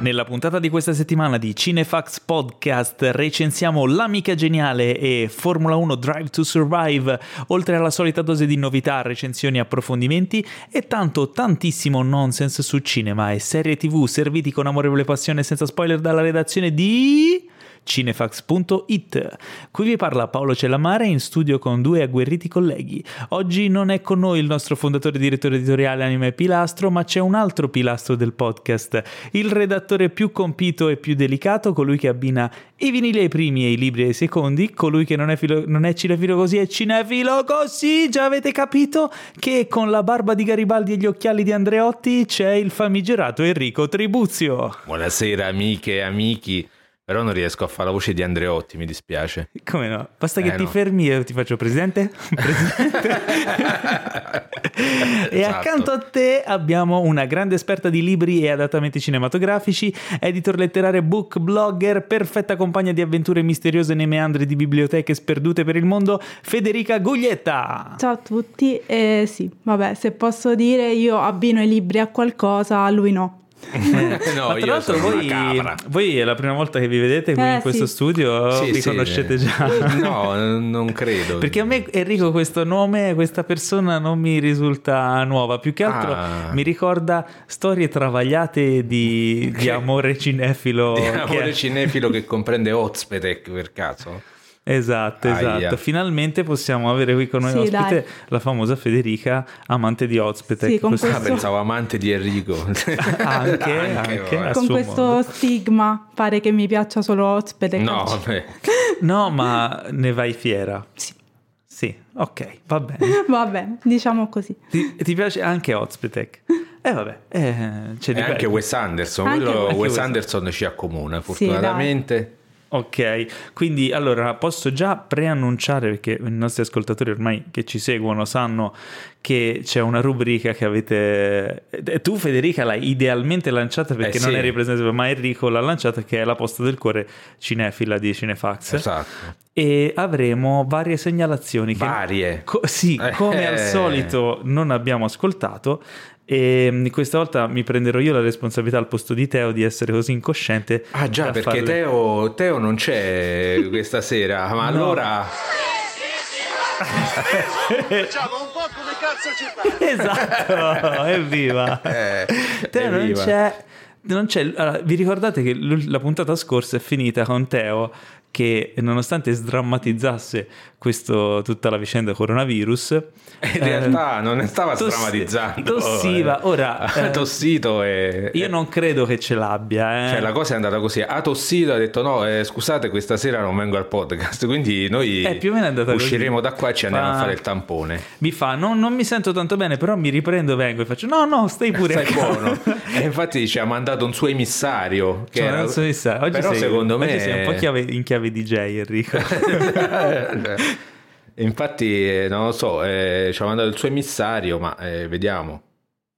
Nella puntata di questa settimana di Cinefax Podcast recensiamo L'amica geniale e Formula 1 Drive to Survive, oltre alla solita dose di novità, recensioni approfondimenti e tanto tantissimo nonsense su cinema e serie tv serviti con amorevole passione senza spoiler dalla redazione di cinefax.it. Qui vi parla Paolo Cellamare in studio con due agguerriti colleghi. Oggi non è con noi il nostro fondatore e direttore editoriale Anime Pilastro, ma c'è un altro pilastro del podcast, il redattore più compito e più delicato, colui che abbina i vinili ai primi e i libri ai secondi, colui che non è, filo, non è cinefilo così è cinefilo così, già avete capito che con la barba di Garibaldi e gli occhiali di Andreotti c'è il famigerato Enrico Tribuzio. Buonasera amiche e amici. Però non riesco a fare la voce di Andreotti, mi dispiace. Come no? Basta che eh, ti no. fermi e io ti faccio presente. presente. e esatto. accanto a te abbiamo una grande esperta di libri e adattamenti cinematografici, editor letterario, book blogger, perfetta compagna di avventure misteriose nei meandri di biblioteche sperdute per il mondo, Federica Guglietta. Ciao a tutti. Eh, sì, vabbè, se posso dire io abbino i libri a qualcosa, lui no. No, Ma tra l'altro voi, voi, è la prima volta che vi vedete qui eh, in questo sì. studio, sì, vi sì, conoscete già? No, non credo. Perché a me Enrico questo nome, questa persona non mi risulta nuova, più che altro ah. mi ricorda storie travagliate di, di amore cinefilo. Di amore che... cinefilo che comprende Ozpetek per caso? Esatto, esatto. Aia. Finalmente possiamo avere qui con noi sì, ospite dai. la famosa Federica, amante di Ozpetec. Sì, con questo... ah, pensavo amante di Enrico. anche, anche, anche con questo modo. stigma pare che mi piaccia solo Ozpetec. No, no, ma ne vai fiera. Sì. Sì, ok, va bene. va bene, diciamo così. Ti, ti piace anche Ozpetec? Eh vabbè, eh, c'è di anche Wes Anderson, anche quello Wes Anderson ci accomuna fortunatamente. Sì, Ok, quindi allora posso già preannunciare perché i nostri ascoltatori ormai che ci seguono sanno che c'è una rubrica che avete eh, tu Federica l'hai idealmente lanciata perché eh, non sì. eri presente ma Enrico l'ha lanciata che è la posta del cuore cinefila di Cinefax. Esatto. E avremo varie segnalazioni varie. Che, co- sì, come al solito non abbiamo ascoltato e mm, questa volta mi prenderò io la responsabilità al posto di Teo di essere così incosciente. Ah già, perché farle... Teo, Teo, non c'è questa sera, ma no. allora... Facciamo un po' come cazzo ci pare. Esatto, evviva. Eh, Teo evviva. non c'è... Non c'è allora, vi ricordate che la puntata scorsa è finita con Teo che nonostante sdrammatizzasse questo, tutta la vicenda coronavirus in realtà eh, non stava toss- sdrammatizzando tossiva. ora ha eh, tossito e io non credo che ce l'abbia eh. cioè la cosa è andata così. Ha tossito ha detto no eh, scusate questa sera non vengo al podcast. Quindi noi eh, più o meno è andata usciremo così. da qua e ci andiamo fa... a fare il tampone. Mi fa non, non, mi sento tanto bene però mi riprendo vengo. E faccio no no stai pure stai buono. E infatti ci ha mandato un suo emissario che cioè, era... suo emissario. Oggi però sei, secondo me sei un po' chiave, in chiave DJ Enrico Infatti, non lo so, eh, ci ha mandato il suo emissario, ma eh, vediamo.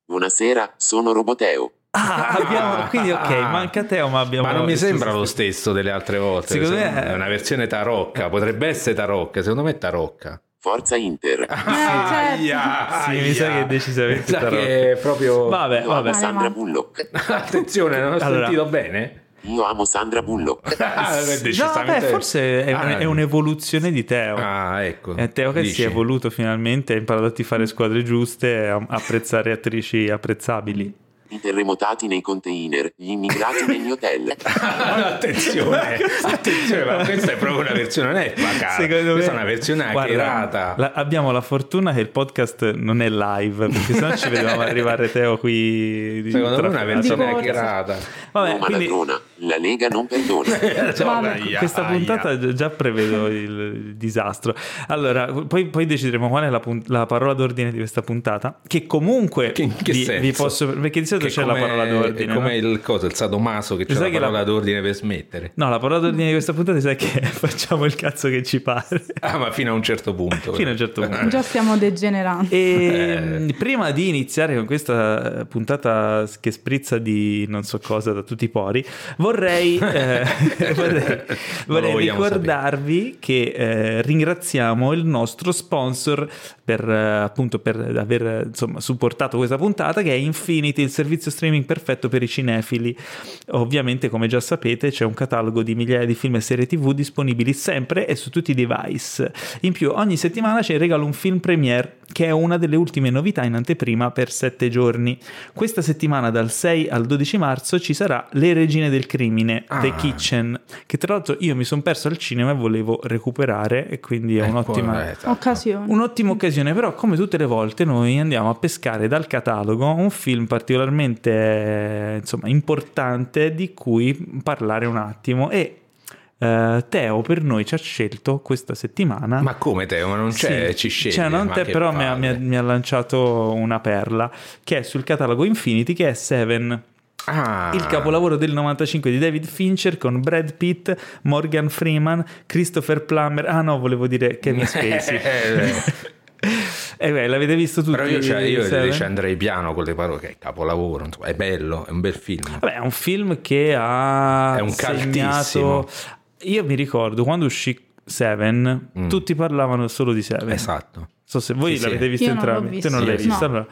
Buonasera, sono Roboteo. Ah, abbiamo, quindi ok, manca Teo, ma abbiamo... Ma non mi sembra lo stesso delle altre volte. Secondo me è una versione tarocca, potrebbe essere tarocca, secondo me è tarocca. Forza Inter. Ah, sì, certo. sì, mi sa che è decisamente tarocca. Che è proprio... Vabbè, vabbè. Sandra Bullock. Attenzione, non ho allora, sentito bene. Io amo Sandra Bullock. ah, no, beh, forse è, ah, è, un'evoluzione di Teo. Ah, ecco. È Teo che Dici. si è evoluto finalmente, ha imparato a fare squadre giuste a apprezzare attrici apprezzabili. I terremotati nei container, gli immigrati negli hotel. attenzione, attenzione, ma questa è proprio una versione, non è Secondo questa me, è una versione hackerata. La, abbiamo la fortuna che il podcast non è live, perché sennò ci vedevamo arrivare Teo qui. Secondo me è una versione hackerata. Vabbè, oh, quindi... la Lega non perdona. cioè, questa puntata già prevedo il disastro. Allora, poi, poi decideremo qual è la, la, parola d'ordine di questa puntata, che comunque che, che vi, vi, posso... Perché di solito solito c'è la parola d'ordine. È come no? il, cosa, il sadomaso che c'è la parola la... d'ordine per smettere. No, la parola d'ordine di questa puntata sai che facciamo il cazzo che ci pare. Ah, ma fino a un certo punto. fino a un certo punto. Già stiamo degenerando. E eh. prima di iniziare con questa puntata che sprizza di non so cosa da tutti i pori, vorrei vorrei, eh, vorrei, vorrei ricordarvi sapere. che eh, ringraziamo il nostro sponsor per, eh, appunto, per aver insomma, supportato questa puntata, che è Infinity, il servizio streaming perfetto per i cinefili. Ovviamente, come già sapete, c'è un catalogo di migliaia di film e serie TV disponibili sempre e su tutti i device. In più, ogni settimana ci regalo un film premiere, che è una delle ultime novità in anteprima per sette giorni. Questa settimana, dal 6 al 12 marzo, ci sarà Le Regine del Crimine, ah. The Kitchen, che tra l'altro io mi sono perso al cinema e volevo recuperare, e quindi è un'ottima esatto. occasione. Un'ottima occasione, però, come tutte le volte, noi andiamo a pescare dal catalogo un film particolarmente insomma, importante di cui parlare un attimo. E Uh, Teo per noi ci ha scelto questa settimana. Ma come Teo? Ma non c'è, sì, ci sceglie. Cioè, non te, però mi ha, mi, ha, mi ha, lanciato una perla che è sul catalogo Infinity, che è Seven. Ah. Il capolavoro del 95 di David Fincher con Brad Pitt, Morgan Freeman, Christopher Plummer. Ah no, volevo dire Kevin Spacey. Eh beh, l'avete visto tutti? Però io, cioè, io ci andrei piano con le parole, che è capolavoro, insomma, è bello, è un bel film. Vabbè, è un film che ha è un segnato... Io mi ricordo quando uscì Seven, mm. tutti parlavano solo di Seven. Esatto. So se voi sì, l'avete visto entrambi, te non l'hai sì, visto, no. allora,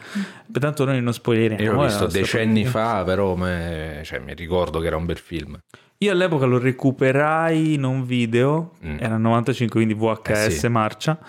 tanto noi non spoileriamo. Io l'ho visto decenni fa, però me, cioè, mi ricordo che era un bel film. Io all'epoca lo recuperai in un video, mm. era 95, quindi VHS eh sì. marcia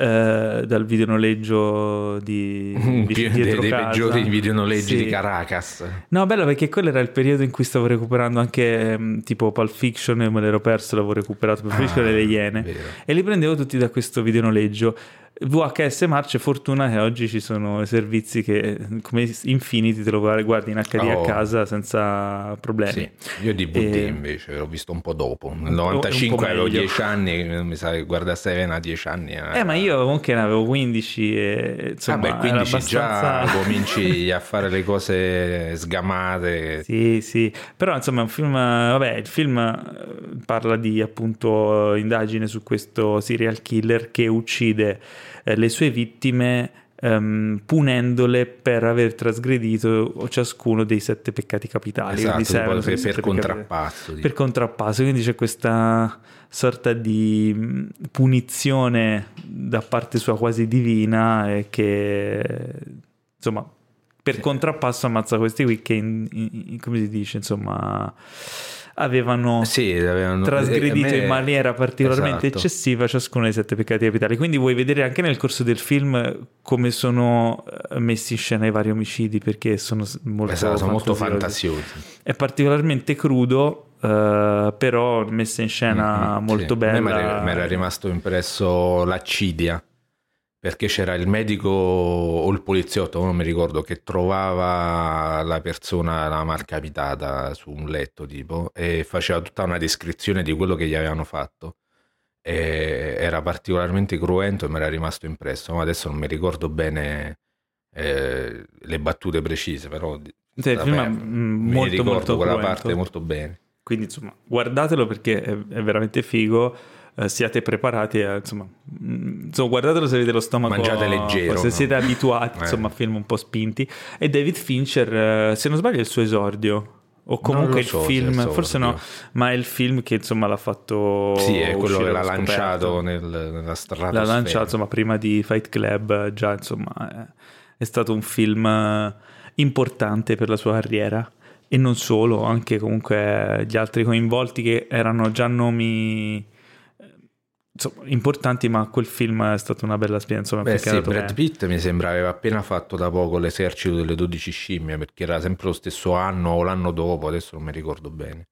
eh, dal videonoleggio di, di dei, dei peggiori videonoleggi sì. di Caracas. No, bello perché quello era il periodo in cui stavo recuperando anche mm, tipo Pulp Fiction e me l'ero perso, l'avevo recuperato Pulp Fiction ah, e le Iene e li prendevo tutti da questo videonoleggio VHS Marce, fortuna che oggi ci sono servizi che come Infinity te lo guardi in HD oh. a casa senza problemi. Sì, io DVD e... invece l'ho visto un po' dopo. Nel 95 avevo 10 anni, mi sa che guarda Seven a 10 anni. Eh, eh ma io comunque ne avevo 15 e insomma, ah beh, 15 abbastanza... già cominci a fare le cose sgamate. Sì, sì, però insomma è un film, vabbè, il film eh, parla di appunto indagine su questo serial killer che uccide eh, le sue vittime um, punendole per aver trasgredito ciascuno dei sette peccati capitali. Esatto, serve, per, per contrappasso. Per contrappasso, quindi c'è questa sorta di mm, punizione da parte sua quasi divina che insomma per sì. contrappasso ammazza questi qui che in, in, come si dice insomma avevano, sì, avevano trasgredito me... in maniera particolarmente esatto. eccessiva ciascuno dei sette peccati capitali. Quindi vuoi vedere anche nel corso del film come sono eh, messi in scena i vari omicidi perché sono molto, esatto, sono molto fantasiosi. È particolarmente crudo. Uh, però messa in scena mm-hmm, molto sì. bella. mi era rimasto impresso l'accidia perché c'era il medico o il poliziotto, non mi ricordo, che trovava la persona la malcapitata su un letto tipo e faceva tutta una descrizione di quello che gli avevano fatto. E era particolarmente cruento e mi era rimasto impresso, ma adesso non mi ricordo bene eh, le battute precise, però sì, vabbè, film mi molto, ricordo molto quella cruento. parte molto bene. Quindi insomma, guardatelo perché è, è veramente figo eh, siate preparati a, insomma, mm, insomma, guardatelo se avete lo stomaco mangiate leggero se no? siete abituati eh. insomma a film un po' spinti e David Fincher eh, se non sbaglio è il suo esordio o comunque il so film, forse no, ma è il film che insomma l'ha fatto. Sì, è quello che l'ha lanciato nel, nella strada. L'ha lanciato insomma prima di Fight Club, già insomma è, stato un film importante per la sua carriera e non solo, anche comunque gli altri coinvolti che erano già nomi insomma, importanti, ma quel film è stata una bella esperienza. Beh, sì, Brad Pitt mi sembra aveva appena fatto da poco l'esercito delle 12 scimmie, perché era sempre lo stesso anno o l'anno dopo, adesso non mi ricordo bene.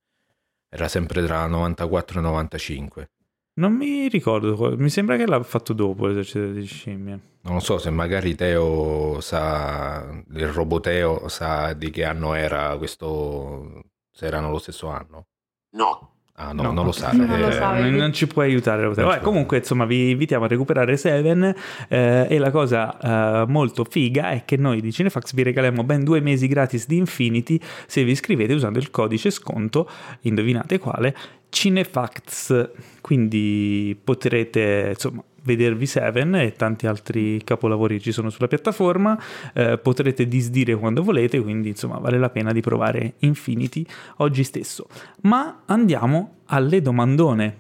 Era sempre tra 94 e 95. Non mi ricordo, mi sembra che l'ha fatto dopo l'esercito delle scimmie. Non lo so se magari Teo sa, il roboteo sa di che anno era questo, se erano lo stesso anno. No, Ah, no, no, non lo sa. Non, eh, lo sa, non ci puoi aiutare. Vabbè, comunque, insomma, vi invitiamo a recuperare Seven. Eh, e la cosa eh, molto figa è che noi di Cinefax vi regaliamo ben due mesi gratis di Infinity se vi iscrivete usando il codice sconto, indovinate quale, Cinefax. Quindi potrete, insomma, vedervi Seven e tanti altri capolavori ci sono sulla piattaforma. Eh, potrete disdire quando volete, quindi insomma vale la pena di provare Infinity oggi stesso. Ma andiamo alle domandone.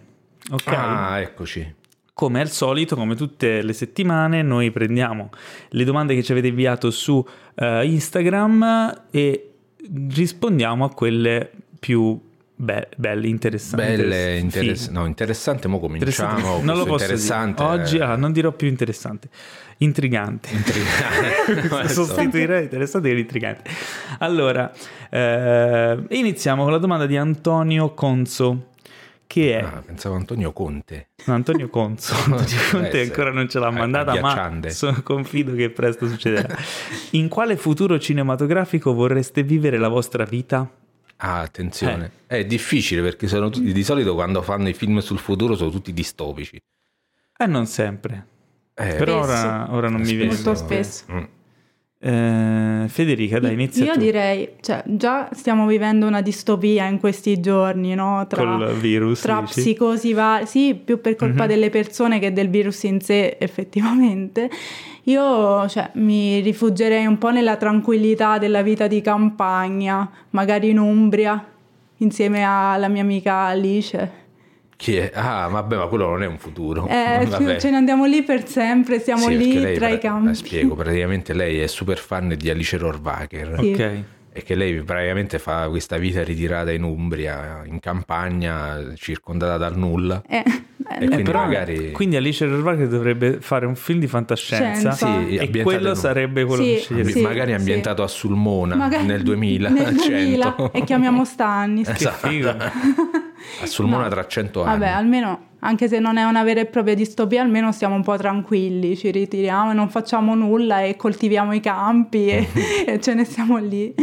Ok? Ah, eccoci. Come al solito, come tutte le settimane, noi prendiamo le domande che ci avete inviato su eh, Instagram e rispondiamo a quelle più be- belle, interessanti. Belle, interess- no, interessante, mo cominciamo. Interessante. Non lo posso interessante. dire. Oggi ah, non dirò più interessante, intrigante. intrigante. Sostituirei interessante con intrigante. Allora, eh, iniziamo con la domanda di Antonio Conso, che è Ah, pensavo Antonio Conte. No, Antonio Conso, Antonio Conte ancora non ce l'ha Eh, mandata, ma sono confido che presto succederà. In quale futuro cinematografico vorreste vivere la vostra vita? Ah, attenzione. È difficile perché sono tutti, di solito quando fanno i film sul futuro sono tutti distopici. Eh, non sempre. Eh, Però Spesso. ora, ora non mi viene. Molto spesso. Mm. Eh, Federica, dai, inizia Io tu. direi, cioè, già stiamo vivendo una distopia in questi giorni, no? Tra, Col virus, tra dici? psicosi varie, sì, più per colpa Mhm. delle persone che del virus in sé, effettivamente. Io, cioè, mi rifuggerei un po' nella tranquillità della vita di campagna, magari in Umbria, insieme alla mia amica Alice. Chi è? Ah, vabbè, ma quello non è un futuro. Eh, Vabbè. ce ne andiamo lì per sempre, stiamo Sì, lì lei tra i pra- campi. Spiego, praticamente lei è super fan di Alice Rohrwacher Sì. Ok. e che lei praticamente fa questa vita ritirata in Umbria, in campagna, circondata dal nulla. Eh, eh, quindi Però, magari- quindi Alice Rohrwacher dovrebbe fare un film di fantascienza Scienza. Sì, e quello in- sarebbe quello Sì, che scegliere. sì. magari ambientato a Sulmona magari- nel 2000, nel 2000 100. e chiamiamo Stannis. Che figo. a Sulmona No. tra 100 anni. Vabbè, almeno, anche se non è una vera e propria distopia, almeno stiamo un po' tranquilli, ci ritiriamo e non facciamo nulla e coltiviamo i campi e, e ce ne stiamo lì.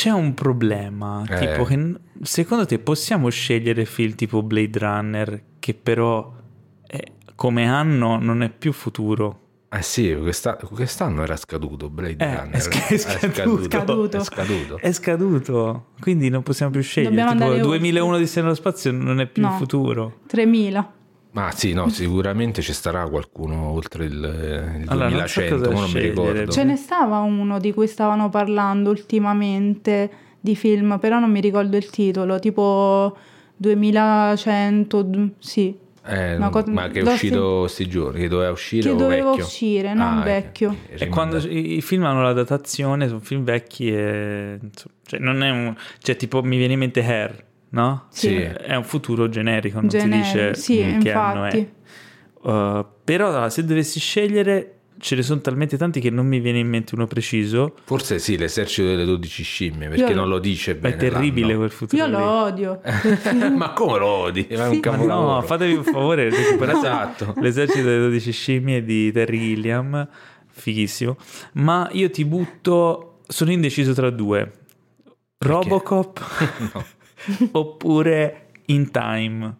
C'è un problema, Eh. tipo che secondo te possiamo scegliere film tipo Blade Runner che però è- come anno non è più futuro? Eh sì, questa- quest'anno era scaduto Blade Eh, Runner. è sc- è scaduto. Scaduto. È scaduto. È scaduto, quindi non possiamo più scegliere. Dobbiamo tipo andare 2001 di nello spazio non è più No. futuro. 3000. Ma sì, no, sicuramente ci starà qualcuno oltre il, il Allora, non so 2100, cosa ma non mi ricordo. Ce ne stava uno di cui stavano parlando ultimamente di film, però non mi ricordo il titolo, tipo 2100, d- sì, Eh, cosa- ma che è uscito questi giorni, che doveva uscire che doveva vecchio? uscire, non Ah, vecchio. ok, ok, E quando i i film hanno la datazione, sono film vecchi e... Cioè, non è un... Cioè, tipo, mi viene in mente Hair, no? Sì. È un futuro generico, non Genere- si dice sì, che anno è. infatti. Uh, però se dovessi scegliere, ce ne sono talmente tanti che non mi viene in mente uno preciso. Forse sì, l'esercito delle 12 scimmie, perché Io- non lo dice bene. è terribile l'anno. quel futuro. Io lì. lo odio. ma come lo odi? È un Sì. Capolavoro. no, fatevi un favore, recuperate Esatto. l'esercito delle 12 scimmie di Terry Gilliam, fighissimo. Ma io ti butto, sono indeciso tra due, Robocop No. oppure In Time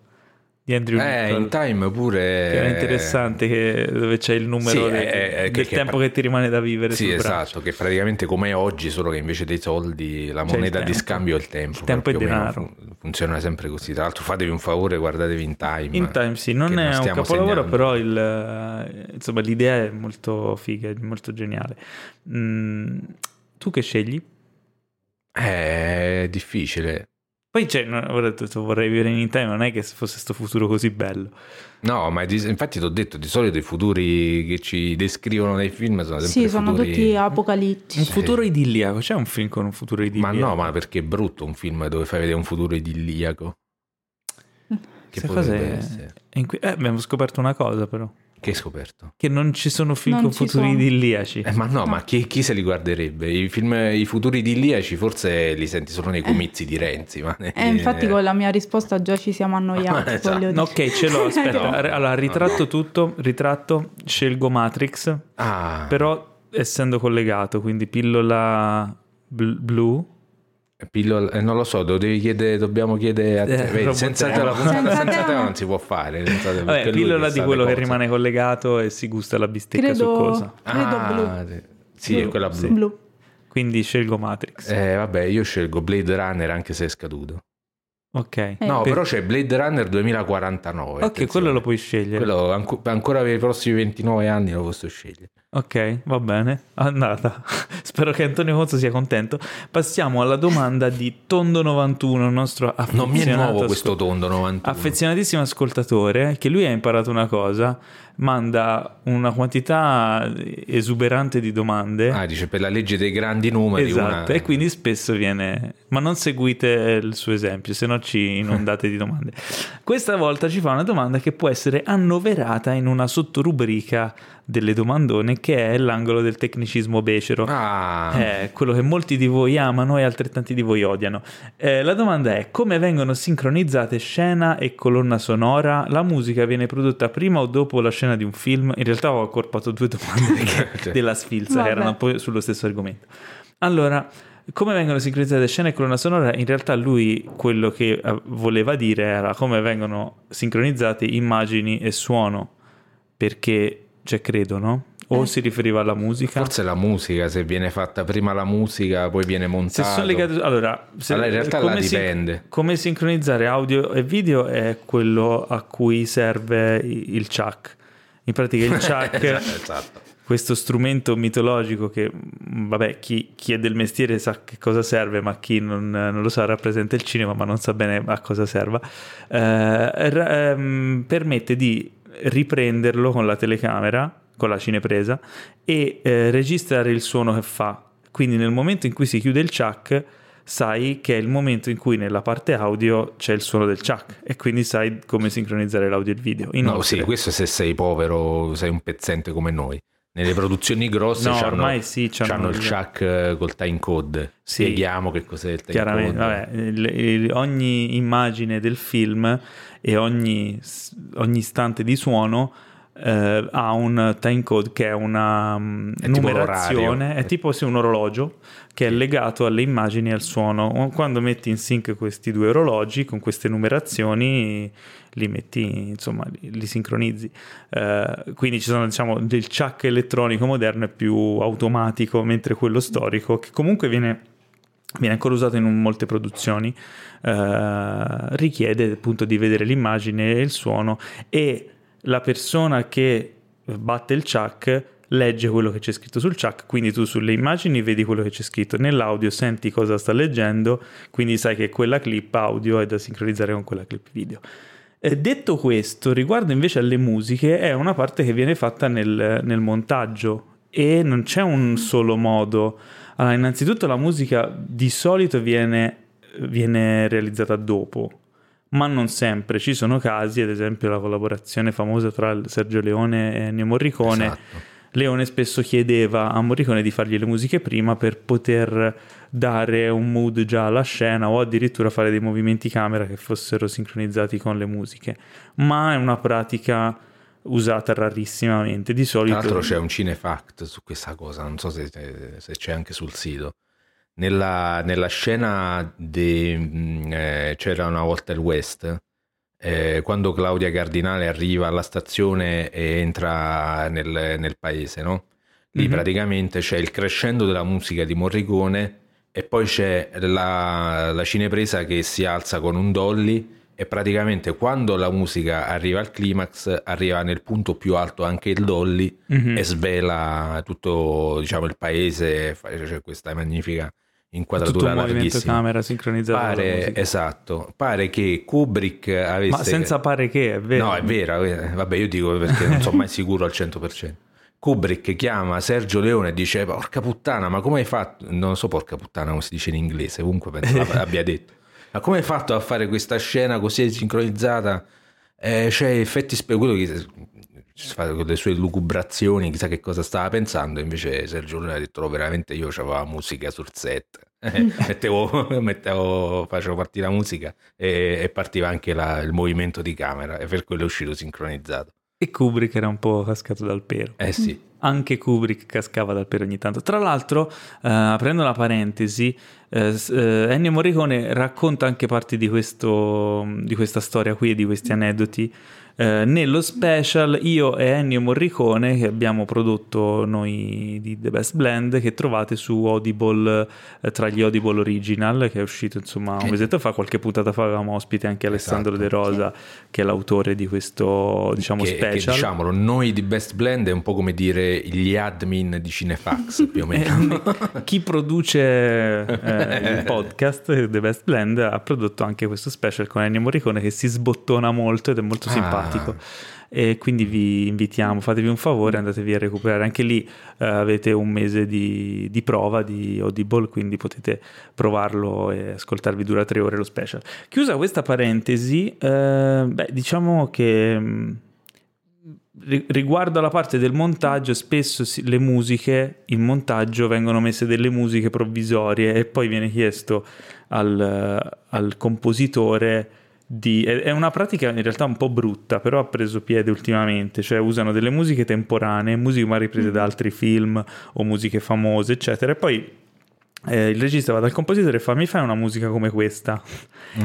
di Andrew Eh, Niccol. in time pure... Che era interessante, che- dove c'è il numero Sì, de- è- è- del che- che- tempo che ti rimane da vivere Sì, sul braccio. esatto, che praticamente come è oggi, solo che invece dei soldi la C'è moneta di scambio è il tempo. Il tempo è denaro. fun- funziona sempre così. Tra l'altro fatevi un favore, guardatevi in time. In Time sì, non che è un stiamo capolavoro, segnando. però il, eh, insomma, l'idea è molto figa, è molto geniale. Mm, tu che scegli? Eh, È difficile. Poi c'è, ora ho detto, vorrei vivere in Time, non è che fosse questo futuro così bello. No, ma di- infatti ti ho detto, di solito i futuri che ci descrivono nei film sono sempre sì, sono futuri... tutti Un apocalittici. futuro idilliaco, c'è un film con un futuro Ma idilliaco? no, ma perché è brutto un film dove fai vedere un futuro idilliaco? Che potrebbe cose- essere? è in cui- eh, abbiamo scoperto una cosa però, Che hai scoperto? che non ci sono film Non con futuri sono. idilliaci. Eh, ma no, ma chi, chi se li guarderebbe? I, film, I futuri idilliaci forse li senti solo nei comizi di Renzi. Ma E infatti con la mia risposta già ci siamo annoiati. Esatto. dire. Ok, ce l'ho, aspetta. No. allora, ritratto tutto, ritratto, scelgo Matrix, Ah, però essendo collegato, quindi pillola bl- blu. Pillola- eh, non lo so, lo devi chiedere, dobbiamo chiedere a te. Eh, Vedi, robot senza te, la puntata Senza senza te non si può fare. te, Vabbè, pillola di quello che cose. rimane collegato e si gusta la bistecca Credo- succosa. Credo Ah, Sì, è quella blu. Sì. Blu. Quindi scelgo Matrix. Eh, vabbè, io scelgo Blade Runner anche se è scaduto. Ok. Eh. No, Per- però c'è Blade Runner 2049. Ok, attenzione. quello lo puoi scegliere. Quello anco- ancora per i prossimi 29 anni lo posso scegliere. Ok, va bene, andata. Spero che Antonio Cozzo sia contento. Passiamo alla domanda di Tondo91, il nostro affezionato Non mi è nuovo questo tondo 91. affezionatissimo ascoltatore, che lui ha imparato una cosa, manda una quantità esuberante di domande. Ah, dice per la legge dei grandi numeri. Esatto, una- e quindi spesso viene... Ma non seguite il suo esempio, se no ci inondate di domande. Questa volta ci fa una domanda che può essere annoverata in una sottorubrica delle domandone che è l'angolo del tecnicismo becero. Ah, È quello che molti di voi amano e altrettanti di voi odiano. Eh, la domanda è come vengono sincronizzate scena e colonna sonora? La musica viene prodotta prima o dopo la scena di un film? In realtà ho accorpato due domande che- Cioè. della sfilza Vabbè. erano un po' sullo stesso argomento. Allora, come vengono sincronizzate scena e colonna sonora? In realtà lui quello che eh, voleva dire era come vengono sincronizzate immagini e suono, perché, cioè credo, no? O Eh. si riferiva alla musica? forse la musica, se viene fatta prima la musica, poi viene Se montato. sono legate, allora, se- Allora, in realtà come, dipende. come sincronizzare audio e video è quello a cui serve il chuck. In pratica il chuck, esatto. questo strumento mitologico che, mh, vabbè, chi, chi è del mestiere sa che cosa serve, ma chi non, non lo sa rappresenta il cinema, ma non sa bene a cosa serva, eh, ra- ehm, permette di riprenderlo con la telecamera, con la cinepresa, e eh, registrare il suono che fa. Quindi nel momento in cui si chiude il chuck, sai che è il momento in cui nella parte audio c'è il suono del chuck e quindi sai come sincronizzare l'audio e il video. No, Inoltre- sì, questo se sei povero, sei un pezzente come noi. Nelle produzioni grosse No, c'hanno, ormai sì, c'hanno c'hanno il chuck eh, col time code. Sì. Spieghiamo che cos'è il time Chiaramente, code. vabbè, il- ogni immagine del film e ogni, ogni istante di suono eh, ha un time code che è una mm, È tipo numerazione, l'orario. è tipo sì, un orologio che è legato alle immagini e al suono. Quando metti in sync questi due orologi con queste numerazioni li metti, insomma, li, li sincronizzi. Eh, quindi ci sono, diciamo, del chuck elettronico moderno è più automatico, mentre quello storico, che comunque viene viene ancora usato in molte produzioni, eh, richiede appunto di vedere l'immagine e il suono e la persona che batte il chuck legge quello che c'è scritto sul chuck, quindi tu sulle immagini vedi quello che c'è scritto, nell'audio senti cosa sta leggendo, quindi sai che quella clip audio è da sincronizzare con quella clip video. Eh, detto questo, riguardo invece alle musiche, è una parte che viene fatta nel, nel montaggio e non c'è un solo modo. Allora, innanzitutto la musica di solito viene, viene realizzata dopo, ma non sempre. Ci sono casi, ad esempio la collaborazione famosa tra Sergio Leone e Ennio Morricone. Esatto. Leone spesso chiedeva a Morricone di fargli le musiche prima per poter dare un mood già alla scena o addirittura fare dei movimenti camera che fossero sincronizzati con le musiche. Ma è una pratica usata rarissimamente. Di Tra solito l'altro c'è un cinefact su questa cosa, non so se, se c'è anche sul sito. Nella, nella scena di mh, eh, C'era una volta il West, eh, quando Claudia Cardinale arriva alla stazione e entra nel, nel paese, no? Lì Mhm. praticamente c'è il crescendo della musica di Morricone e poi c'è la, la cinepresa che si alza con un dolly e praticamente quando la musica arriva al climax arriva nel punto più alto anche il dolly Mhm. e svela tutto diciamo il paese c'è questa magnifica tutto inquadratura un movimento camera sincronizzato pare esatto. Pare che Kubrick avesse Ma senza pare che, è vero. no è vero vabbè io dico perché non sono mai sicuro al 100% Kubrick chiama Sergio Leone e dice porca puttana ma come hai fatto non so porca puttana come si dice in inglese comunque penso abbia detto. Ma come hai fatto a fare questa scena così sincronizzata? Eh, c'è effetti spe- con le sue lucubrazioni chissà che cosa stava pensando invece Sergio Leone ha detto "No, veramente io avevo la musica sul set Eh, mettevo, mettevo- facevo partire la musica e, e partiva anche la- il movimento di camera e per quello è uscito sincronizzato E Kubrick era un po' cascato dal pero. eh sì Anche Kubrick cascava dal pero ogni tanto. Tra l'altro, eh, aprendo la parentesi, eh, eh, Ennio Morricone racconta anche parti di, questo, di questa storia qui e di questi aneddoti Eh, nello special io e Ennio Morricone che abbiamo prodotto noi di The Best Blend che trovate su Audible eh, tra gli Audible Original che è uscito insomma un mesetto fa qualche puntata fa avevamo ospite anche Alessandro Esatto. De Rosa che è l'autore di questo diciamo che, che, special diciamolo, noi di Best Blend è un po' come dire gli admin di Cinefax più o meno. Eh, chi produce eh, il podcast The Best Blend ha prodotto anche questo special con Ennio Morricone che si sbottona molto ed è molto Ah. simpatico e quindi vi invitiamo fatevi un favore andatevi a recuperare. Anche lì eh, avete un mese di, di prova di Audible quindi potete provarlo e ascoltarvi dura tre ore lo special. Chiusa questa parentesi eh, beh, diciamo che ri- riguardo alla parte del montaggio, spesso le musiche in montaggio vengono messe delle musiche provvisorie e poi viene chiesto al, al compositore di... È una pratica in realtà un po' brutta, però ha preso piede ultimamente, cioè usano delle musiche temporanee, musiche magari prese da altri film o musiche famose, eccetera, e poi eh, il regista va dal compositore e fa mi fai una musica come questa?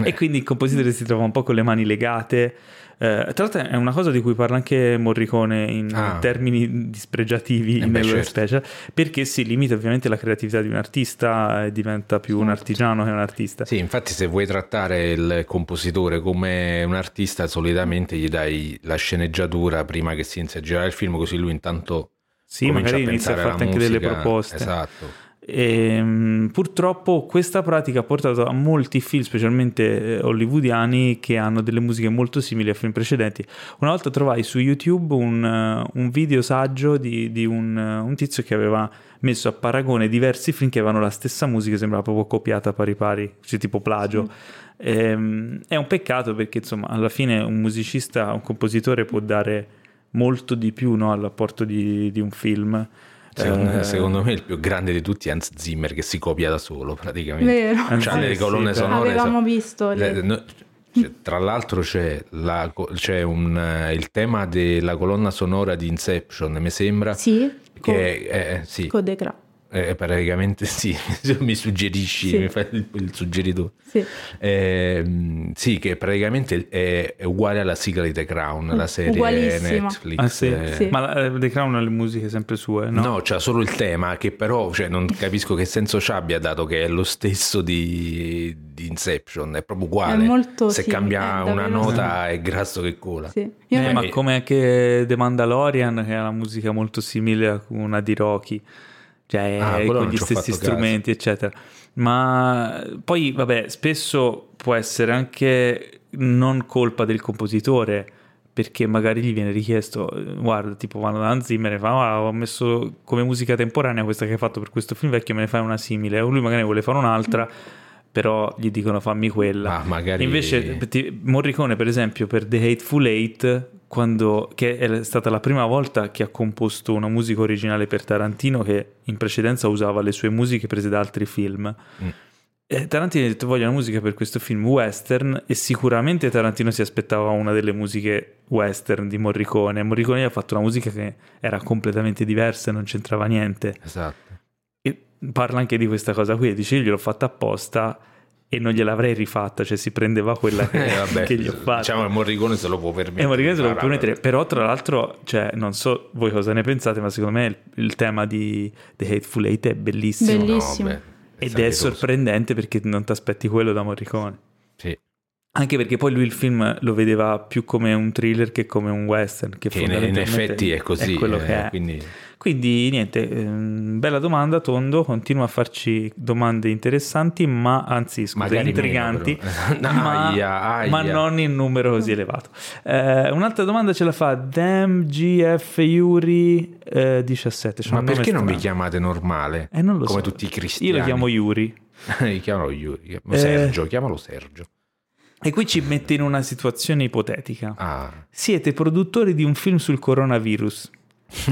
E quindi il compositore si trova un po' con le mani legate Eh, tra l'altro è una cosa di cui parla anche Morricone in Ah. termini dispregiativi Eh beh, nello certo. special perché si limita ovviamente la creatività di un artista e diventa più un artigiano che un artista Sì, infatti se vuoi trattare il compositore come un artista, solitamente gli dai la sceneggiatura prima che si inizia a girare il film, così lui intanto Sì, magari inizia a farti anche delle proposte. Esatto. E, mh, purtroppo questa pratica ha portato a molti film, specialmente eh, hollywoodiani, che hanno delle musiche molto simili a film precedenti. Una volta trovai su YouTube un, eh, un video saggio di, di un, eh, un tizio che aveva messo a paragone diversi film che avevano la stessa musica, sembrava proprio copiata pari pari, cioè tipo plagio. Ehm, è un peccato perché insomma alla fine un musicista, un compositore può dare molto di più no, all'apporto di, di un film. Secondo, Eh, secondo me il più grande di tutti è Hans Zimmer che si copia da solo praticamente. Vero. Anzi, C'ha le sì, colonne sì. sonore. Avevamo so- visto le- le- no, cioè, tra l'altro c'è, la c'è un, eh, il tema della colonna sonora di Inception, mi sembra, Sì, che è, eh, sì, con Crown. È praticamente sì, mi suggerisci, Sì. mi fai il, il suggeritore. Sì. Ehm, sì, che praticamente è, è uguale alla sigla di The Crown, la serie Ugualissima. Netflix. Ah, sì? eh. Sì. Ma eh, The Crown ha le musiche sempre sue, no? No, c'ha solo il tema che però cioè, non capisco che senso ci abbia dato che è lo stesso di, di Inception, è proprio uguale. È molto Se cambia è una nota è grasso che cola. Eh, ma Eh, come anche The Mandalorian che ha la musica molto simile a una di Rocky, cioè Ah, quello con gli stessi strumenti, eccetera. Ma poi, vabbè, spesso può essere anche non colpa del compositore, perché magari gli viene richiesto, eh, guarda, tipo vanno da Zimmer e fa, "Ah, ho messo come musica temporanea questa che hai fatto per questo film vecchio, me ne fai una simile. O lui magari vuole fare un'altra, però gli dicono fammi quella. Ma magari Invece ti- Morricone, per esempio, per The Hateful Eight, quando, che è stata la prima volta che ha composto una musica originale per Tarantino, che in precedenza usava le sue musiche prese da altri film. Mm. Tarantino ha detto voglio una musica per questo film western e sicuramente Tarantino si aspettava una delle musiche western di Morricone. Morricone ha fatto una musica che era completamente diversa e non c'entrava niente. Esatto. E parla anche di questa cosa qui, dice io gliel'ho fatta apposta e non gliel'avrei rifatta, cioè si prendeva quella che, Eh, vabbè, che gli ho fatto. diciamo che Morricone se lo può permettere. E Morricone se lo può Bravo. permettere, però tra l'altro, cioè, non so voi cosa ne pensate, ma secondo me il, il tema di The Hateful Eight è bellissimo Belli- No, Bellissimo. beh, ed è sorprendente perché non ti aspetti quello da Morricone. Anche perché poi lui il film lo vedeva più come un thriller che come un western, che, Che in, effetti è così. quello eh, è. Quindi Quindi niente, ehm, bella domanda Tondo, continua a farci domande interessanti, ma anzi scusa, Magari intriganti, meno, ma, Aia, aia. ma non in numero così elevato. Eh, un'altra domanda ce la fa DamGF Yuri eh, 17. c'ha Ma perché non vi strano. chiamate normale? Eh, non Come so. tutti i cristiani. Io lo chiamo Yuri. Io chiamalo Yuri. Eh. Sergio, chiamalo Sergio. E qui ci mette in una situazione ipotetica. Ah, Siete produttori di un film sul coronavirus.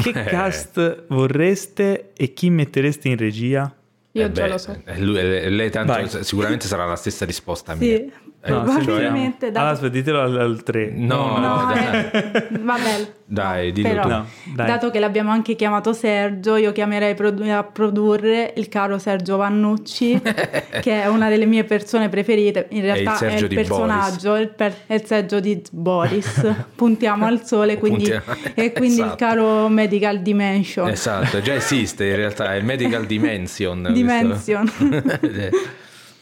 Che Eh. cast vorreste e chi mettereste in regia? Io eh già beh, lo so. eh, lui- eh, lei tanto Vai. sicuramente sarà la stessa risposta mia. Sì, Eh, No, Probabilmente da- Allora, ditelo al, al 3. No, No, dai. eh, vabbè. Dai, no, dillo però, tu. No, dai. Dato che l'abbiamo anche chiamato Sergio, io chiamerei produ- a produrre il caro Sergio Vannucci, che è una delle mie persone preferite. In realtà è il, Sergio di personaggio, il per- è il Sergio di Boris. Puntiamo al sole, quindi, Puntiamo- e quindi il Esatto. caro Medical Dimension. Esatto, già esiste in realtà, è il Medical Dimension. Dimension.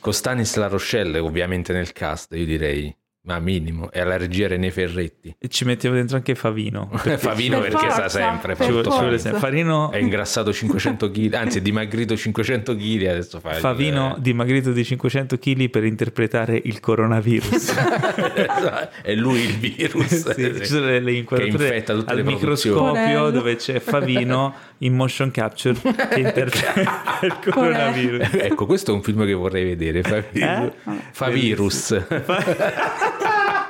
Con Stanis La Rochelle ovviamente nel cast, io direi, ma minimo, e alla regia René Ferretti. E ci mettiamo dentro anche Favino. perché Favino Per perché forza, sa sempre, per ci, vuole- sempre. Farino, È ingrassato 500 kg, anzi è dimagrito 500 kg adesso fa il- Favino dimagrito di 500 kg per interpretare il coronavirus. è lui il virus Sì, ci sono le, le che inquadrature infetta tutte al le microscopio dove c'è Favino in motion capture che interpreta il coronavirus. ecco, questo è un film che vorrei vedere. Fa, Eh? fa virus.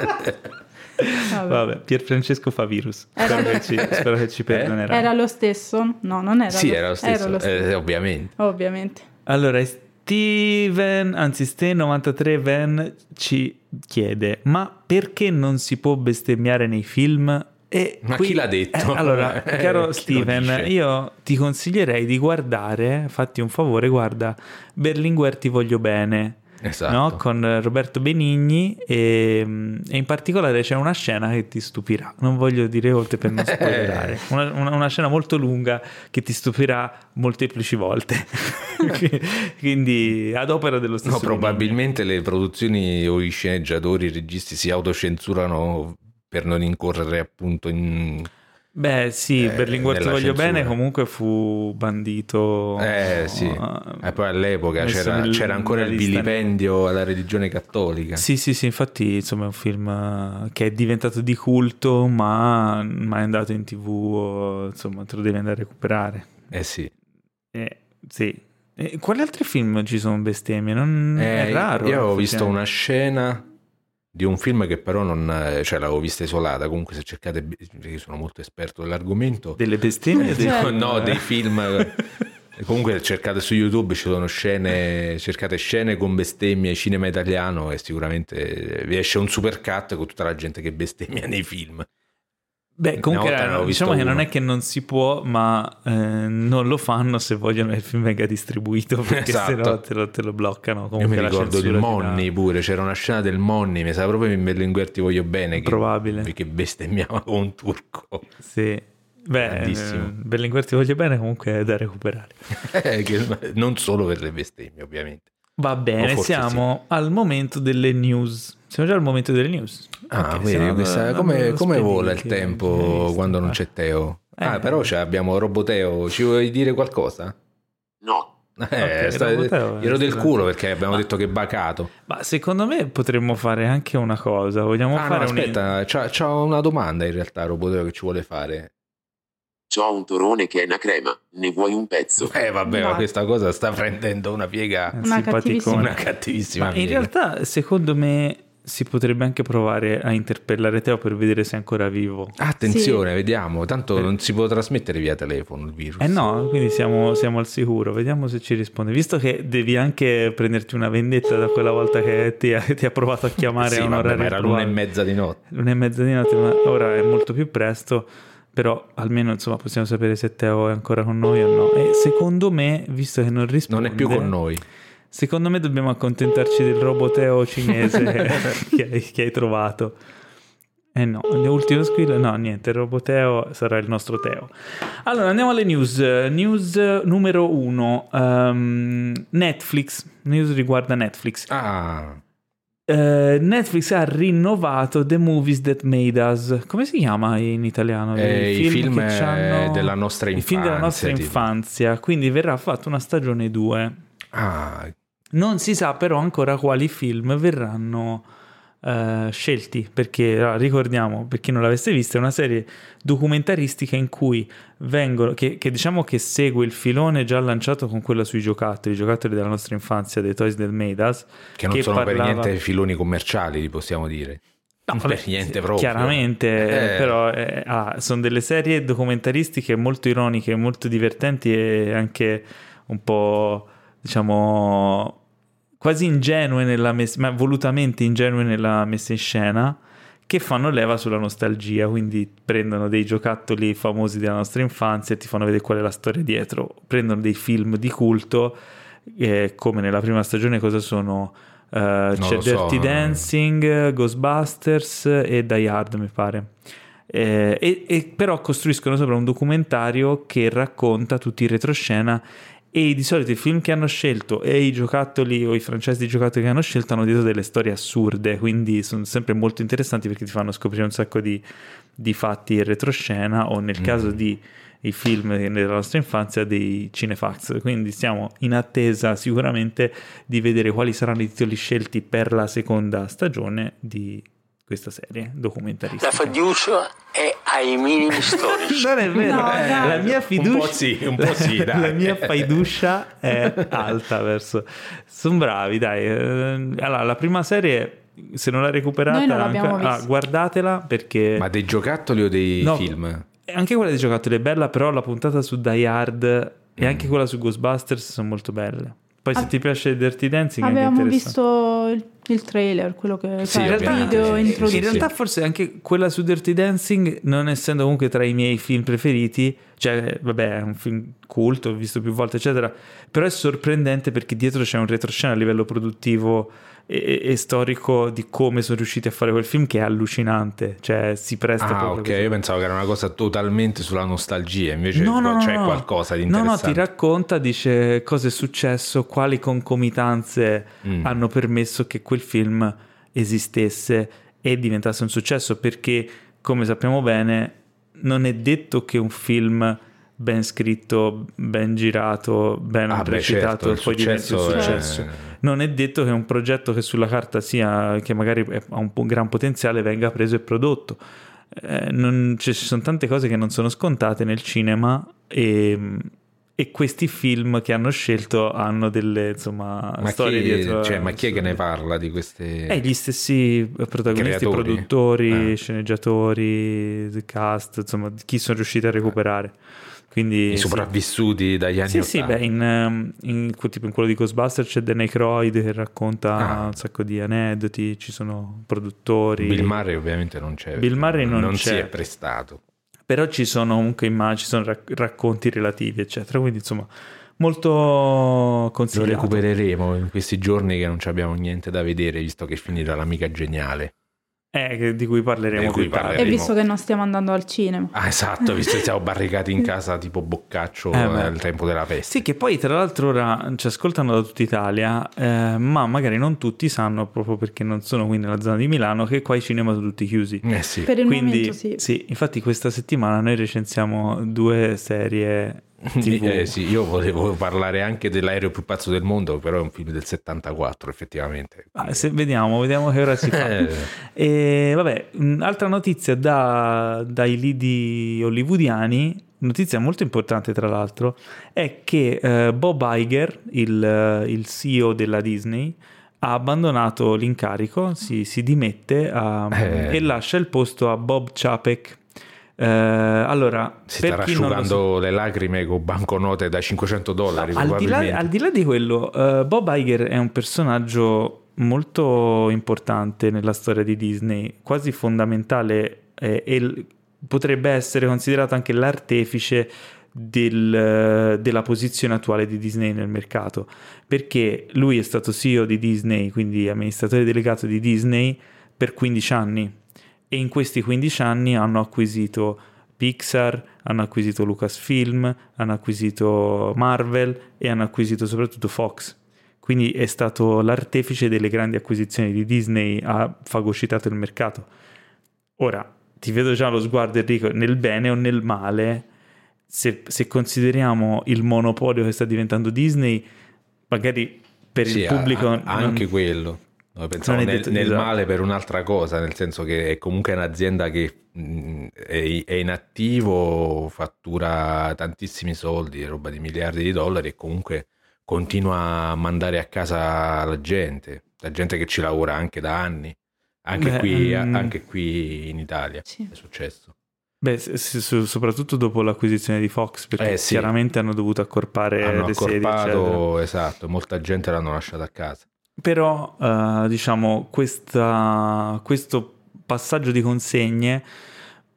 Vabbè. Vabbè, Pierfrancesco fa virus. Era Spero lo- che ci, spero che ci perdonerà. Era lo stesso? No, non era sì, lo era lo stesso, eh, ovviamente. Ovviamente. Allora, Steven, anzi Ste93 Van ci chiede, ma perché non si può bestemmiare nei film? E Ma chi l'ha detto? Eh, allora, Eh, caro lo Steven, io ti consiglierei di guardare, fatti un favore, guarda Berlinguer ti voglio bene. Esatto. no? con Roberto Benigni e, e in particolare c'è una scena che ti stupirà non voglio dire oltre per non spoilerare una, una- una scena molto lunga che ti stupirà molteplici volte quindi ad opera dello stesso No, probabilmente le produzioni o i sceneggiatori, i registi si autocensurano per non incorrere appunto in... Beh, sì, Eh, Berlinguer ti voglio censura. bene, comunque fu bandito. Eh sì, eh, e poi all'epoca c'era, nel- c'era ancora il vilipendio alla religione cattolica. Sì, sì, sì, infatti insomma è un film eh, che è diventato di culto, ma ma è andato in tv, o, insomma te lo devi andare a recuperare. Eh sì. Eh, sì. E quali altri film ci sono bestemmie? Non Eh, è raro. Io avevo visto una scena di un film che però non... eh, cioè l'avevo vista isolata, comunque se cercate... Io sono molto esperto dell'argomento. Delle bestemmie? o dei Certo. No, dei film... Comunque cercate su YouTube, ci sono scene, cercate scene con bestemmie, cinema italiano e sicuramente vi esce un super cut con tutta la gente che bestemmia nei film. Beh, comunque visto diciamo che non uno. è che non si può, ma eh, non lo fanno se vogliono che il film venga distribuito, perché Esatto. sennò te lo, te lo bloccano. Io Comunque mi la ricordo il Monni pure, c'era una scena del Monni, mi sa proprio in Berlinguer ti voglio bene, che, Probabile. che bestemmiava come un turco. Sì. Beh, eh, Berlinguer ti voglio bene, comunque è da recuperare. Eh, che- non solo per le bestemmie ovviamente. Va bene, siamo al momento delle news. Siamo già al momento delle news. Ah, vedi, questa- come, come vola il tempo visto. quando non c'è Teo? Eh. Ah, però abbiamo Roboteo, ci vuoi dire qualcosa? No. Eh, Ok, sta- glielo del culo perché abbiamo Ma- detto che è bacato. Ma secondo me potremmo fare anche una cosa. Vogliamo Ah, no, fare un- aspetta, c'ha, c'ha una domanda in realtà Roboteo che ci vuole fare. C'ho un torone che è una crema. Ne vuoi un pezzo? Eh, vabbè, ma Vai. questa cosa sta prendendo una piega, un Una simpaticone. cattivissima- una cattivissima Ma in realtà, secondo me, si potrebbe anche provare a interpellare Teo per vedere se è ancora vivo. Attenzione, vediamo, tanto Eh. non si può trasmettere via telefono il virus. Eh no, quindi siamo, siamo al sicuro, vediamo se ci risponde. Visto che devi anche prenderti una vendetta da quella volta che ti ha, ti ha provato a chiamare Sì, a un vabbè, orario era l'una e mezza di notte. L'una e mezza di notte, ma ora è molto più presto. Però almeno insomma possiamo sapere se Teo è ancora con noi o no. E secondo me, visto che non risponde, Non è più con noi. Secondo me dobbiamo accontentarci del roboteo cinese che, hai, che hai trovato. Eh no, l'ultimo squillo, no, niente, il roboteo sarà il nostro Teo. Allora, andiamo alle news. News numero uno, ehm, Netflix. News riguarda Netflix. Ah, Eh, Netflix ha rinnovato The Movies That Made Us. Come si chiama in italiano? Eh, i film, che eh, della nostra I film della nostra infanzia, tipo. infanzia. Quindi verrà fatta una stagione 2. ah, Non si sa però ancora quali film verranno eh, scelti, perché allora, ricordiamo, per chi non l'avesse vista, è una serie documentaristica in cui vengono, che, che diciamo che segue il filone già lanciato con quella sui giocattoli, i giocattoli della nostra infanzia, dei Toys del Meidas, che non sono parlava- per niente filoni commerciali, possiamo dire. No, per vabbè, niente sì, proprio. Chiaramente, Eh. però eh, ah, sono delle serie documentaristiche molto ironiche, molto divertenti e anche un po', diciamo, quasi ingenue nella messa, ma volutamente ingenue nella messa in scena, che fanno leva sulla nostalgia, quindi prendono dei giocattoli famosi della nostra infanzia e ti fanno vedere qual è la storia dietro, prendono dei film di culto, eh, come nella prima stagione cosa sono... Uh, c'è so, Dirty no. Dancing, Ghostbusters e Die Hard, mi pare. Eh, e, e però costruiscono sopra un documentario che racconta tutti i retroscena e di solito i film che hanno scelto e i giocattoli o i franchise di giocattoli che hanno scelto hanno dietro delle storie assurde, quindi sono sempre molto interessanti perché ti fanno scoprire un sacco di, di fatti in retroscena o nel caso di i film della nostra infanzia dei cinefax. Quindi siamo in attesa sicuramente di vedere quali saranno i titoli scelti per la seconda stagione di questa serie documentaristica La fiducia è ai minimi storici. non è vero, No, dai. la mia fiducia, Un po' sì, un po' sì, dai. la mia fiducia è alta verso. Sono bravi, dai. Eh, Allora, la prima serie, se non l'ha recuperata, non anche- ah, guardatela perché Ma dei giocattoli o dei No, film? anche quella dei giocattoli è bella, però la puntata su Die Hard e Mm. anche quella su Ghostbusters sono molto belle. Poi se ti piace Dirty Dancing interessante. visto il, il trailer, quello che Sì, cioè, il ovviamente, video sì, sì. In realtà forse anche quella su Dirty Dancing, non essendo comunque tra i miei film preferiti, cioè vabbè è un film culto, ho visto più volte eccetera, però è sorprendente perché dietro c'è un retroscena a livello produttivo e, e storico di come sono riusciti a fare quel film che è allucinante, cioè si presta Ah, proprio ok, così. io pensavo che era una cosa totalmente sulla nostalgia, invece No, no, no, c'è no. qualcosa di No, no, interessante. ti racconta, dice cosa è successo, quali concomitanze Mm. hanno permesso che quel film esistesse e diventasse un successo, perché come sappiamo bene non è detto che un film ben scritto, ben girato, ben Ah, beh, certo, poi diventi un successo è-. Non è detto che un progetto che sulla carta sia, che magari ha un gran potenziale, venga preso e prodotto. Eh, non- ci sono tante cose che non sono scontate nel cinema e, e questi film che hanno scelto hanno delle insomma Ma storie chi, dietro. cioè, ma chi è che ne parla di queste... Eh, gli stessi protagonisti, Creatori? produttori, Eh. sceneggiatori, cast, insomma, chi sono riusciti a recuperare. Quindi I sì. sopravvissuti dagli anni Sì, sì, 80. beh, in, ehm, in- tipo in quello di Ghostbusters c'è Dan Aykroyd che racconta Ah. un sacco di aneddoti, ci sono produttori. Bill Murray ovviamente non c'è. Bill Murray non si c'è. è prestato. Però ci sono comunque immagini, ci sono rac- racconti relativi, eccetera. Quindi, insomma, molto Lo consigliato. recupereremo in questi giorni che non ci abbiamo niente da vedere, visto che finirà l'amica geniale. Eh, di cui parleremo Di cui più tardi. E visto che non stiamo andando al cinema. Ah, esatto, visto che siamo barricati in casa tipo Boccaccio Eh, al tempo della peste. Sì, che poi tra l'altro ora ci ascoltano da tutta Italia, eh, ma magari non tutti sanno, proprio perché non sono qui nella zona di Milano, che qua i cinema sono tutti chiusi. Eh sì. Per il Quindi, momento sì. infatti questa settimana noi recensiamo due serie. Eh, sì, io volevo parlare anche dell'aereo più pazzo del mondo, però è un film del 74 effettivamente. Ah, se- vediamo, vediamo che ora si fa. Eh, E vabbè, un'altra notizia da- dai lidi hollywoodiani, notizia molto importante tra l'altro, è che eh, Bob Iger, il, eh, il CEO della Disney, ha abbandonato l'incarico, si, si dimette ah, Eh. e lascia il posto a Bob Chapek. Eh, allora, si sta sa- rasciugando le lacrime con banconote da 500 dollari. al, di là, al di là di quello, eh, Bob Iger è un personaggio molto importante nella storia di Disney, quasi fondamentale eh, e l- potrebbe essere considerato anche l'artefice del, eh, della posizione attuale di Disney nel mercato, perché lui è stato CEO di Disney, quindi amministratore delegato di Disney per 15 anni e in questi 15 anni hanno acquisito Pixar, hanno acquisito Lucasfilm, hanno acquisito Marvel e hanno acquisito soprattutto Fox. Quindi è stato l'artefice delle grandi acquisizioni di Disney, ha fagocitato il mercato. Ora, ti vedo già lo sguardo Enrico, nel bene o nel male, se, se consideriamo il monopolio che sta diventando Disney, magari per Sì, il pubblico... a- non- anche quello. No, pensavo nel, detto- nel esatto. male per un'altra cosa, nel senso che è comunque un'azienda che mh, è, è in attivo, fattura tantissimi soldi, roba di miliardi di dollari e comunque continua a mandare a casa la gente, la gente che ci lavora anche da anni, anche, Beh, qui, mm. anche qui in Italia Sì. è successo. Beh, soprattutto dopo l'acquisizione di Fox, perché Eh, sì. chiaramente hanno dovuto accorpare Hanno le sedi, eccetera. accorpato, esatto, molta gente l'hanno lasciata a casa. Però eh, diciamo questa, questo passaggio di consegne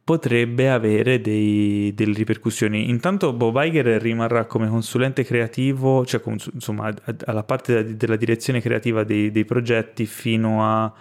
potrebbe avere dei, delle ripercussioni. Intanto Bob Iger rimarrà come consulente creativo, cioè insomma alla parte della direzione creativa dei, dei progetti fino a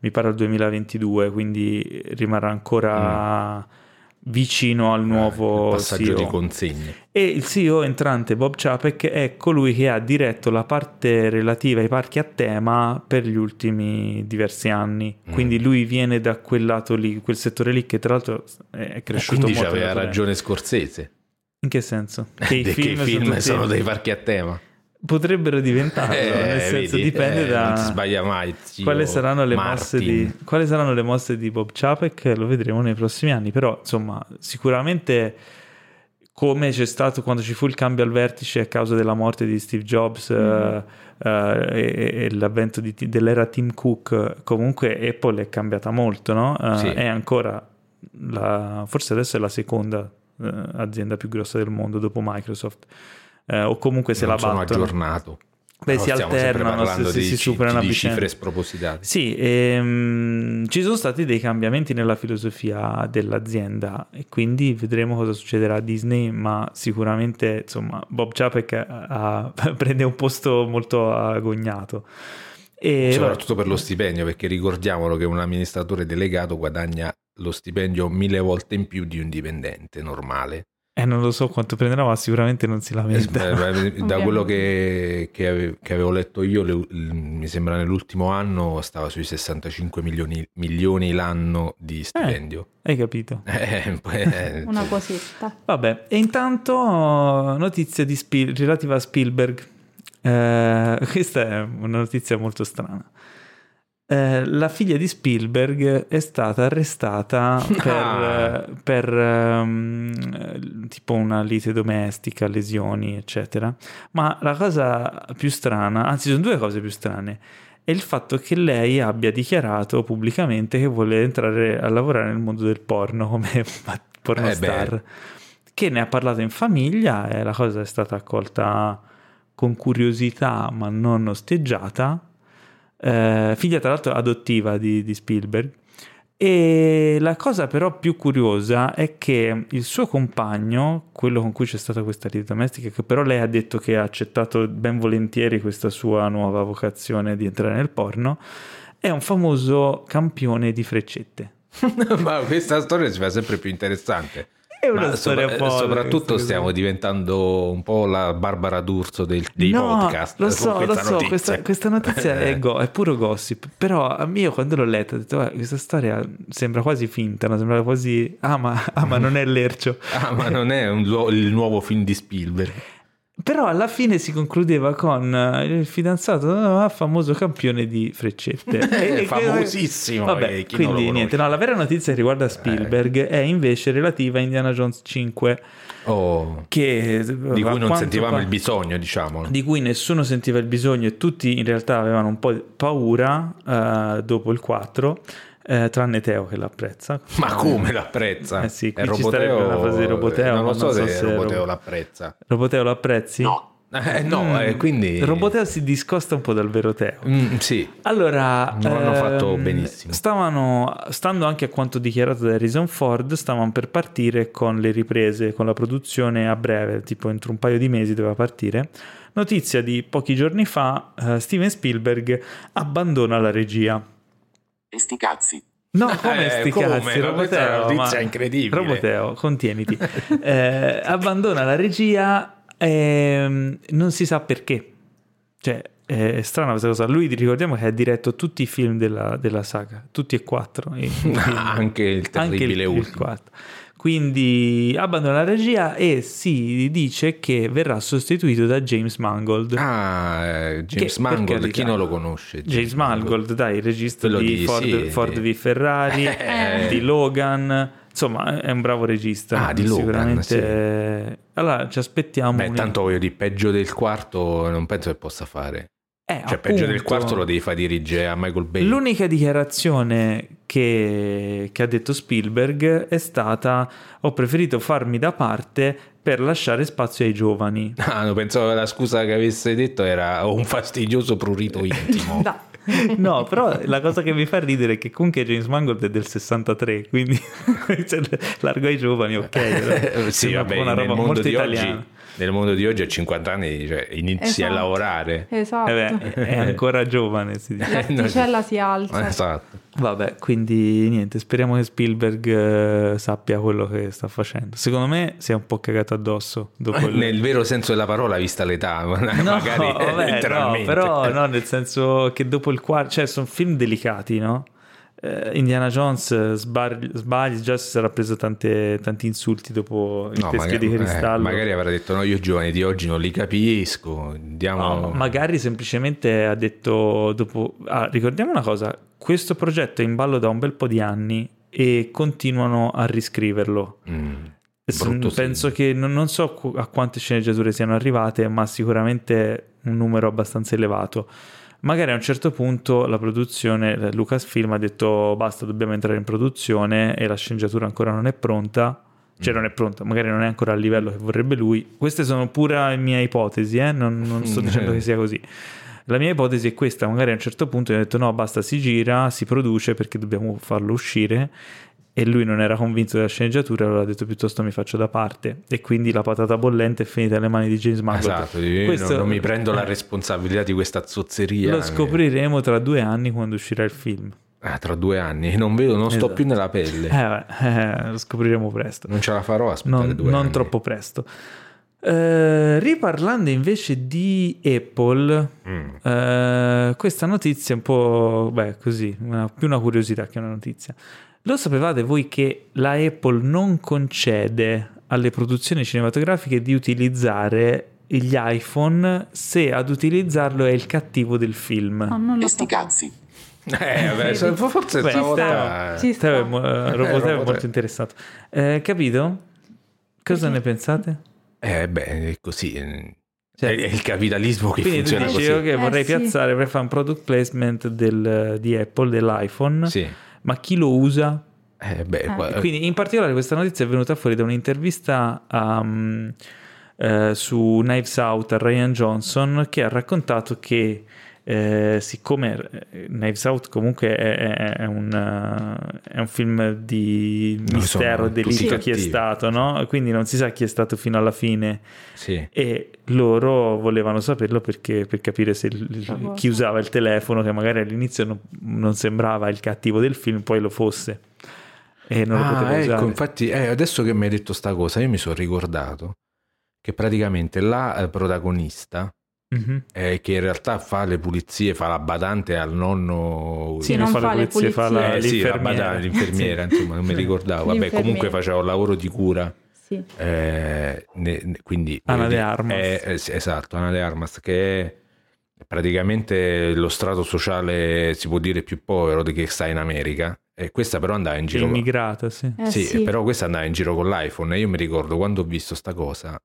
mi pare al 2022, quindi rimarrà ancora mm vicino al nuovo eh, passaggio CEO. di consegne. E il CEO entrante Bob Chapek è colui che ha diretto la parte relativa ai parchi a tema per gli ultimi diversi anni. Mm. Quindi lui viene da quel lato lì, quel settore lì che tra l'altro è cresciuto Quindi molto. aveva ragione Scorsese. In che senso? Che i film, che i film sono, sono dei parchi a tema potrebbero diventarlo, eh, nel senso vedi, dipende eh, da mai, quali saranno, le mosse di, quali saranno le mosse di Bob Chapek, lo vedremo nei prossimi anni, però insomma sicuramente come c'è stato quando ci fu il cambio al vertice a causa della morte di Steve Jobs mm-hmm. uh, uh, e, e, l'avvento di, dell'era Tim Cook, comunque Apple è cambiata molto, no? Uh, sì. È ancora, la, forse adesso è la seconda azienda più grossa del mondo dopo Microsoft eh, o comunque se non la battono. sono aggiornato. Beh, si alternano, si, di, si superano di, di cifre spropositate. Sì, ehm, ci sono stati dei cambiamenti nella filosofia dell'azienda e quindi vedremo cosa succederà a Disney, ma sicuramente insomma, Bob Chapek ha, prende un posto molto agognato. E, Soprattutto per lo stipendio, perché ricordiamolo che un amministratore delegato guadagna lo stipendio mille volte in più di un dipendente normale. Eh, non lo so quanto prenderà, ma sicuramente non si lamenta. Eh, da quello che, che, avevo, che, avevo letto io, le, mi sembra nell'ultimo anno stava sui 65 milioni, milioni l'anno di stipendio. Eh, hai capito? Eh, Una cosetta. Vabbè, e intanto notizia di Spiel, relativa a Spielberg. Eh, questa è una notizia molto strana. Eh, la figlia di Spielberg è stata arrestata per, ah. per um, tipo una lite domestica, lesioni, eccetera. Ma la cosa più strana, anzi, sono due cose più strane. È il fatto che lei abbia dichiarato pubblicamente che vuole entrare a lavorare nel mondo del porno come pornostar. Eh che ne ha parlato in famiglia e la cosa è stata accolta con curiosità ma non osteggiata eh, figlia tra l'altro adottiva di, di Spielberg. E la cosa però più curiosa è che il suo compagno, quello con cui c'è stata questa lite domestica, che però lei ha detto che ha accettato ben volentieri questa sua nuova vocazione di entrare nel porno, è un famoso campione di freccette. Ma questa storia si fa sempre più interessante. È una Ma storia sopra- soprattutto stiamo diventando un po' la Barbara D'Urso del, dei no, podcast. Lo so, lo so, notizia. Questa, questa, notizia è, go- è, puro gossip. Però a me io quando l'ho letta ho detto questa storia sembra quasi finta, no? sembra quasi... Ah ma, ah, ma non è Lercio. ah ma non è un, il nuovo film di Spielberg. Però alla fine si concludeva con eh, il fidanzato ah, famoso campione di freccette. e, famosissimo. Vabbè, quindi niente, no, la vera notizia che riguarda Spielberg eh. è invece relativa a Indiana Jones 5. Oh, che, di cui non sentivamo pa- il bisogno, diciamo. Di cui nessuno sentiva il bisogno e tutti in realtà avevano un po' paura uh, dopo il 4 eh, tranne Teo che l'apprezza. Ma come l'apprezza? Eh sì, qui ci Roboteo, la fase di Roboteo. Non lo so, so se, Roboteo l'apprezza. Roboteo l'apprezzi? No. Eh, no, mm, eh, quindi... Roboteo si discosta un po' dal vero Teo. Mm, sì. Allora... Non hanno fatto ehm, benissimo. Stavano, stando anche a quanto dichiarato da Harrison Ford, stavano per partire con le riprese, con la produzione a breve, tipo entro un paio di mesi doveva partire. Notizia di pochi giorni fa, uh, Steven Spielberg abbandona la regia. E sti cazzi. No, come eh, sti come? cazzi, Roboteo, ma... incredibile. Roboteo, contieniti. eh, abbandona la regia e non si sa perché. Cioè, è strana questa cosa. Lui ricordiamo che ha diretto tutti i film della, della saga, tutti e quattro. anche il terribile anche il, ultimo. Il quindi abbandona la regia e si dice che verrà sostituito da James Mangold. Ah, eh, James che, Mangold, chi non lo conosce? James, James Mangold, Mangold, dai, il regista di, di, Ford, sì, Ford di... v Ferrari, eh. di Logan. Insomma, è un bravo regista. Ah, di Logan, sicuramente. Sì. Allora, ci aspettiamo. Beh, un... tanto voglio di peggio del quarto, non penso che possa fare. Eh, cioè, appunto, peggio del quarto lo devi far dirigere a Michael Bay. L'unica dichiarazione che, che, ha detto Spielberg è stata: Ho preferito farmi da parte per lasciare spazio ai giovani. Ah, no, pensavo che la scusa che avesse detto era un fastidioso prurito intimo. Da. No, però la cosa che mi fa ridere è che comunque James Mangold è del 63, quindi cioè, largo ai giovani, ok. sì, vabbè, una roba molto italiana. oggi, nel mondo di oggi a 50 anni cioè, inizi a Esatto. lavorare. Esatto. Eh beh, è ancora giovane, si dice. L'asticella si alza. Esatto. Vabbè, quindi niente, speriamo che Spielberg eh, sappia quello che sta facendo. Secondo me si è un po' cagato addosso dopo il... Nel vero senso della parola, vista l'età, No, magari vabbè, no, letteralmente. però no, nel senso che dopo il quarto, cioè sono film delicati, no? Eh, Indiana Jones eh, sbagli, sbagli, già si sarà preso tante- tanti insulti dopo il No, teschio magari, di eh, cristallo. magari avrà detto no, io giovani di oggi non li capisco, andiamo... No, magari semplicemente ha detto dopo ah, ricordiamo una cosa questo progetto è in ballo da un bel po' di anni e continuano a riscriverlo Mm, brutto penso segno. che non, non so a quante sceneggiature siano arrivate ma sicuramente un numero abbastanza elevato magari a un certo punto la produzione eh, Lucasfilm ha detto basta dobbiamo entrare in produzione e la sceneggiatura ancora non è pronta cioè non è pronta, magari non è ancora al livello che vorrebbe lui. Queste sono pure mie ipotesi, eh? non, non sto dicendo che sia così. La mia ipotesi è questa, magari a un certo punto mi ha detto no, basta, si gira, si produce perché dobbiamo farlo uscire e lui non era convinto della sceneggiatura, allora ha detto piuttosto mi faccio da parte e quindi la patata bollente è finita alle mani di James Mangold. Esatto, Questo- non, non mi prendo la responsabilità di questa zozzeria. Lo scopriremo tra due anni quando uscirà il film. Ah, tra due anni, non vedo, non sto Esatto. più nella pelle. Eh, eh, lo scopriremo presto. Non ce la farò a aspettare non, due non anni. troppo presto. Eh, riparlando invece di Apple, Mm. eh, questa notizia è un po' beh, così, una- più una curiosità che una notizia. Lo sapevate voi che la Apple non concede alle produzioni cinematografiche di utilizzare gli iPhone se ad utilizzarlo è il cattivo del film? No, non lo E sti so. cazzi. Eh, vabbè, so- forse Beh, stavolta... Ci sta. Teo è mo- eh, Roboteo è Roboteo. molto interessato. Eh, capito? Cosa ne pensate? Eh, beh, è così. eh, Cioè- è il capitalismo che Quindi tu funziona dici così. ok vorrei Eh, sì. piazzare per fare un product placement del- di Apple dell'iPhone Sì. Ma chi lo usa? Eh, beh, Eh. quindi in particolare questa notizia è venuta fuori da un'intervista a, mm, eh, su Knives Out a Ryan Johnson che ha raccontato che eh, siccome eh, Knives Out comunque è, è- un, eh, è un film di mistero, tutti delitto chi è stato, no? quindi non si sa chi è stato fino alla fine sì. e loro volevano saperlo perché, per capire se il- chi usava il telefono, che magari all'inizio non, non sembrava il cattivo del film, poi lo fosse e non lo Ah, poteva ecco, usare. infatti, eh, adesso che mi hai detto sta cosa, io mi sono ricordato che praticamente la eh, protagonista, Mhm. eh, che in realtà fa le pulizie, fa la badante al nonno... Sì, Sì, non fa le fa le pulizie, fa la, Eh, sì, la l'infermiera. badante, l'infermiera, insomma, non mi ricordavo. Vabbè, comunque faceva un lavoro di cura. Sì. eh, ne- ne- quindi Ana de Armas. è- è- sì, esatto, Ana de Armas, che è praticamente lo strato sociale, si può dire, più povero di che sta in America. E questa però andava in giro. Immigrata, sì. Eh, sì, sì. però questa andava in giro con l'iPhone e io mi ricordo quando ho visto sta cosa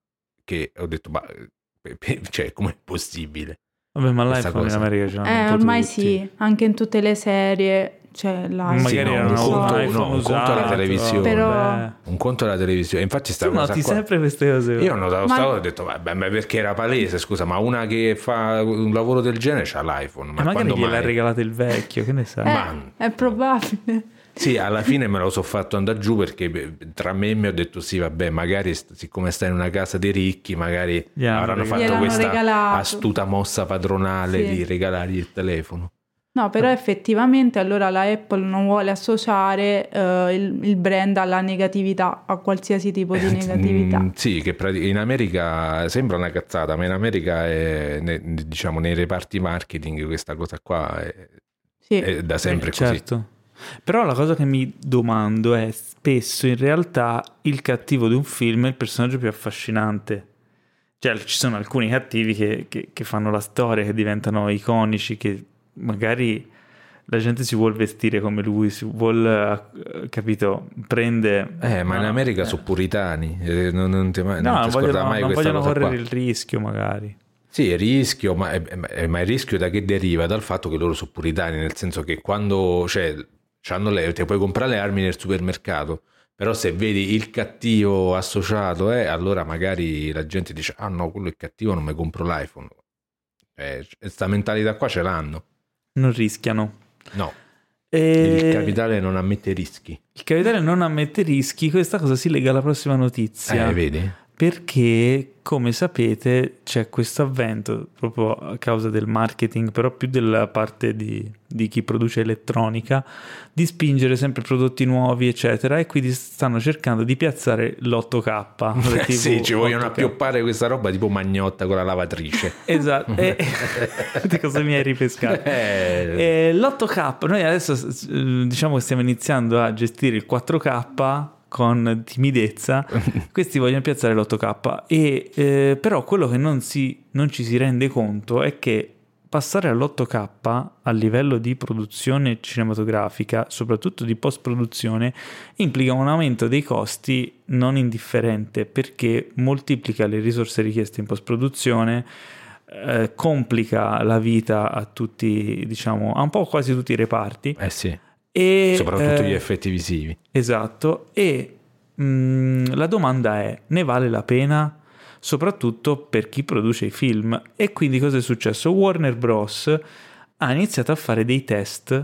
che ho detto, ma eh, eh, cioè, com'è possibile? Vabbè, ma l'iPhone in America ce l'hanno Eh, un po' ormai tutti. sì, anche in tutte le serie c'è l'iPhone. Magari Sì, no, era un un, conto- no, un conto usato, alla televisione. Però-. Un conto alla televisione. Infatti sta Tu noti qua- sempre queste cose. Io ho notato Ma- e ho detto, vabbè, ma perché era palese, scusa, ma una che fa un lavoro del genere c'ha l'iPhone, ma Ma magari quando gliel'ha mai? regalato il vecchio, che ne sai? Eh, Ma- è probabile. Sì, alla fine me lo so fatto andare giù perché tra me e me ho detto sì, vabbè, magari siccome stai in una casa dei ricchi, magari hanno avranno fatto regalato. questa regalato. astuta mossa padronale Sì. di regalargli il telefono. No, però effettivamente allora la Apple non vuole associare eh, il, il brand alla negatività, a qualsiasi tipo di Eh, negatività. mm, sì, che in America sembra una cazzata, ma in America è, ne- diciamo nei reparti marketing questa cosa qua è, Sì. è da sempre Eh, così. certo. Però la cosa che mi domando è spesso in realtà il cattivo di un film è il personaggio più affascinante. Cioè ci sono alcuni cattivi che, che- che fanno la storia, che diventano iconici, che magari la gente si vuole vestire come lui, si vuole, eh, capito, prende... Eh, ma in America eh. sono puritani, eh, non, non ti, No, non non ti vogliono, mai non vogliono correre il rischio magari. Sì, il rischio, ma, ma il rischio da che deriva? Dal fatto che loro sono puritani, nel senso che quando cioè, c'hanno le, ti puoi comprare le armi nel supermercato, Però se vedi il cattivo associato, eh, allora magari la gente dice, ah no, quello è cattivo, non mi compro l'iPhone. Eh, questa mentalità qua ce l'hanno. Non rischiano. No, E- il capitale non ammette rischi. Il capitale non ammette rischi, questa cosa si lega alla prossima notizia. Eh, vedi? Perché, come sapete, c'è questo avvento proprio a causa del marketing, però più della parte di, di chi produce elettronica, di spingere sempre prodotti nuovi, eccetera, e quindi stanno cercando di piazzare l'8K. Eh, sì, ci vogliono appioppare questa roba tipo magnotta con la lavatrice. Esatto, e di cosa mi hai ripescato? Eh, E l'8K, noi adesso eh, diciamo che stiamo iniziando a gestire il 4K con timidezza, questi vogliono piazzare l'8K, e, eh, però quello che non, si, non ci si rende conto è che passare all'8K a livello di produzione cinematografica, soprattutto di post-produzione, implica un aumento dei costi non indifferente perché moltiplica le risorse richieste in post-produzione, eh, complica la vita a tutti, diciamo, a un po' quasi tutti i reparti. eh sì, E, soprattutto eh, gli effetti visivi. Esatto, e mh, la domanda è, ne vale la pena? Soprattutto per chi produce i film. E quindi cosa è successo? Warner Bros. ha iniziato a fare dei test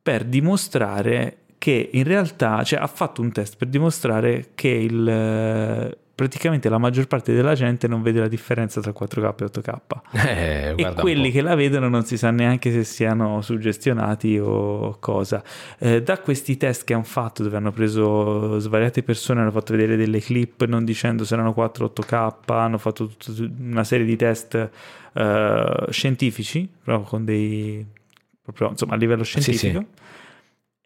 per dimostrare che in realtà, cioè ha fatto un test per dimostrare che il, eh, praticamente la maggior parte della gente non vede la differenza tra 4K e 8K. Eh, E quelli che la vedono non si sa neanche se siano suggestionati o cosa. Eh, da questi test che hanno fatto, dove hanno preso svariate persone, hanno fatto vedere delle clip non dicendo se erano 4 8K, hanno fatto tutta una serie di test eh, scientifici, proprio con dei proprio insomma a livello Sì, scientifico. sì.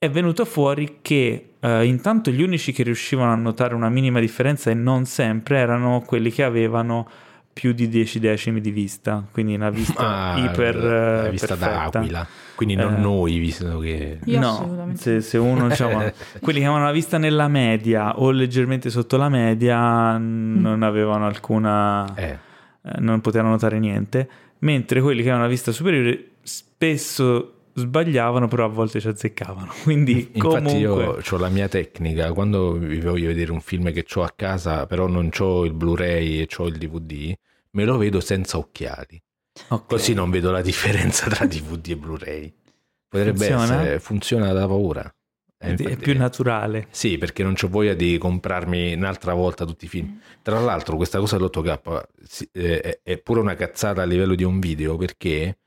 È venuto fuori che eh, intanto gli unici che riuscivano a notare una minima differenza e non sempre erano quelli che avevano più di 10 decimi di vista, quindi una vista Ah, iper la eh, vista perfetta. d'aquila. Quindi non Eh. noi, visto che... Io no, se, se uno diciamo, quelli che avevano la vista nella media o leggermente sotto la media n- non avevano alcuna Eh, eh, non potevano notare niente, mentre quelli che avevano la vista superiore spesso sbagliavano, però a volte ci azzeccavano. Quindi Infatti comunque io ho la mia tecnica, quando vi voglio vedere un film che ho a casa, però non ho il Blu-ray e ho il DVD, me lo vedo senza occhiali. Ok. Così non vedo la differenza tra DVD e Blu-ray. Potrebbe Funziona? essere, funziona da paura. Eh, è infatti- più naturale. Sì, perché non ho voglia di comprarmi un'altra volta tutti i film. Tra l'altro, questa cosa dell'8K sì, eh, è, è pure una cazzata a livello di un video perché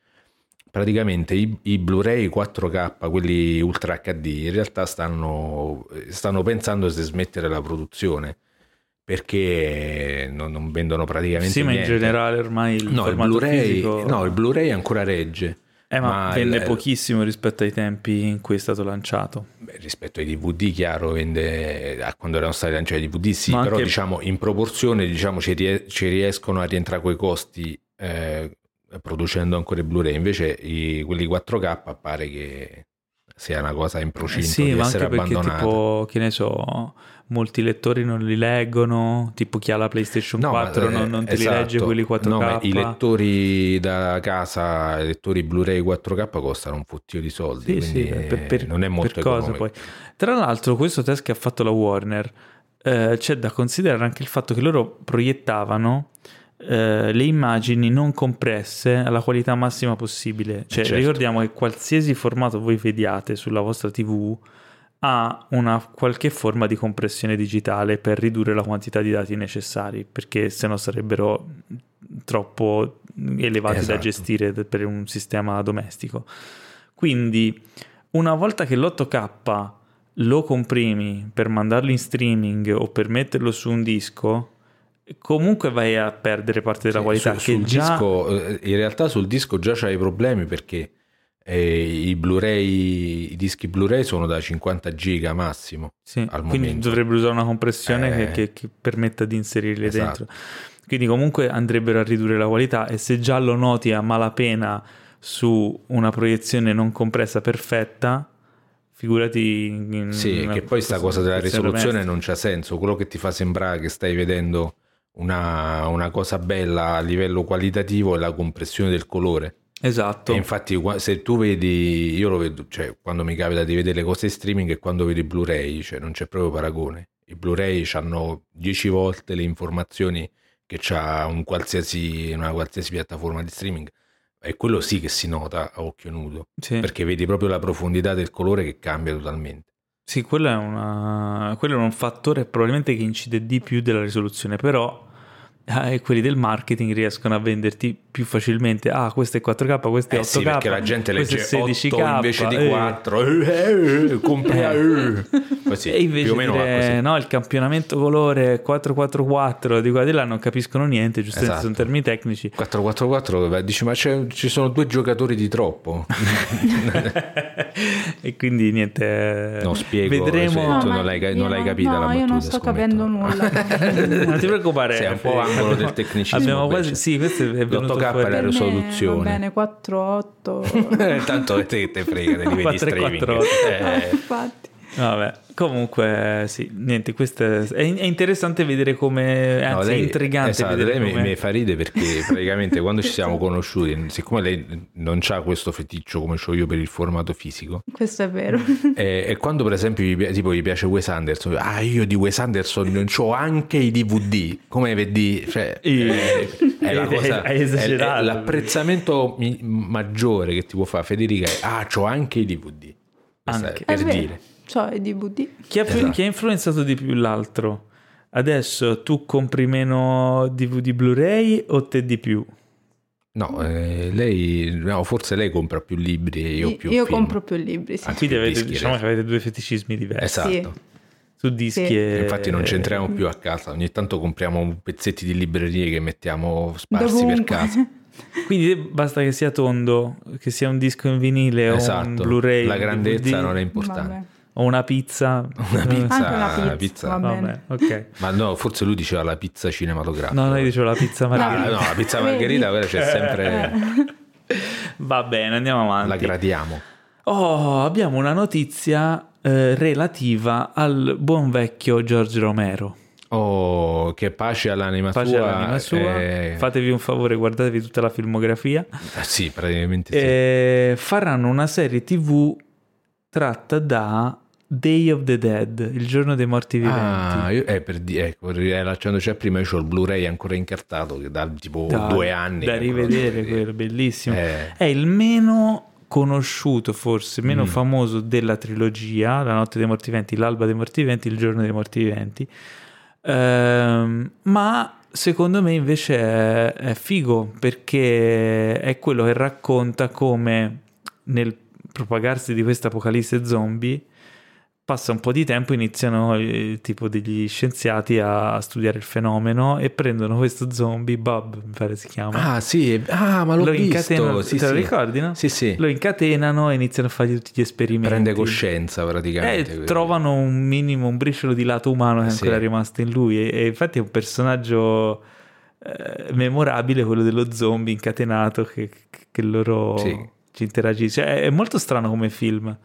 praticamente i, i Blu-ray 4K, quelli Ultra HD, in realtà stanno, stanno pensando se smettere la produzione perché non, non vendono praticamente Sì, ma in niente. generale ormai il No, il Blu-ray, fisico... no, il Blu-ray ancora regge. Eh, ma, ma vende il- pochissimo rispetto ai tempi in cui è stato lanciato. Beh, rispetto ai DVD, chiaro, vende a quando erano stati lanciati i DVD, sì, Ma però anche- diciamo in proporzione diciamo, ci, rie- ci riescono a rientrare quei costi eh, producendo ancora i Blu-ray. Invece i- quelli 4K pare che sia una cosa in Eh procinto sì, di ma essere anche perché abbandonata. tipo, che ne so, molti lettori non li leggono, tipo chi ha la PlayStation No, ma, 4 eh, non, non te li esatto. legge quelli 4K. No, ma i lettori da casa, i lettori Blu-ray 4K costano un fottio di soldi, Sì, quindi sì, per, per- non è molto per cosa poi. Tra l'altro, questo test che ha fatto la Warner eh, c'è da considerare anche il fatto che loro proiettavano eh, le immagini non compresse alla qualità massima possibile. Cioè, Certo. ricordiamo che qualsiasi formato voi vediate sulla vostra TV ha una qualche forma di compressione digitale per ridurre la quantità di dati necessari, perché sennò sarebbero troppo elevati da Esatto. gestire per un sistema domestico. Quindi, una volta che l'8K lo comprimi per mandarlo in streaming o per metterlo su un disco, comunque vai a perdere parte della Sì, qualità. su- che sul già... disco, eh, in realtà sul disco già c'hai problemi perché eh, i Blu-ray, i dischi Blu-ray sono da 50 giga massimo. Sì, quindi momento. dovrebbero usare una compressione Eh. che, che- che permetta di inserirli Esatto. dentro. Quindi comunque andrebbero a ridurre la qualità e se già lo noti a malapena su una proiezione non compressa perfetta, figurati in Sì, che poi sta cosa della risoluzione domestica. non c'ha senso. Quello che ti fa sembrare che stai vedendo una, una cosa bella a livello qualitativo è la compressione del colore. Esatto. E infatti, se tu vedi, io lo vedo, cioè, quando mi capita di vedere le cose in streaming e quando vedo i Blu-ray, cioè, non c'è proprio paragone. I Blu-ray hanno 10 volte le informazioni che c'ha un qualsiasi, una qualsiasi piattaforma di streaming. E quello sì che si nota a occhio nudo, Sì. perché vedi proprio la profondità del colore che cambia totalmente. Sì, quello è, una- quello è un fattore probabilmente che incide di più della risoluzione, però eh, quelli del marketing riescono a venderti più facilmente. Ah, questo è 4K, questo è 8K. Eh sì, perché la gente questo legge è 8 16K, invece di eh. 4. Eh, eh, eh, compra, eh. Così, e invece più o meno dire, così. no, il campionamento colore 444 di qua di là non capiscono niente, giustamente Esatto. sono termini tecnici. 444 beh, dici ma c'è- ci sono due giocatori di troppo e quindi niente. No, spiego, Vedremo. No, non l'hai, non l'hai non- capita no, la battuta io non sto scommetto. capendo nulla. non ti preoccupare. Sei un po'. Angolo del tecnicismo, Abbiamo quasi, sì, questo è venuto L'8K è fuori. la Per me risoluzione. Va bene, 4, 8. Tanto te, te frega, te li vedi 4 e streaming. 4. Eh, Infatti. Vabbè, comunque sì, niente, questo è, è interessante vedere come, no, anzi lei- è intrigante esatto, vedere lei mi, come... mi fa ridere perché praticamente quando ci siamo conosciuti, siccome lei non ha questo feticcio come ho io per il formato fisico, Questo è vero. E, e quando per esempio gli, tipo, gli piace Wes Anderson, ah io di Wes Anderson non ho anche i DVD, come vedi, cioè, I- è, è la cosa, è- esagerato. è l'apprezzamento mi- maggiore che ti può fare Federica è, ah c'ho anche i DVD, Anche. per è vero. Cioè, i DVD. Chi ha, Esatto. chi ha influenzato di più l'altro? Adesso tu compri meno DVD Blu-ray o te di più? No, eh, lei, no, forse lei compra più libri e io Io, più io film. compro più libri, sì. Anzi, Quindi più avete, dischi, diciamo eh. che avete due feticismi diversi. Esatto. Su dischi Sì. e... Infatti non c'entriamo più a casa, ogni tanto compriamo pezzetti di librerie che mettiamo sparsi per Dovunque. casa. Quindi basta che sia tondo, che sia un disco in vinile o un Esatto, Blu-ray. la un grandezza DVD, non è importante. Vabbè. O una pizza. Una pizza, Anche una pizza, va Vabbè, bene. ok. Ma no, forse lui diceva la pizza cinematografica. No, noi dicevo la pizza Ah, margherita. no, la pizza margherita, quella c'è sempre. Va bene, andiamo avanti. La gradiamo. Oh, abbiamo una notizia eh, relativa al buon vecchio George Romero. Oh, che pace all'anima Pace sua. all'anima sua. eh, Fatevi un favore, guardatevi tutta la filmografia. eh, sì, praticamente sì. E faranno una serie TV tratta da Day of the Dead, il giorno dei morti viventi. Ah, io, eh, per dire, ecco, rilacciandoci a prima, io ho il Blu-ray ancora incartato che da tipo Da- due anni. Da rivedere quello, bellissimo. Eh, È il meno conosciuto, forse, meno Mm. famoso della trilogia, La notte dei morti viventi, L'alba dei morti viventi, Il giorno dei morti viventi. Ehm, ma secondo me invece è, è figo perché è quello che racconta come nel propagarsi di questa apocalisse zombie passa un po' di tempo iniziano eh, tipo degli scienziati a studiare il fenomeno e prendono questo zombie Bob mi pare si chiama Ah, sì, ah, ma l'ho lo visto. incatenano Sì, te lo sì. ricordi no? Sì, sì. lo incatenano e iniziano a fargli tutti gli esperimenti Prende coscienza praticamente. e quindi. trovano un minimo, un briciolo di lato umano che è Sì. ancora rimasto in lui e, e infatti è un personaggio eh, memorabile quello dello zombie incatenato che, che loro Sì. ci interagisce Cioè, è molto strano come film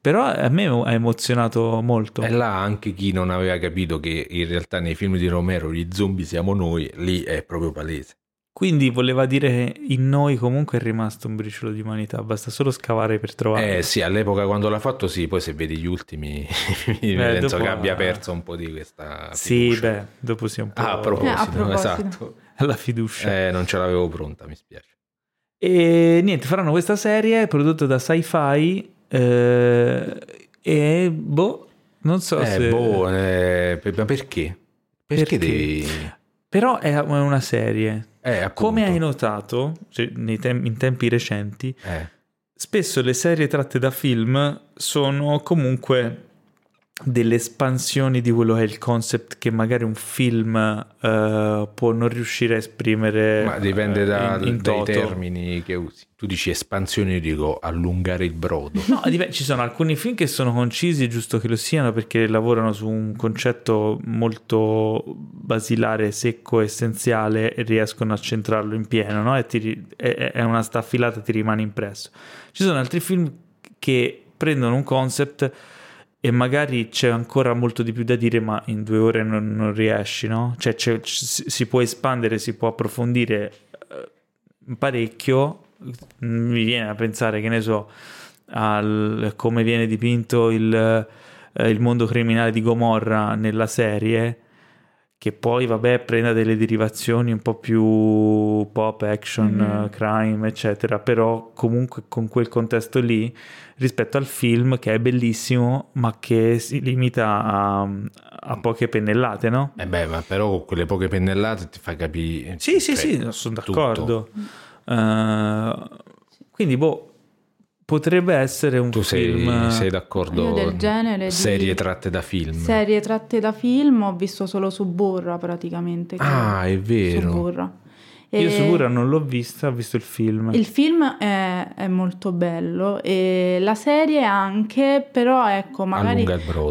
però a me ha emozionato molto E là anche chi non aveva capito che in realtà nei film di Romero gli zombie siamo noi, lì è proprio palese. quindi voleva dire che in noi comunque è rimasto un briciolo di umanità basta solo scavare per trovarlo Eh sì, all'epoca quando l'ha fatto sì, poi se vedi gli ultimi penso dopo- che abbia perso un po' di questa sì fiducia. beh dopo sia un po' Ah, a proposito, Eh, a proposito. esatto. la fiducia Eh, non ce l'avevo pronta, mi spiace. E niente, faranno questa serie prodotta da Sci-Fi eh, e boh, non so Eh, se... boh, eh, ma perché? Perché, Perché? devi... Però è una serie. Eh. Come hai notato, cioè, tem- in tempi recenti, Eh, spesso le serie tratte da film sono comunque delle espansioni di quello che è il concept che magari un film eh, può non riuscire a esprimere ma dipende eh, da- in- in dai termini che usi. Tu dici espansione, io dico allungare il brodo. No, dip- ci sono alcuni film che sono concisi, giusto che lo siano, perché lavorano su un concetto molto basilare, secco, essenziale e riescono a centrarlo in pieno, no? E ti è, è una staffilata, ti rimane impresso. Ci sono altri film che prendono un concept e magari c'è ancora molto di più da dire, ma in due ore non, non riesci, no? Cioè si si può espandere, si può approfondire eh, parecchio mi viene a pensare, che ne so, al come viene dipinto il, eh, il mondo criminale di Gomorra nella serie, che poi, vabbè, prenda delle derivazioni un po' più pop, action, eh, crime, eccetera, però comunque con quel contesto lì, rispetto al film che è bellissimo, ma che si limita a, a poche pennellate, no? Eh beh, ma però con quelle poche pennellate ti fa capire. Sì, sì, cioè, sì, sono tutto. d'accordo. Eh, quindi, boh, potrebbe essere un Tu sei, film... sei d'accordo? Io del genere di- Serie tratte da film. Serie tratte da film ho visto solo Suburra praticamente. Ah, è vero. Suburra. Io E su Pura non l'ho vista, ho visto il film. Il film è, è molto bello e la serie anche, però ecco, magari,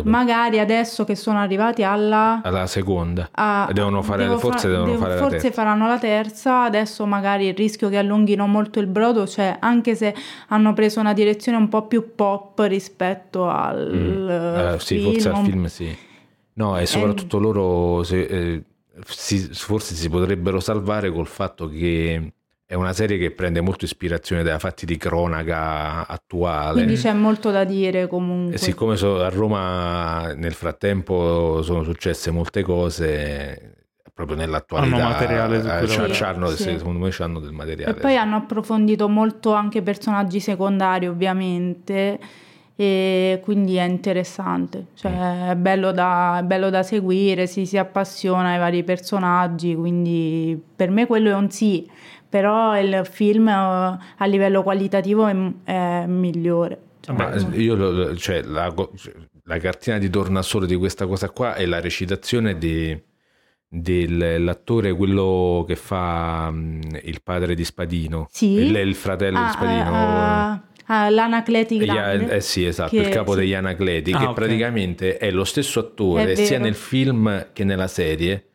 magari adesso che sono arrivati alla... Alla seconda. a- Devono fare- devo forse fa- devono devo- fare la forse terza. faranno la terza, adesso magari il rischio che allunghino molto il brodo c'è, anche se hanno preso una direzione un po' più pop rispetto al Mm. Eh, sì, film. forse al film sì. No, e soprattutto loro se- eh, si- forse si potrebbero salvare col fatto che è una serie che prende molto ispirazione da fatti di cronaca attuale. Quindi c'è molto da dire comunque. E siccome so- a Roma nel frattempo sono successe molte cose, proprio nell'attualità, Hanno materiale eh, c'hanno- Sì. secondo me hanno del materiale. E poi hanno approfondito molto anche personaggi secondari, ovviamente, e quindi è interessante. Cioè, è bello da, è bello da seguire, si, si appassiona ai vari personaggi, quindi per me quello è un sì, però il film eh, a livello qualitativo è, è migliore. Cioè, Ma io cioè, la, cioè, la cartina di tornasole di questa cosa qua è la recitazione di- dell'attore, quello che fa mm, il padre di Spadino, Sì? il, il fratello di Ah, Spadino. ah, ah, ah, l'Anacleti Gli- grande. eh sì, esatto, che- il capo sì. degli Anacleti, Ah, che ok. praticamente è lo stesso attore sia nel film che nella serie,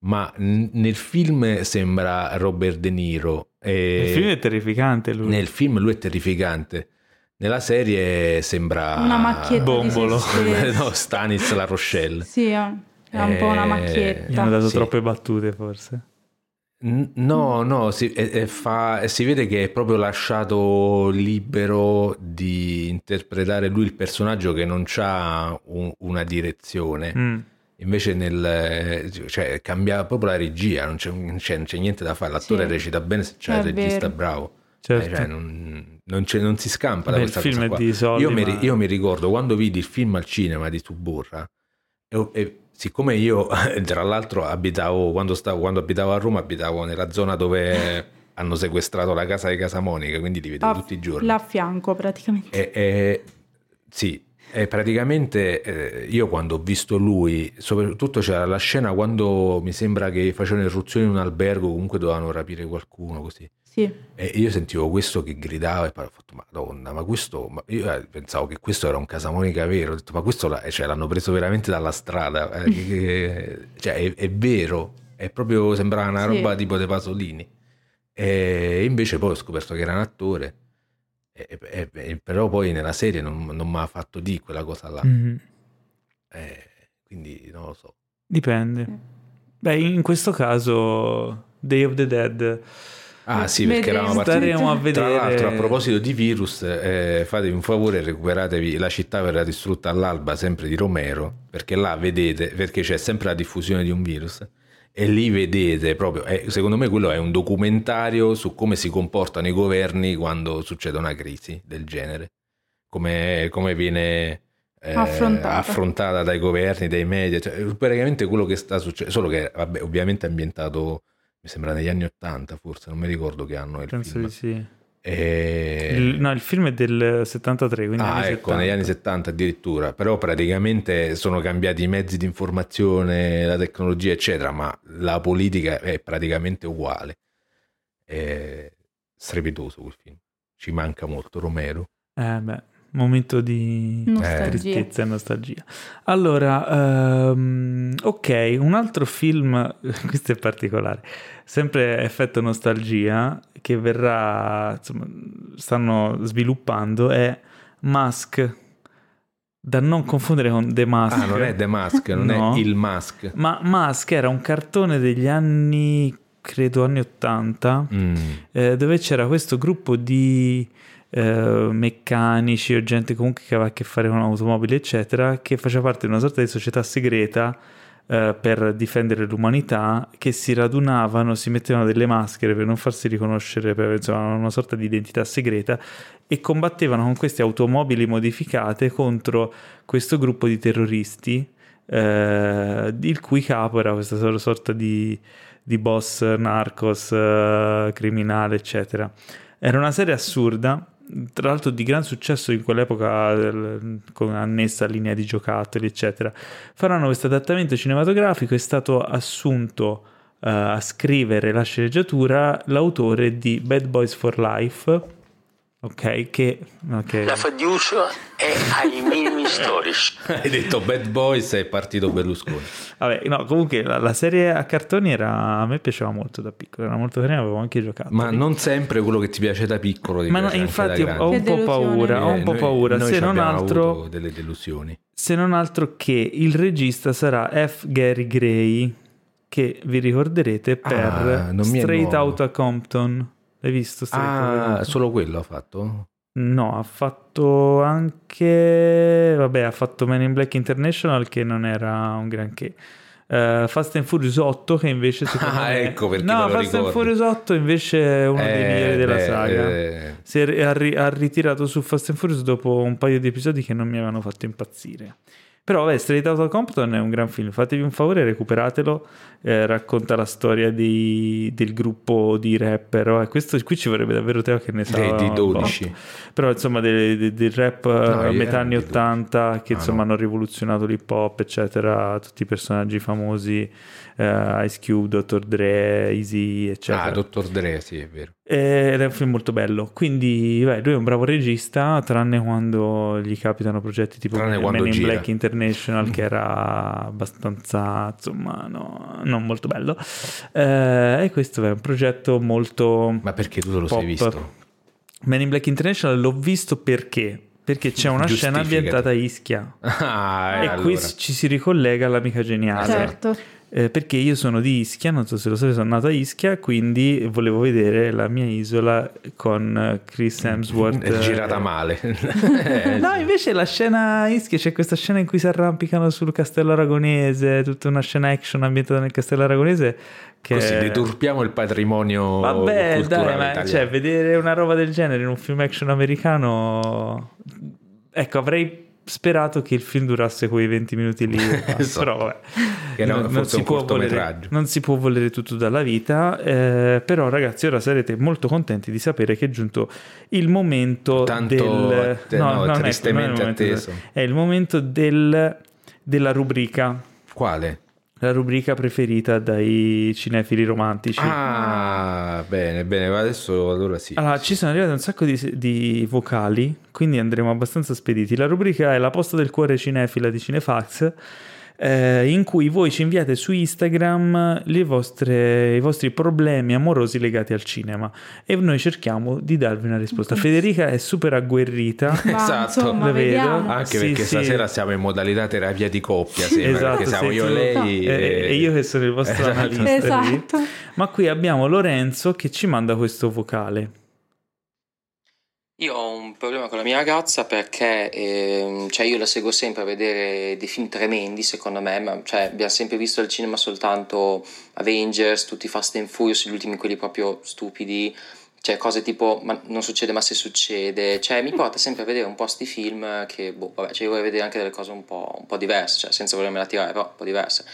ma n- nel film sembra Robert De Niro. e Il film è terrificante lui. nel film lui è terrificante. Nella serie sembra Una macchietta Bombolo. no, Stanis La Rochelle. Sì, è un po' una Eh, Gli macchietta. hanno dato Sì. troppe battute forse. No, no, si, e fa- si vede che è proprio lasciato libero di interpretare lui il personaggio che non ha una direzione. Mm. Invece nel, cioè, cambia proprio la regia, non c'è, non c'è- non c'è niente da fare. L'attore Sì. recita bene se c'è È il regista vero. bravo. Certo. Eh, cioè, non, non c'è- non si scampa da Beh, questa film cosa è qua. di soldi, io, mi, ma- io mi ricordo quando vidi il film al cinema di Suburra e, e siccome io tra l'altro abitavo quando, stavo, quando abitavo a Roma abitavo nella zona dove hanno sequestrato la casa di Casa Monica quindi li vedevo A- tutti i giorni Là a fianco praticamente. e, e- sì, e praticamente eh, io quando ho visto lui, soprattutto c'era la scena quando mi sembra che facevano irruzione in un albergo, comunque dovevano rapire qualcuno così. Sì. E io sentivo questo che gridava e poi ho fatto, madonna, ma questo, ma io eh, pensavo che questo era un Casamonica vero, ho detto, ma questo la- cioè, l'hanno preso veramente dalla strada, eh, che- che- cioè è, è vero, è proprio, sembrava una Sì. roba tipo De Pasolini. E invece poi ho scoperto che era un attore, e- e- e- però poi nella serie non, non mi ha fatto di quella cosa là. Mhm. Eh, quindi non lo so. Dipende. Beh, in questo caso Day of the Dead Ah sì, perché eravamo partiti. staremo a Tra l'altro, a vedere proposito di virus, eh, fatevi un favore recuperatevi La città verrà distrutta all'alba, sempre di Romero, perché là vedete, perché c'è sempre la diffusione di un virus, e lì vedete proprio, eh, secondo me quello è un documentario su come si comportano i governi quando succede una crisi del genere, come, come viene eh, Affrontata. affrontata dai governi, dai media, cioè, praticamente quello che sta succedendo, solo che vabbè, ovviamente è ambientato mi sembra negli anni 80 forse, non mi ricordo che anno è il penso film. di sì. E- Il- no, il film è del 73, quindi Ah, anni ecco, 70. negli anni 70 addirittura, però praticamente sono cambiati i mezzi di informazione, la tecnologia, eccetera, ma la politica è praticamente uguale. È strepitoso quel film. Ci manca molto Romero. Eh beh, momento di Nostalgia. tristezza e nostalgia. Allora, ehm, ok, un altro film, questo è particolare, sempre effetto nostalgia, che verrà, insomma, stanno sviluppando, è Mask, da non confondere con The Mask. Ah, non è The Mask, non No. è il Mask. Ma Mask era un cartone degli anni credo anni 80, Mm. eh, dove c'era questo gruppo di eh, meccanici o gente comunque che aveva a che fare con automobili, eccetera, che faceva parte di una sorta di società segreta eh, per difendere l'umanità, che si radunavano, si mettevano delle maschere per non farsi riconoscere, per insomma, una sorta di identità segreta, e combattevano con queste automobili modificate contro questo gruppo di terroristi, eh, il cui capo era questa sor- sorta di, di boss narcos, eh, criminale, eccetera. Era una serie assurda, tra l'altro di gran successo in quell'epoca, con annessa linea di giocattoli, eccetera. Faranno questo adattamento cinematografico, è stato assunto eh, a scrivere la sceneggiatura l'autore di Bad Boys for Life, ok, che... ok. La fiducia è ai minimi storici. Hai detto Bad Boys e è partito Berlusconi. Vabbè, no, comunque la, la serie a cartoni era, a me piaceva molto da piccolo, era molto carina, avevo anche giocato. Ma non sempre quello che ti piace da piccolo ti Ma no, infatti da ho un po' paura, ho un Eh, po' noi- paura, noi se ci non altro... avuto delle delusioni. se non altro che il regista sarà F. Gary Gray, che vi ricorderete per Ah, Straight nuovo. Outta Compton. L'hai visto? Ah, solo quello ha fatto? No, ha fatto anche... Vabbè, ha fatto Men in Black International, che non era un granché. Eh, Fast and Furious 8, che invece secondo Ah, me... ecco perché No, Fast and ricordo. Furious 8 invece è uno dei Eh, migliori della beh, saga. eh, Si è ha ritirato su Fast and Furious dopo un paio di episodi che non mi avevano fatto impazzire. Però, vabbè, Straight Outta Compton è un gran film. Fatevi un favore, recuperatelo. eh, racconta la storia di- del gruppo di rapper. Oh, questo, qui ci vorrebbe davvero Teo che ne sa. dei, di un po'. 12. Però, insomma, del, del- del rap eh, a io metà anni di 80 che Ah, insomma no. hanno rivoluzionato l'hip hop, eccetera. Tutti i personaggi famosi, eh, Ice Cube, Dr. Dre, Easy, eccetera. Ah, Dottor Dre, sì, è vero. Ed è un film molto bello. Quindi, beh, lui è un bravo regista, tranne quando gli capitano progetti tipo Tranne Men quando in gira. Black International, che era abbastanza, insomma, no, non molto bello. Eh, e questo è un progetto molto. Ma perché tu te lo Pop. sei visto? Men in Black International l'ho visto perché? Perché c'è una scena ambientata a Ischia. Ah, e allora. qui ci si ricollega all'amica geniale. Certo. Eh, perché io sono di Ischia, non so se lo sapete, sono nato a Ischia, quindi volevo vedere la mia isola con eh, Chris Hemsworth. È girata eh, male. Eh, No, invece la scena a Ischia c'è questa scena in cui si arrampicano sul castello aragonese, tutta una scena action ambientata nel castello aragonese che Così deturpiamo il patrimonio Vabbè, dai, ma cioè, vedere una roba del genere in un film action americano ecco, avrei sperato che il film durasse quei 20 minuti lì. Esatto. però vabbè. Era Non- non si volere- non si può volere tutto dalla vita, eh, però ragazzi ora sarete molto contenti di sapere che è giunto il momento Tanto del... atte- no, non è- tristemente è atteso. È il momento del- della rubrica, Quale? La rubrica preferita dai cinefili romantici. Ah, bene, bene, ma adesso allora sì. Allora, ci sono arrivate un sacco di, di vocali, quindi andremo abbastanza spediti. La rubrica è la posta del cuore cinefila di Cinefax, eh, in cui voi ci inviate su Instagram le vostre- i vostri problemi amorosi legati al cinema e noi cerchiamo di darvi una risposta. Federica è super agguerrita. Ma Esatto. insomma, vedo. Anche Sì, perché sì. stasera siamo in modalità terapia di coppia, sembra, Esatto, perché siamo io tu- lei e, e io che sono il vostro Esatto. analista. Esatto. Ma qui abbiamo Lorenzo che ci manda questo vocale. Io ho un problema con la mia ragazza perché ehm, cioè io la seguo sempre a vedere dei film tremendi secondo me, ma cioè, abbiamo sempre visto al cinema soltanto Avengers, tutti Fast and Furious, gli ultimi quelli proprio stupidi, cioè cose tipo ma non succede ma se succede, cioè mi porta sempre a vedere un po' sti film che boh, vabbè, cioè io vorrei vedere anche delle cose un po', un po' diverse, cioè senza volermela tirare, però un po' diverse.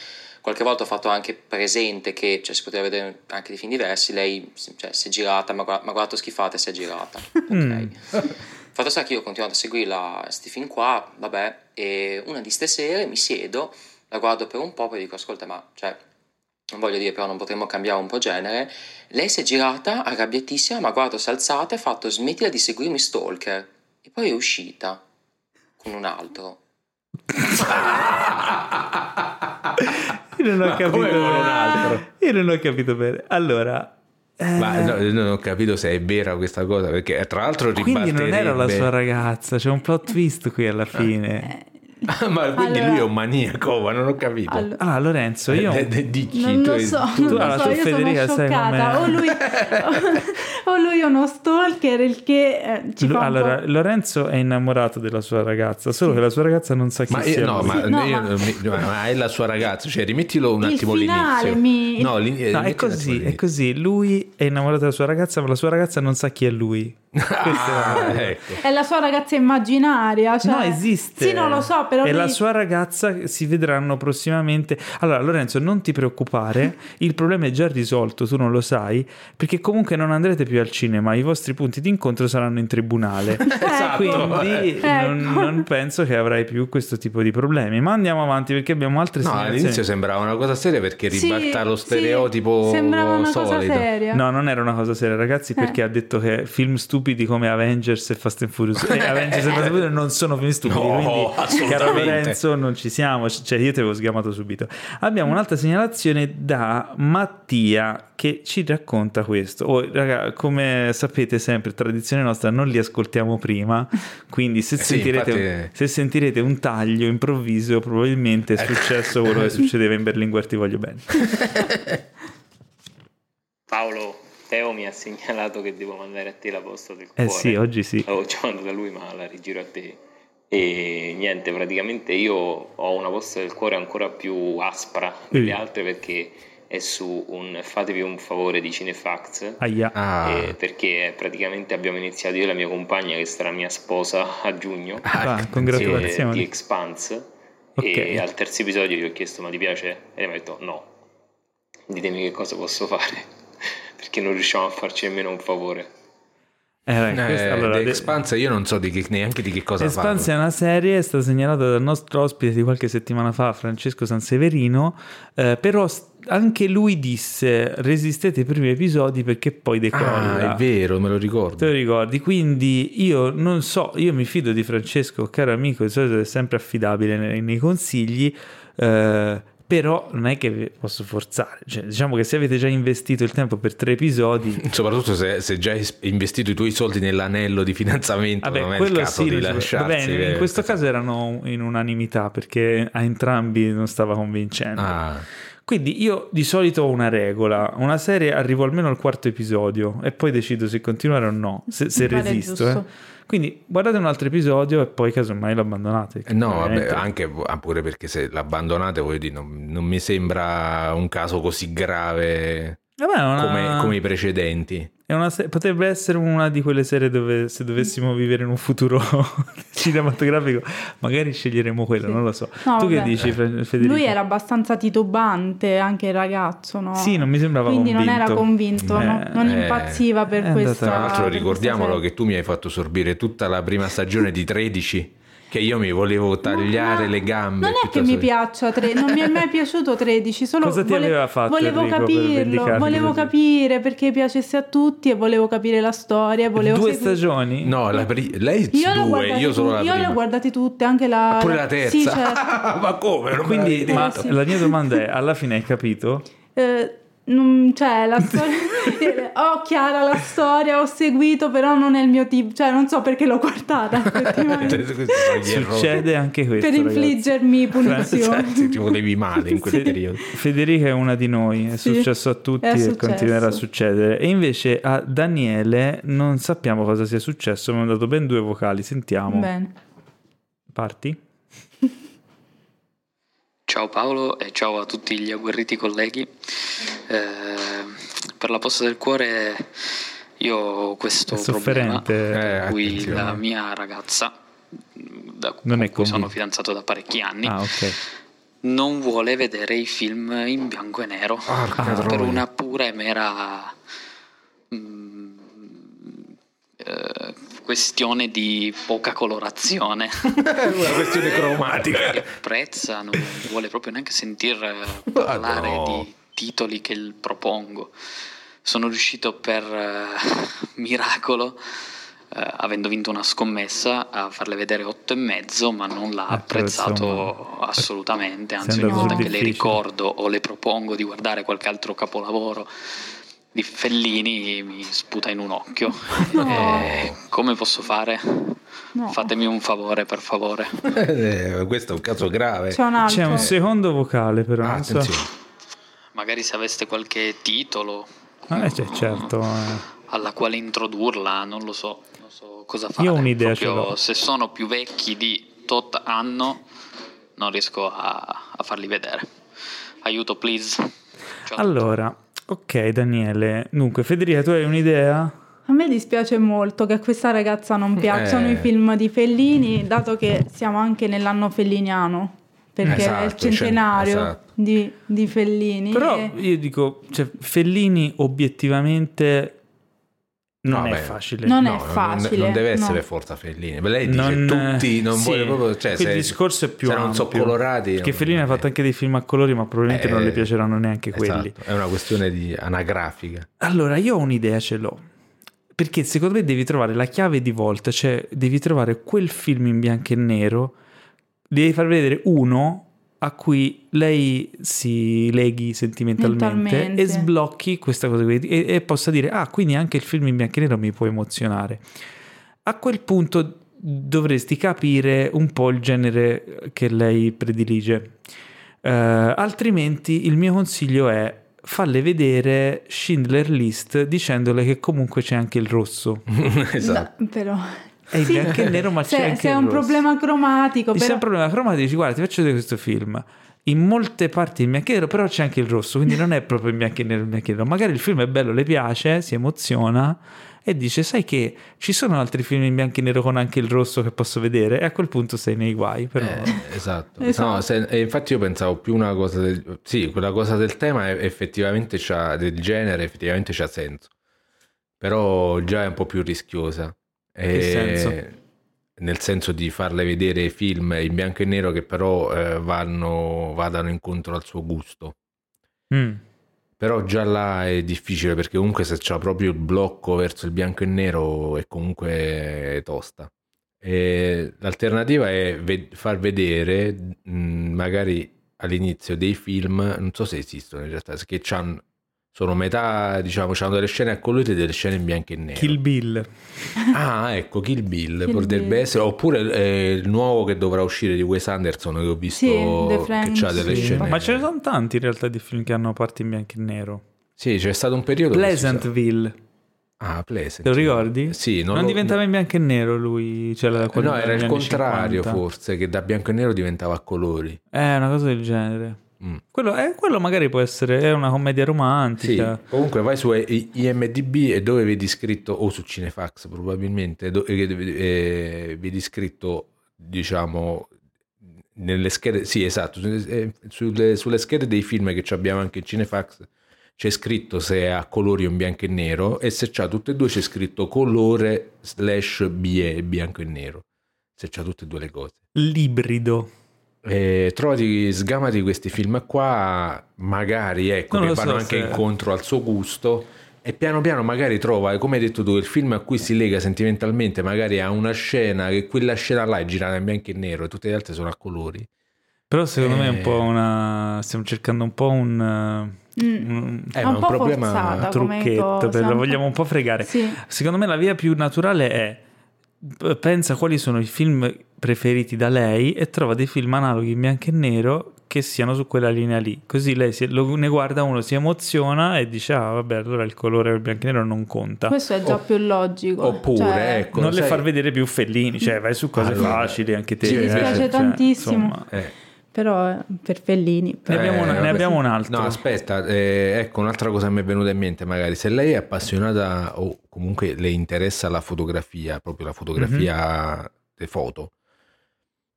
Qualche volta ho fatto anche presente che cioè, si poteva vedere anche dei film diversi, lei cioè, si è girata, mi ha guardato, schifata e si è girata. Ok. Mm. Fatto sta che io ho continuato a seguirla, sti film qua, vabbè, e una di ste sere mi siedo, la guardo per un po', poi dico, ascolta, ma, cioè, non voglio dire, però non potremmo cambiare un po' genere. Lei si è girata, arrabbiatissima, ma guardo, si è alzata e ha fatto, smettila di seguirmi stalker. E poi è uscita con un altro. Io non ho Ma capito come con un bene. altro? Io non ho capito bene. Allora, eh, Ma no, non ho capito se è vera questa cosa, perché tra l'altro quindi non era la ribalterebbe- sua ragazza, c'è un plot twist qui alla fine. Eh, ma quindi Allora- lui è un maniaco, ma non ho capito. Allora- Allora, Lorenzo, io... Eh, eh, dici, Non tu- lo so, tu- non lo so, tu, io Federica, sono scioccata. O lui, o lui è uno stalker, il che eh, ci un allora, po'... Lorenzo è innamorato della sua ragazza, solo che la sua ragazza non sa chi Ma sia io, no, ma, Sì, no, io- ma- mi- ma è la sua ragazza, cioè rimettilo un Il attimo finale l'inizio. mi- No, l'in- No, è così, è così. Lui è innamorato della sua ragazza, ma la sua ragazza non sa chi è lui. Ah, è la- ecco. È la sua ragazza immaginaria. Cioè... No, esiste. Sì, non lo so, però E lui- la sua ragazza si vedranno prossimamente. Allora, Lorenzo, non ti preoccupare, il problema è già risolto, tu non lo sai, perché comunque non andrete più al cinema, i vostri punti di incontro saranno in tribunale. Esatto. Quindi Ecco. non, non penso che avrai più questo tipo di problemi. Ma andiamo avanti perché abbiamo altre No, all'inizio sembrava una cosa seria perché Sì, ribalta lo sì, stereotipo sembrava una cosa solito. seria. No, non era una cosa seria, ragazzi, perché ha detto che film stupidi come Avengers e Fast and Furious e Avengers e Fast and Furious non sono film stupidi, No, quindi assolutamente. caro Lorenzo non ci siamo, cioè io ti avevo sgamato subito. Abbiamo un'altra segnalazione da Mattia che ci racconta questo. Oh, raga, come sapete sempre, tradizione nostra, non li ascoltiamo prima, quindi se, Eh sì, sentirete, infatti- se sentirete un taglio improvviso probabilmente è successo quello che succedeva in Berlinguer Ti voglio bene. Paolo, Teo mi ha segnalato che devo mandare a te la posta del Eh cuore. sì, oggi sì. L'avevo già mandato a lui, ma la rigiro a te. E niente, praticamente io ho una posta del cuore ancora più aspra delle Eh. altre perché è su un fatevi un favore di Cinefax. Aia. Ah, eh, perché praticamente abbiamo iniziato io e la mia compagna, che sarà mia sposa a giugno, Ah, eh, congratulazioni. di Expanse. Ok. E al terzo episodio gli ho chiesto: Ma ti piace? E lei mi ha detto: No. Ditemi che cosa posso fare. Perché non riusciamo a farci nemmeno un favore. Eh, eh, questa- allora, The Expanse io non so di che- neanche di che cosa Expanse è parla. una serie, è stata segnalata dal nostro ospite di qualche settimana fa, Francesco Sanseverino, eh, però anche lui disse resistete ai primi episodi perché poi decolla. Ah, è vero, me lo Te ricordo. lo ricordi? Quindi io non so, io mi fido di Francesco, caro amico, di solito è sempre affidabile nei, nei consigli, eh, però non è che posso forzare. Cioè, diciamo che se avete già investito il tempo per tre episodi, Soprattutto se, se già hai investito i tuoi soldi nell'anello di finanziamento, non Vabbè, è il quello caso sì, di non ci- lasciarsi. vabbè, in eh, questo caso erano in unanimità perché a entrambi non stava convincendo. Ah, Quindi io di solito ho una regola, una serie arrivo almeno al quarto episodio e poi decido se continuare o no, se, se resisto. eh. Quindi guardate un altro episodio e poi casomai lo abbandonate. eh, no, vabbè, anche ah, pure perché se l'abbandonate, voglio dire, non, non mi sembra un caso così grave una- come, come i precedenti. è una se- potrebbe essere una di quelle serie dove se dovessimo vivere in un futuro cinematografico magari sceglieremo quello, Sì. non lo so. No, tu che vabbè. dici Fe- Federico? Lui era abbastanza titubante, anche il ragazzo, no? Sì, non mi sembrava Quindi non era convinto. convinto, no? Eh, non eh, impazziva per andata- questa Tra l'altro ricordiamolo che tu mi hai fatto sorbire tutta la prima stagione di 13, che io mi volevo tagliare No, le gambe. Non è che mi piaccia tre, non mi è mai piaciuto 13, solo Cosa ti vole- aveva fatto volevo Enrico, capirlo, volevo così? capire perché piacesse a tutti e volevo capire la storia, volevo Due seguire- stagioni? No, la pri- lei Io due, io solo tu- la io le prima. ho guardate tutte, anche la Pure la terza. Sì, certo. ma come? Non Quindi, ma la mia domanda è: alla fine hai capito? Eh, non- cioè la storia ho chiara la storia ho seguito però non è il mio tipo cioè non so perché l'ho guardata. Succede anche questo. per ragazzi. infliggermi punizioni Sì, ti volevi male in quel Sì. periodo. Federica è una di noi, è Sì, successo a tutti è e successo. continuerà a succedere. E invece a Daniele non sappiamo cosa sia successo, mi hanno dato ben due vocali, sentiamo. bene Parti? Ciao Paolo e ciao a tutti gli agguerriti colleghi. Eh, per la posta del cuore io ho questo problema sofferente. Eh, per cui la mia ragazza, da cui, Non cui sono fidanzato da parecchi anni, Ah, ok. non vuole vedere i film in bianco e nero Porca Ah, per troia. una pura e mera mm, eh, questione di poca colorazione. una questione cromatica. che apprezza, non vuole proprio neanche sentir eh, parlare no. di titoli che il propongo. Sono riuscito per eh, miracolo, eh, avendo vinto una scommessa, a farle vedere otto e mezzo, ma non l'ha Eh, apprezzato insomma, assolutamente. Anzi, ogni volta sul che le difficile. ricordo o le propongo di guardare qualche altro capolavoro di Fellini, mi sputa in un occhio. No. Eh, come posso fare? No. Fatemi un favore, per favore. Eh, questo è un caso grave. C'è un altro. C'è un secondo vocale però. Ah, so. Magari se aveste qualche titolo Ah, eh, cioè, certo. eh. alla quale introdurla, non lo so, non so cosa fare. Io ho un'idea, Proprio ce l'ho. Se sono più vecchi di tot anno, non riesco a, a farli vedere. Aiuto, please. Ciao. Allora, ok Daniele. Dunque, Federica, tu hai un'idea? A me dispiace molto che a questa ragazza non piacciono Eh. i film di Fellini, dato che siamo anche nell'anno felliniano, perché è il Esatto, cioè, centenario esatto. di, di Fellini. Però e- io dico, cioè, Fellini obiettivamente non No, è beh, facile. Non No, è facile, Non, deve no. essere Forza Fellini. Lei dice Non- tutti, non sì, vuole proprio. Cioè, se- discorso è più se non ampio. colorati. Perché non- Fellini ha fatto eh, anche dei film a colori, ma probabilmente non eh, le piaceranno neanche quelli. esatto, È una questione di anagrafica. Allora, io ho un'idea, ce l'ho. Perché secondo me devi trovare la chiave di volta, cioè devi trovare quel film in bianco e nero, devi far vedere uno a cui lei si leghi sentimentalmente Mentalmente. e sblocchi questa cosa qui e, e possa dire, ah, quindi anche il film in bianco e nero mi può emozionare. A quel punto dovresti capire un po' il genere che lei predilige. Eh, altrimenti il mio consiglio è farle vedere Schindler List dicendole che comunque c'è anche il rosso. esatto. No, però... È Sì. bianco e nero, ma se, c'è anche se è il un problema cromatico, Se è però... un problema cromatico, dici guarda, ti faccio vedere questo film. In molte parti in bianco e nero, però c'è anche il rosso, quindi non è proprio in bianco e nero, in bianco e nero. Magari il film è bello, le piace, si emoziona e dice, sai che ci sono altri film in bianco e nero con anche il rosso che posso vedere? E a quel punto sei nei guai, però... Eh, esatto. Esatto. No, se- e infatti io pensavo più una cosa del, sì, quella cosa del tema è- effettivamente c'ha, del genere effettivamente c'ha senso. Però già è un po' più rischiosa. Che senso? Nel senso di farle vedere film in bianco e nero che però eh, vanno, vadano incontro al suo gusto. Mm. Però già là è difficile perché comunque se c'è proprio il blocco verso il bianco e nero è comunque tosta. E l'alternativa è ve- far vedere mh, magari all'inizio dei film, non so se esistono in realtà, che c'han- sono metà, diciamo, c'hanno delle scene a colori e delle scene in bianco e nero. Kill Bill. Ah, ecco, Kill Bill Kill potrebbe Bill. essere, oppure eh, il nuovo che dovrà uscire di Wes Anderson che ho visto Sì, che c'ha delle sì. scene. Ma ce ne sono tanti in realtà di film che hanno parti in bianco e nero. Sì, c'è stato un periodo Pleasantville, Ah, Pleasant. lo ricordi? Sì, non, non, lo- diventava in bianco e nero lui, cioè la- quello No, era il contrario 50. forse, che da bianco e nero diventava a colori. Eh, una cosa del genere. Mm. Quello, eh, quello magari può essere è una commedia Sì, romantica. comunque vai su I- IMDB e dove vedi scritto, o su Cinefax probabilmente, eh, eh, vedi scritto, diciamo, nelle schede, sì esatto, eh, sulle, sulle schede dei film che abbiamo anche in Cinefax c'è scritto se è a colori o in bianco e nero e se c'ha tutte e due c'è scritto colore slash BE, bianco e nero, se c'ha tutte e due le cose. L'ibrido. Eh, trovati, sgamati questi film qua, magari ecco, Non che vanno so anche se- incontro al suo gusto. E piano piano magari trova, come hai detto tu, il film a cui si lega sentimentalmente, magari ha una scena che quella scena là è girata in bianco e nero e tutte le altre sono a colori. Però secondo me è un Eh. po' una... stiamo cercando un po' un... Mm. un Eh, un un po' problema- trucchetto, per, la vogliamo un po' fregare. Sì. Secondo me la via più naturale è pensa quali sono i film preferiti da lei e trova dei film analoghi in bianco e nero che siano su quella linea lì. Così lei si- lo- ne guarda uno, si emoziona e dice ah vabbè allora il colore del bianco e nero non conta. Questo è già Opp- più logico. Oppure, cioè, ecco, non le sai- far vedere più Fellini, cioè vai su cose Allora, facili anche te. sì, mi eh, dispiace cioè, tantissimo. insomma. eh, Però eh, per Fellini. Ne però- abbiamo, una- ne abbiamo un altro. No, aspetta, eh, ecco un'altra cosa che mi è venuta in mente, magari se lei è appassionata o comunque le interessa la fotografia, proprio la fotografia, Mhm. le foto,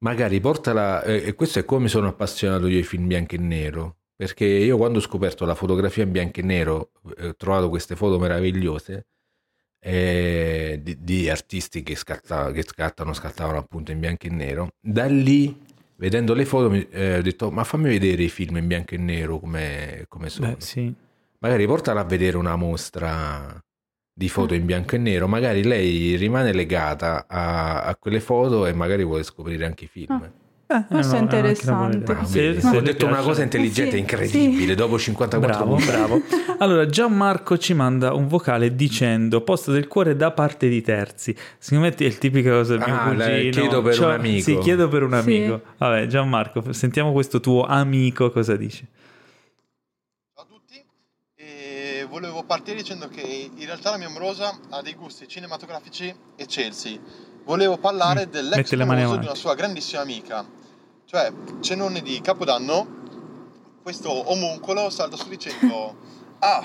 magari portala, eh, e questo è come sono appassionato io ai film bianco e nero, perché io quando ho scoperto la fotografia in bianco e nero, eh, ho trovato queste foto meravigliose eh, di, di artisti che, scatta- che scattano, scattavano appunto in bianco e nero, da lì vedendo le foto mi, eh, ho detto ma fammi vedere i film in bianco e nero come, come sono Beh, sì. magari portala a vedere una mostra di foto in bianco e nero magari lei rimane legata a, a quelle foto e magari vuole scoprire anche i film Ah. Eh, Questo è no, da interessante. Ah, Se- se ho detto una cosa intelligente, Sì, incredibile, sì. dopo 54 Bravo, punti. bravo. Allora, Gianmarco ci manda un vocale dicendo posto del cuore da parte di terzi. Secondo me è il tipico cosa del mio Ah, cugino. chiedo per Cioè, un amico. Sì, chiedo per un Sì. amico. Vabbè, Gianmarco, sentiamo questo tuo amico cosa dice. Ciao a tutti, e volevo partire dicendo che in realtà la mia amorosa ha dei gusti cinematografici eccelsi. Volevo parlare Mm, dell'ex moroso di una sua grandissima amica, cioè cenone di Capodanno. Questo omuncolo salta su dicendo: Ah,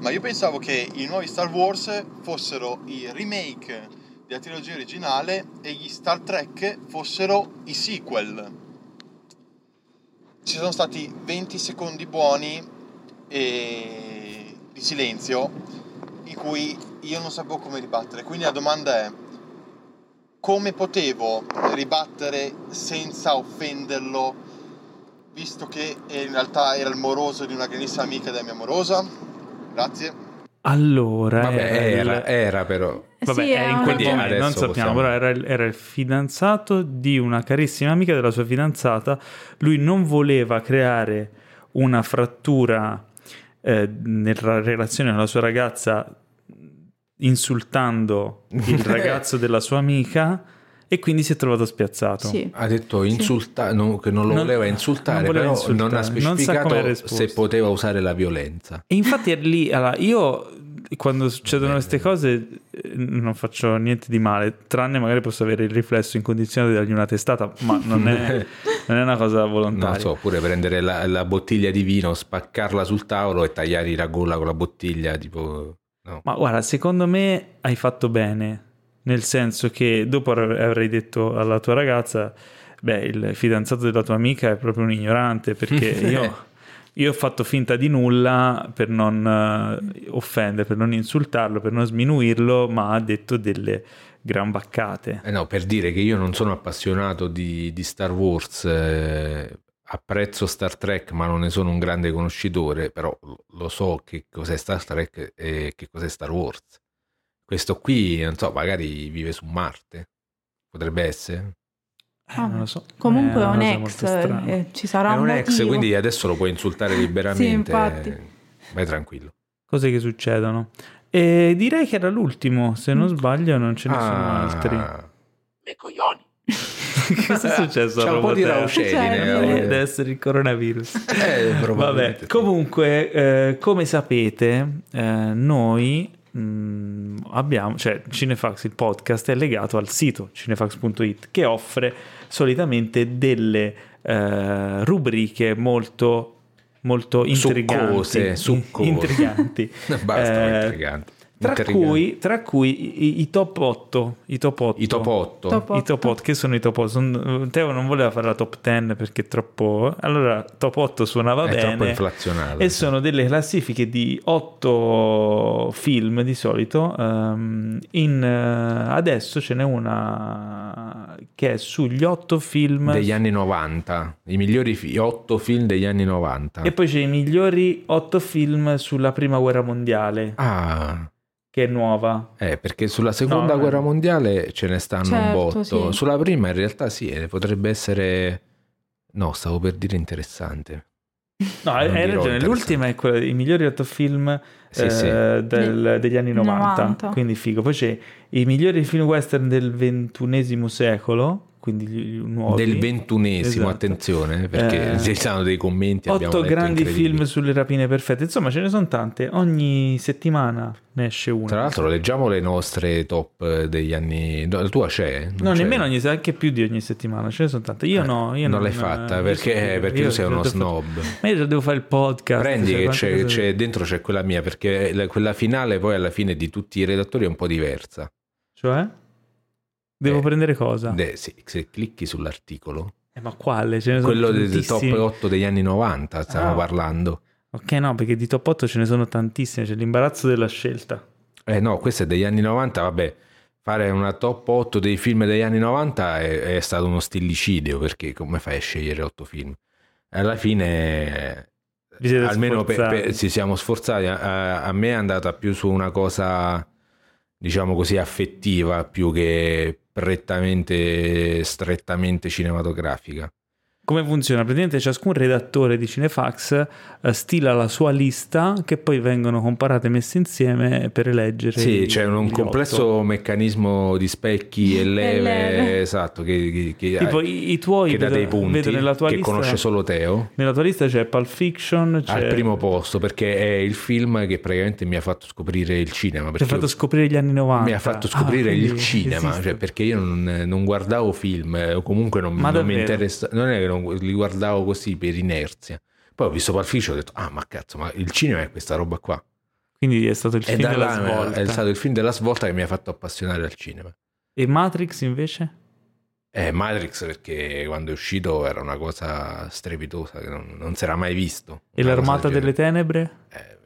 ma io pensavo che i nuovi Star Wars fossero i remake della trilogia originale e gli Star Trek fossero i sequel ci sono stati 20 secondi buoni e di silenzio in cui io non sapevo come ribattere. Quindi la domanda è come potevo ribattere senza offenderlo, visto che in realtà era il moroso di una grandissima amica della mia amorosa? Grazie. Allora, Vabbè, era, era, era però. Vabbè, Sì, è in è quel momento, non sappiamo, possiamo- però era il, era il fidanzato di una carissima amica della sua fidanzata. Lui non voleva creare una frattura eh, nella relazione con la sua ragazza insultando il ragazzo della sua amica e quindi si è trovato spiazzato. Sì. Ha detto insulta- no, che non lo Non- voleva insultare, non voleva però insultare, non ha non specificato risposto. se poteva usare la violenza. E infatti è lì, allora, io quando succedono queste cose eh, non faccio niente di male, tranne magari posso avere il riflesso incondizionato di dargli una testata, ma non è, non è una cosa volontaria. Non so, oppure prendere la, la bottiglia di vino, spaccarla sul tavolo e tagliare la gola con la bottiglia, tipo... No. Ma guarda, secondo me hai fatto bene, nel senso che dopo av- avrei detto alla tua ragazza, beh, il fidanzato della tua amica è proprio un ignorante, perché io, io ho fatto finta di nulla per non eh, offendere, per non insultarlo, per non sminuirlo, ma ha detto delle gran baccate. Eh no, per dire che io non sono appassionato di, di Star Wars, eh, apprezzo Star Trek, ma non ne sono un grande conoscitore, però lo- lo so che cos'è Star Trek e che cos'è Star Wars. Questo qui, non so, magari vive su Marte, potrebbe essere. Eh, non lo so. Comunque È è un ex, eh, ci sarà È un ex, motivo. quindi adesso lo puoi insultare liberamente. Sì. Vai tranquillo. Cose che succedono. E direi che era l'ultimo, se non sbaglio non ce ne sono Ah, altri. Le coglioni. Cosa è successo? C'è un po' di raucedine. Cioè, eh. Deve essere il coronavirus. Eh, Vabbè, sì. comunque, eh, come sapete, eh, noi mh, abbiamo, cioè Cinefax, il podcast, è legato al sito cinefax.it che offre solitamente delle eh, rubriche molto molto intriganti, Succose, succose. intriganti. Basta, Eh, intrigante. Tra cui, tra cui i, i top 8, i top 8, I top 8. Top i top 8, che sono i top 8? Son- Teo non voleva fare la top 10 perché è troppo... Allora, top 8 suonava È troppo bene. inflazionato. E sono delle classifiche di 8 film di solito. ehm, in, eh, adesso ce n'è una che è sugli 8 film. degli anni 90, i migliori 8 film degli anni 90. E poi c'è i migliori 8 film sulla prima guerra mondiale, Ah, che è nuova. eh, perché sulla seconda No, guerra mondiale ce ne stanno un Certo, botto. sì. Sulla prima in realtà sì, eh, potrebbe essere... No, stavo per dire interessante. No, Non hai ragione. interessante. L'ultima è quella dei migliori 8 film Sì, eh, sì. del- degli anni 90, 90. Quindi figo. Poi c'è i migliori film western del ventunesimo secolo. Quindi nuovi. Del ventunesimo, Esatto. attenzione, perché Eh, ci sono dei commenti. Otto grandi film sulle rapine perfette. Insomma, ce ne sono tante. Ogni settimana ne esce una. Tra l'altro leggiamo le nostre top eh, degli anni... no, La tua c'è? Non No, c'è? nemmeno ogni anche più di ogni settimana. Ce ne sono tante. Io Eh, no, io non non l'hai fatta perché, sono- perché io tu sei uno snob. Ma io devo fare il podcast. Prendi sai che c'è, c'è- dentro c'è quella mia perché la- quella finale poi alla fine di tutti i redattori è un po' diversa. Cioè? Devo Eh, prendere cosa? De- sì, se clicchi sull'articolo, Eh, ma quale? Ce ne sono quello del top tantissimi. 8 degli anni 90 stiamo Ah. parlando. Ok, no, perché di top 8 ce ne sono tantissime. C'è l'imbarazzo della scelta. Eh no, questo è degli anni 90, vabbè, fare una top 8 dei film degli anni 90 è, è stato uno stillicidio perché come fai a scegliere 8 film? Alla fine almeno per, per- ci siamo sforzati, a, a me è andata più su una cosa diciamo così affettiva più che prettamente strettamente cinematografica. Come funziona? Praticamente ciascun redattore di Cinefax eh, stila la sua lista che poi vengono comparate e messe insieme per eleggere. Sì, c'è un gli complesso otto. meccanismo di specchi e leve, esatto, che, che- che- Tipo i, i tuoi che dà vedo- dei punti vedo nella tua che lista, conosce solo Teo. Nella tua lista c'è Pulp Fiction, c'è... Al primo posto perché è il film che praticamente mi ha fatto scoprire il cinema. ti ha fatto scoprire gli anni 90. mi ha fatto scoprire Ah, il cinema, esiste. cioè, perché io non, non guardavo film eh, o comunque non, non mi interessa, non è che non, li guardavo così per inerzia. Poi ho visto Pulp Fiction e ho detto, ah ma cazzo, ma il cinema è questa roba qua. Quindi è stato il film della là svolta. è stato il film della svolta che mi ha fatto appassionare al cinema. E Matrix invece? Eh, Matrix perché quando è uscito era una cosa strepitosa che non, non si era mai visto. E l'Armata del delle. Tenebre? Eh,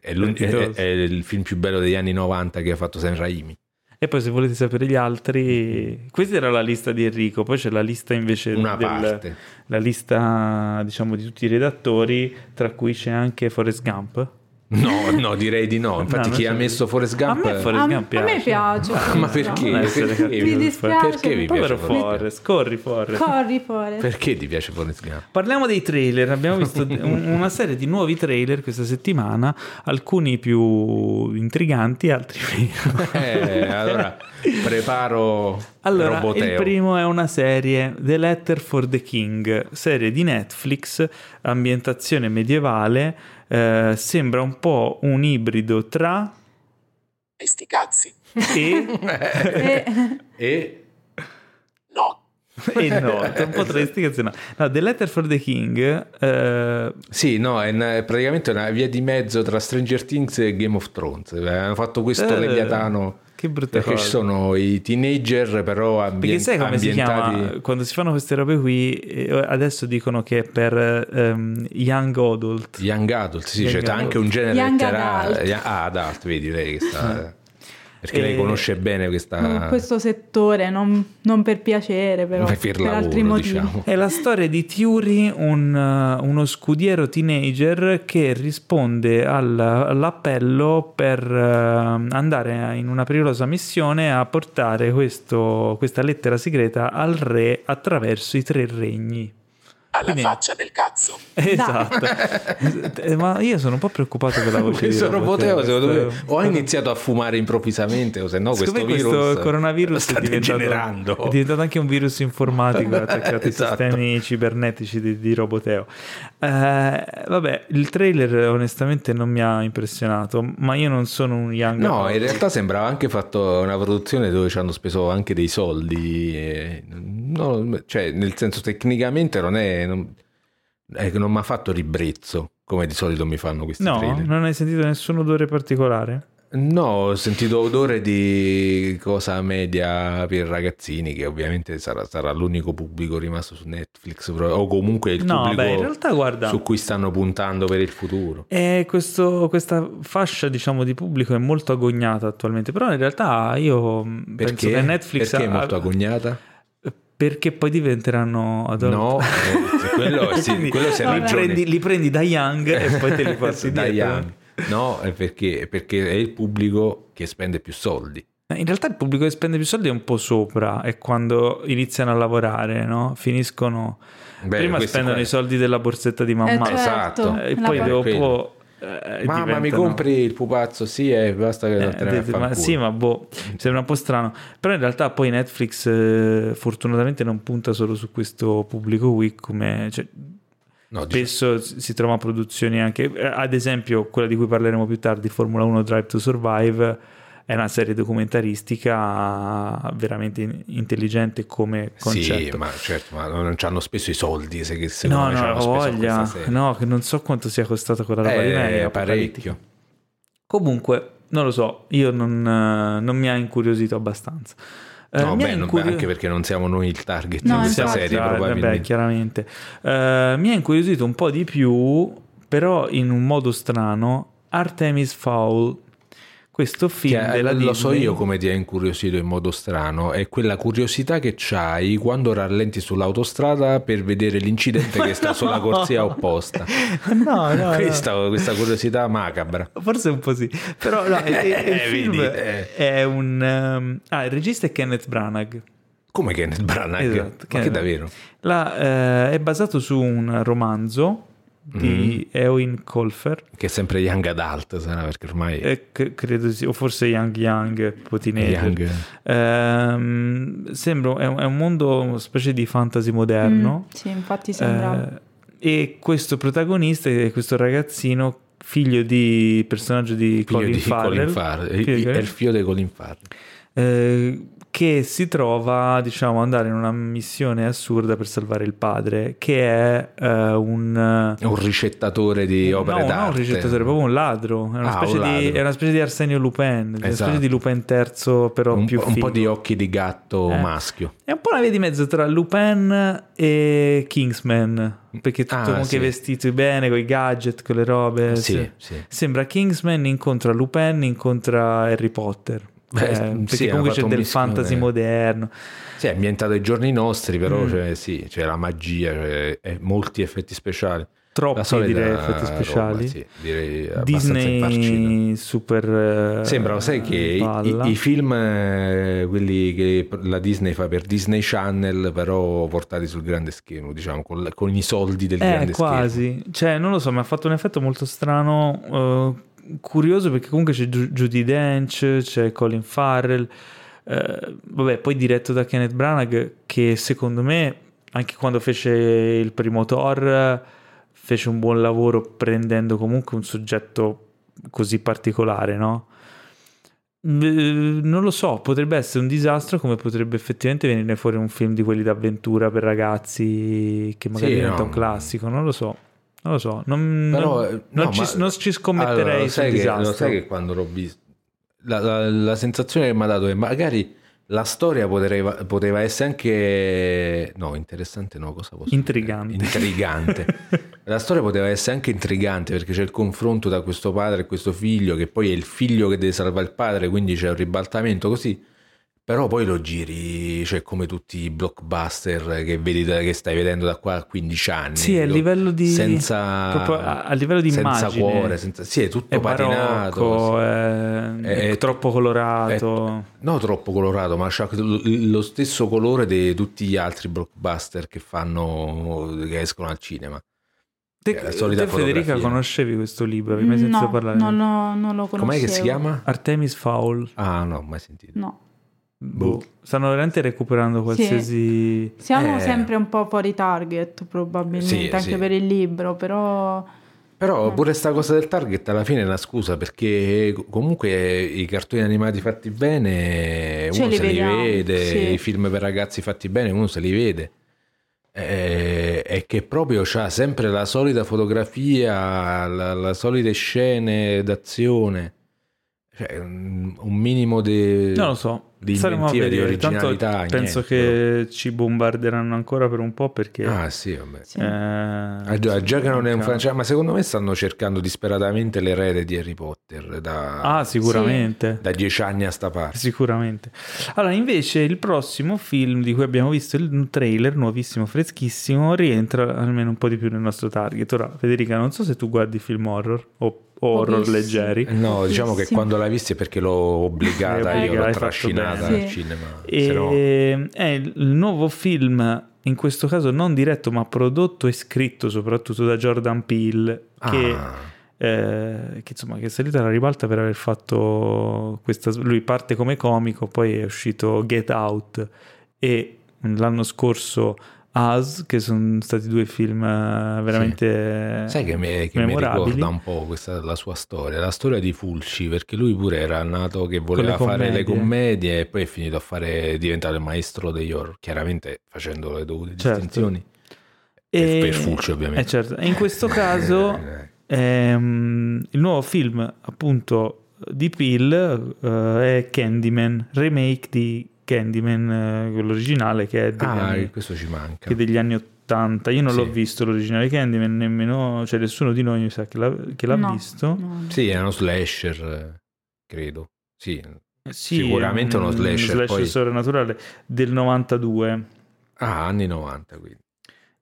è, è- è il film più bello degli anni 90 che ha fatto Sam Raimi. E poi se volete sapere gli altri, questa era la lista di Enrico, poi c'è la lista invece Una del, parte. la lista diciamo di tutti i redattori, tra cui c'è anche Forrest Gump. No, no, direi di no. Infatti non chi ha messo Forrest Gump... A me Forrest A, Gump a me piace. piace. Ma no. perché? Essere Perché? Mi dispiace. Perché vi Povero piace Forrest Gump? Forrest, corri Forrest. Corri fuori. Perché ti piace Forrest Gump? Parliamo dei trailer, abbiamo visto un- una serie di nuovi trailer questa settimana, alcuni più intriganti, altri meno. Eh, allora preparo Allora, Roboteo. il primo è una serie, The Letter for the King, serie di Netflix, ambientazione medievale, eh, sembra un po' un ibrido tra E sti cazzi. e, E- E No. e no, è un po' tra istigazione. No, The Letter for the King, eh, sì, no, è, una- è praticamente una via di mezzo tra Stranger Things e Game of Thrones. Eh, Hanno fatto questo Eh, leviatano che brutta perché cosa. ci sono i teenager però Perché ambien- sai come si ambientati chiama? Quando si fanno queste robe qui, eh, adesso dicono che è per ehm, young adult. Young Adult, sì, Young c'è adult. anche un genere Young letterario. adult. Ah, adult, vedi lei che sta... Perché lei E- conosce bene questa... questo settore, non, non per piacere, però per, per, lavoro, altri motivi. diciamo. È la storia di Thury, un, uh, uno scudiero teenager che risponde al- all'appello per uh, andare in una pericolosa missione a portare questo- questa lettera segreta al re attraverso i tre regni. Alla Quindi- faccia del cazzo. Esatto. Ma io sono un po' preoccupato per la voce di Questo secondo me, Questo- o ha iniziato a fumare improvvisamente, o se no, questo me virus questo coronavirus sta è diventato, è diventato anche un virus informatico attaccato ai Esatto. sistemi cibernetici di, di Roboteo. Eh, vabbè, il trailer onestamente non mi ha impressionato, ma io non sono un young No, adult. in realtà sembrava anche fatto una produzione dove ci hanno speso anche dei soldi. e- no, cioè, nel senso, tecnicamente non è. Non, che non mi ha fatto ribrezzo come di solito mi fanno questi No, trailer. non hai sentito nessun odore particolare? No, ho sentito odore di cosa media per ragazzini, che ovviamente sarà, sarà l'unico pubblico rimasto su Netflix, o comunque il No, pubblico beh, in realtà guarda, su cui stanno puntando per il futuro. E questo- questa fascia diciamo di pubblico è molto agognata attualmente, però in realtà io penso Perché? che Netflix Perché è molto agognata? Perché poi diventeranno adult. No, eh, quello, sì, Quindi quello si ragione. prendi, li prendi da Young e poi te li passi Da dietro. Young. No, è perché, perché è il pubblico che spende più soldi. In realtà il pubblico che spende più soldi è un po' sopra, è quando iniziano a lavorare, no? Finiscono... Beh, Prima spendono qua- i soldi della borsetta di mamma Eh, certo, Esatto. e la poi par- dopo... eh, Mamma, mi diventano- compri il pupazzo? Sì, eh, basta che Eh, te ma sì, ma boh, mi sembra un po' strano. Però in realtà poi Netflix eh, fortunatamente non punta solo su questo pubblico qui, come cioè, No, dice- spesso si si trova produzioni anche, eh, ad esempio quella di cui parleremo più tardi, Formula 1 Drive to Survive, è una serie documentaristica veramente in- intelligente come concetto. Sì, ma certo, ma non hanno speso i soldi se, che no, ci no, speso voglia, no, che non so quanto sia costata quella roba di Eh, me, parecchio. Comunque, non lo so, io non, eh, non mi ha incuriosito abbastanza. Eh, No, beh, incurio- anche perché non siamo noi il target No, di questa serie, Ah, probabilmente. chiaramente. Eh, mi ha incuriosito un po' di più, però in un modo strano, Artemis Fowl, questo film Che, eh, della lo so Disney. io come ti ha incuriosito in modo strano, è quella curiosità che c'hai quando rallenti sull'autostrada per vedere l'incidente che sta sulla corsia opposta. No, no, no. Questa, questa curiosità macabra. Forse un po' sì, però no, il, il Eh, eh. è un... ehm, ah, il regista è Kenneth Branagh. Come Kenneth Branagh? Esatto, Ma Kenneth- che davvero? La, eh, è basato su un romanzo di Mm. Eowyn Colfer, Che è sempre Young Adult, sarà perché ormai eh, credo sia, o forse Young Young, un po' teenager. Young... Ehm, sembra, è un, è un mondo, una specie di fantasy moderno. Mm, sì, infatti sembra... Eh, e questo protagonista è questo ragazzino, figlio di personaggio di Figlio Colin di Farrell, Colin Farrell, Figlio il figlio di Colin Farrell. eh, che si trova diciamo andare in una missione assurda per salvare il padre che è eh, un un ricettatore di opere no, d'arte. non un ricettatore, proprio un ladro. È una, Ah, specie, un di, ladro. è una specie di Arsenio Lupin, una Esatto. specie di Lupin terzo, però un, più po', un po' figo. di occhi di gatto Eh. maschio. È un po' una via di mezzo tra Lupin e Kingsman, perché è tutto Ah, comunque sì. vestito bene, con i gadget, con le robe. Sì. sì. Sembra Kingsman incontra Lupin, incontra Harry Potter. Beh, Cioè, sì, comunque c'è del fantasy moderno. Sì, è ambientato ai giorni nostri, però Mm. cioè, sì, c'è la magia, cioè, e molti effetti speciali. Troppi solita direi effetti speciali. sì, direi. Disney super eh, Sembra, sai che i, i- film, eh, quelli che la Disney fa per Disney Channel, però portati sul grande schermo, diciamo, con, con i soldi del Eh, grande schermo. quasi. Cioè, non lo so, mi ha fatto un effetto molto strano, eh, curioso perché comunque c'è Ju- Judi Dench, c'è Colin Farrell, eh, vabbè, poi diretto da Kenneth Branagh che secondo me, anche quando fece il primo Thor, fece un buon lavoro prendendo comunque un soggetto così particolare, no? Non lo so, potrebbe essere un disastro come potrebbe effettivamente venire fuori un film di quelli d'avventura per ragazzi che magari Sì, diventa no. un classico, non lo so. Non lo so, non, Però, non- eh, non no, ci, ma- non ci scommetterei Allora, sai che, disastro. Lo sai che quando l'ho visto, la, la- la sensazione che mi ha dato è magari la storia poteva, poteva essere anche... No, interessante no, cosa posso Intrigante. Intrigante. la storia poteva essere anche intrigante perché c'è il confronto tra questo padre e questo figlio, che poi è il figlio che deve salvare il padre, quindi c'è un ribaltamento così. Però poi lo giri, cioè come tutti i blockbuster che, vedi che stai vedendo da qua a 15 anni. Sì, a Lo- livello di- Senza, proprio a- a livello di senza immagine. cuore, senza, sì, è tutto è patinato. barocco, sì. è, È- è troppo colorato. No, troppo colorato, ma c'ha lo, stesso colore di tutti gli altri blockbuster che fanno, che escono al cinema. Te, È la solita te, Federica conoscevi questo libro? Avevi mai sentito no, parlare? non lo, non lo conoscevo. Com'è che si chiama? Artemis Fowl. Ah, no, mai sentito. No. Boh. Stanno veramente recuperando qualsiasi... Siamo Eh. sempre un po' fuori target, probabilmente, Sì, anche sì. per il libro, però... Però pure sta cosa del target alla fine è una scusa perché comunque i cartoni animati fatti bene Ce uno li se li vediamo, vede, sì. i film per ragazzi fatti bene uno se li vede. Eh, E che proprio c'ha sempre la solita fotografia, la, la solite scene d'azione, cioè un un minimo di, Non lo so. Di Staremo a inventiva, di vedere. Tanto originalità. penso niente, che ci bombarderanno ancora per un po' perché... Ah sì, vabbè. Sì. eh, Ah, già, già che non è un franchise, ma secondo me stanno cercando disperatamente l'erede di Harry Potter da, Ah, sicuramente. da dieci anni a sta parte. Sicuramente. Allora, invece, il prossimo film di cui abbiamo visto il trailer, nuovissimo, freschissimo, rientra almeno un po' di più nel nostro target. Ora, Federica, non so se tu guardi film horror o horror leggeri. No, diciamo che quando l'hai vista è perché l'ho obbligata, Eh, io l'ho hai trascinata bene. al Sì. cinema. E no- è il nuovo film, in questo caso non diretto, ma prodotto e scritto soprattutto da Jordan Peele, che, Ah, eh, che, insomma, che è salito alla ribalta per aver fatto questa. Lui parte come comico, poi è uscito Get Out e l'anno scorso Us, che sono stati due film eh, veramente sai che, mi, che mi ricorda un po' questa la sua storia, la storia di Fulci, perché lui pure era nato che voleva le fare le commedie. e poi è finito a fare, il maestro degli horror, chiaramente facendo le dovute Certo. distinzioni. E- per Fulci, ovviamente. Eh, certo. E in questo caso Eh, Ehm, il nuovo film appunto di Peel eh, è Candyman, remake di Candyman, eh, quello originale che è degli, ah, anni, questo ci manca. che degli anni 80. Io non Sì. l'ho visto l'originale Candyman, nemmeno, cioè nessuno di noi mi sa che l'ha, che l'ha No, visto. no. Sì, è uno slasher, credo. Sì. Eh, Sì, Sicuramente è uno slasher, poi- soprannaturale del 92. Ah, anni 90, quindi.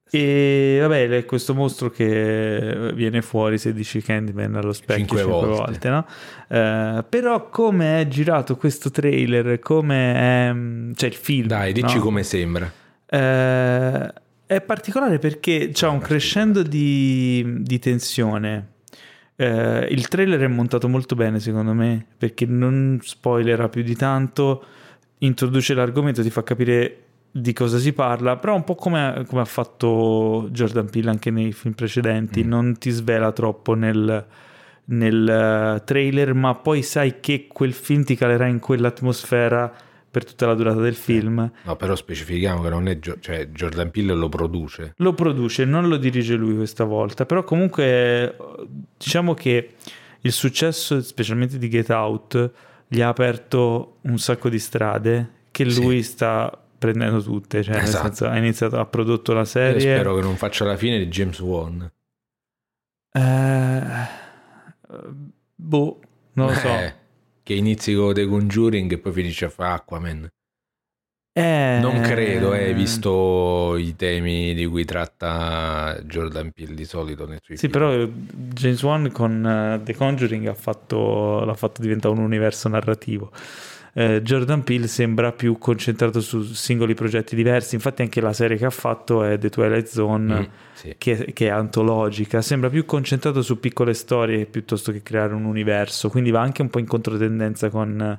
E vabbè, è questo mostro che viene fuori se dici Candyman allo specchio Cinque cinque, volte. volte, no? Eh, però come è girato questo trailer, come è... cioè il film... Dai, dici no? come sembra. Eh, è particolare perché c'è un crescendo di, di tensione. Eh, il trailer è montato molto bene, secondo me, perché non spoilerà più di tanto, introduce l'argomento, ti fa capire di cosa si parla, però un po' come, come ha fatto Jordan Peele anche nei film precedenti, Mm. non ti svela troppo nel, nel eh, trailer, ma poi sai che quel film ti calerà in quell'atmosfera per tutta la durata del film. No, però specifichiamo che non è... Gio- cioè, Jordan Peele lo produce. Lo produce, non lo dirige lui questa volta, però comunque diciamo che il successo, specialmente di Get Out, gli ha aperto un sacco di strade che lui sta prendendo tutte, cioè nel Esatto. senso ha iniziato, ha prodotto la Io serie. spero che non faccia la fine di James Wan. Eh, boh, non lo so. Eh, che inizi con The Conjuring e poi finisce a fare Aquaman. Eh, Non credo, eh, visto i temi di cui tratta Jordan Peele di solito nei suoi Sì, film. però eh, James Wan con eh, The Conjuring ha fatto, l'ha fatto diventare un universo narrativo. Eh, Jordan Peele sembra più concentrato su singoli progetti diversi, infatti anche la serie che ha fatto è The Twilight Zone, Mm, sì. che, che è antologica, sembra più concentrato su piccole storie piuttosto che creare un universo, quindi va anche un po' in controtendenza con eh,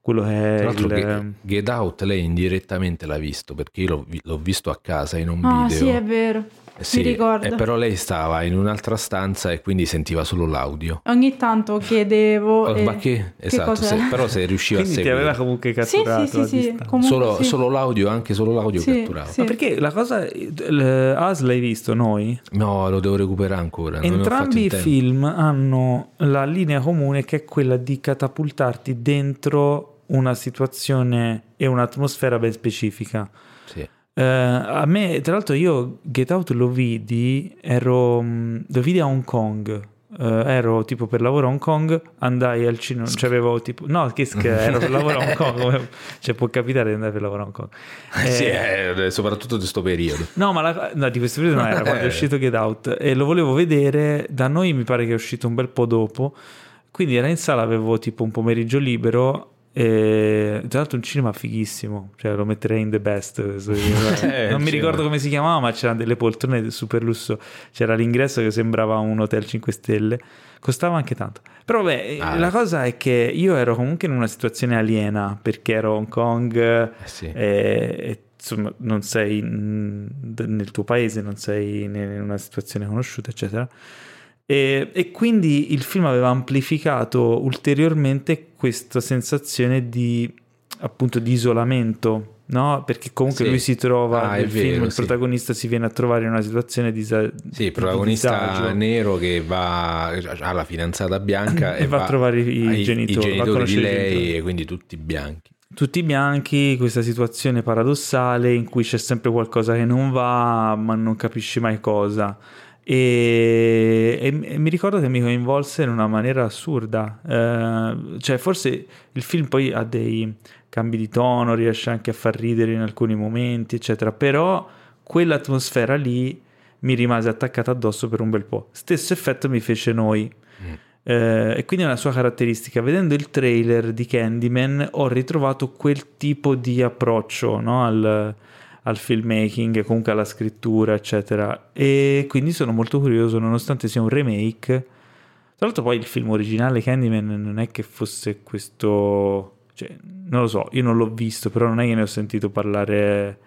quello che è Tra il... Ge- Get Out lei indirettamente l'ha visto perché io l'ho, l'ho visto a casa in un Ah, video. sì, è vero. Eh sì, Mi ricordo. eh, però lei stava in un'altra stanza e quindi sentiva solo l'audio. Ogni tanto chiedevo. Oh, e- ma che? Esatto, cos'è? se- però se riusciva Quindi a ti seguire. aveva comunque Sì, catturato sì, sì, sì, distanza. comunque Solo, sì. solo l'audio, anche solo l'audio Sì, catturava. sì. Ma perché la cosa... As l'hai visto noi? No, lo devo recuperare ancora. Entrambi i film hanno la linea comune che è quella di catapultarti dentro una situazione e un'atmosfera ben specifica. Eh, a me, tra l'altro, io Get Out lo vidi, ero, mh, lo vidi a Hong Kong. Eh, ero tipo per lavoro a Hong Kong, andai al cinema, cioè avevo tipo, no, che scherzo, ero per lavoro a Hong Kong, cioè può capitare di andare per lavoro a Hong Kong. sì, Eh, eh, soprattutto di questo periodo. No, ma la- no, di questo periodo non era quando è Eh. uscito Get Out e lo volevo vedere. Da noi mi pare che è uscito un bel po' dopo. Quindi era in sala, avevo tipo un pomeriggio libero. E tra l'altro un cinema fighissimo, cioè lo metterei in the best. Eh, non mi ricordo come si chiamava, ma c'erano delle poltrone di super lusso. C'era l'ingresso che sembrava un hotel 5 stelle, costava anche tanto. Però, vabbè, Ah. la cosa è che io ero comunque in una situazione aliena perché ero a Hong Kong Eh sì. e, e, insomma non sei nel tuo paese, non sei in una situazione conosciuta, eccetera. E, e quindi il film aveva amplificato ulteriormente questa sensazione di appunto di isolamento, no? Perché comunque Sì. lui si trova Ah, nel film, vero, il sì. protagonista si viene a trovare in una situazione di, disa- Sì, il protagonista disagio. nero che va ha la fidanzata bianca E va a trovare i ai- genitori, va a di i lei genitori. e quindi tutti bianchi. tutti bianchi, questa situazione paradossale in cui c'è sempre qualcosa che non va, ma non capisci mai cosa. E, e- e mi ricordo che mi coinvolse in una maniera assurda. Eh, cioè, forse il film poi ha dei cambi di tono, riesce anche a far ridere in alcuni momenti, eccetera. Però quell'atmosfera lì mi rimase attaccata addosso per un bel po'. Stesso effetto mi fece noi. Eh, e quindi è una sua caratteristica. Vedendo il trailer di Candyman ho ritrovato quel tipo di approccio no, al, al filmmaking, comunque alla scrittura, eccetera. E quindi sono molto curioso, nonostante sia un remake. Tra l'altro, poi il film originale Candyman non è che fosse questo. Cioè, non lo so, io non l'ho visto, però non è che ne ho sentito parlare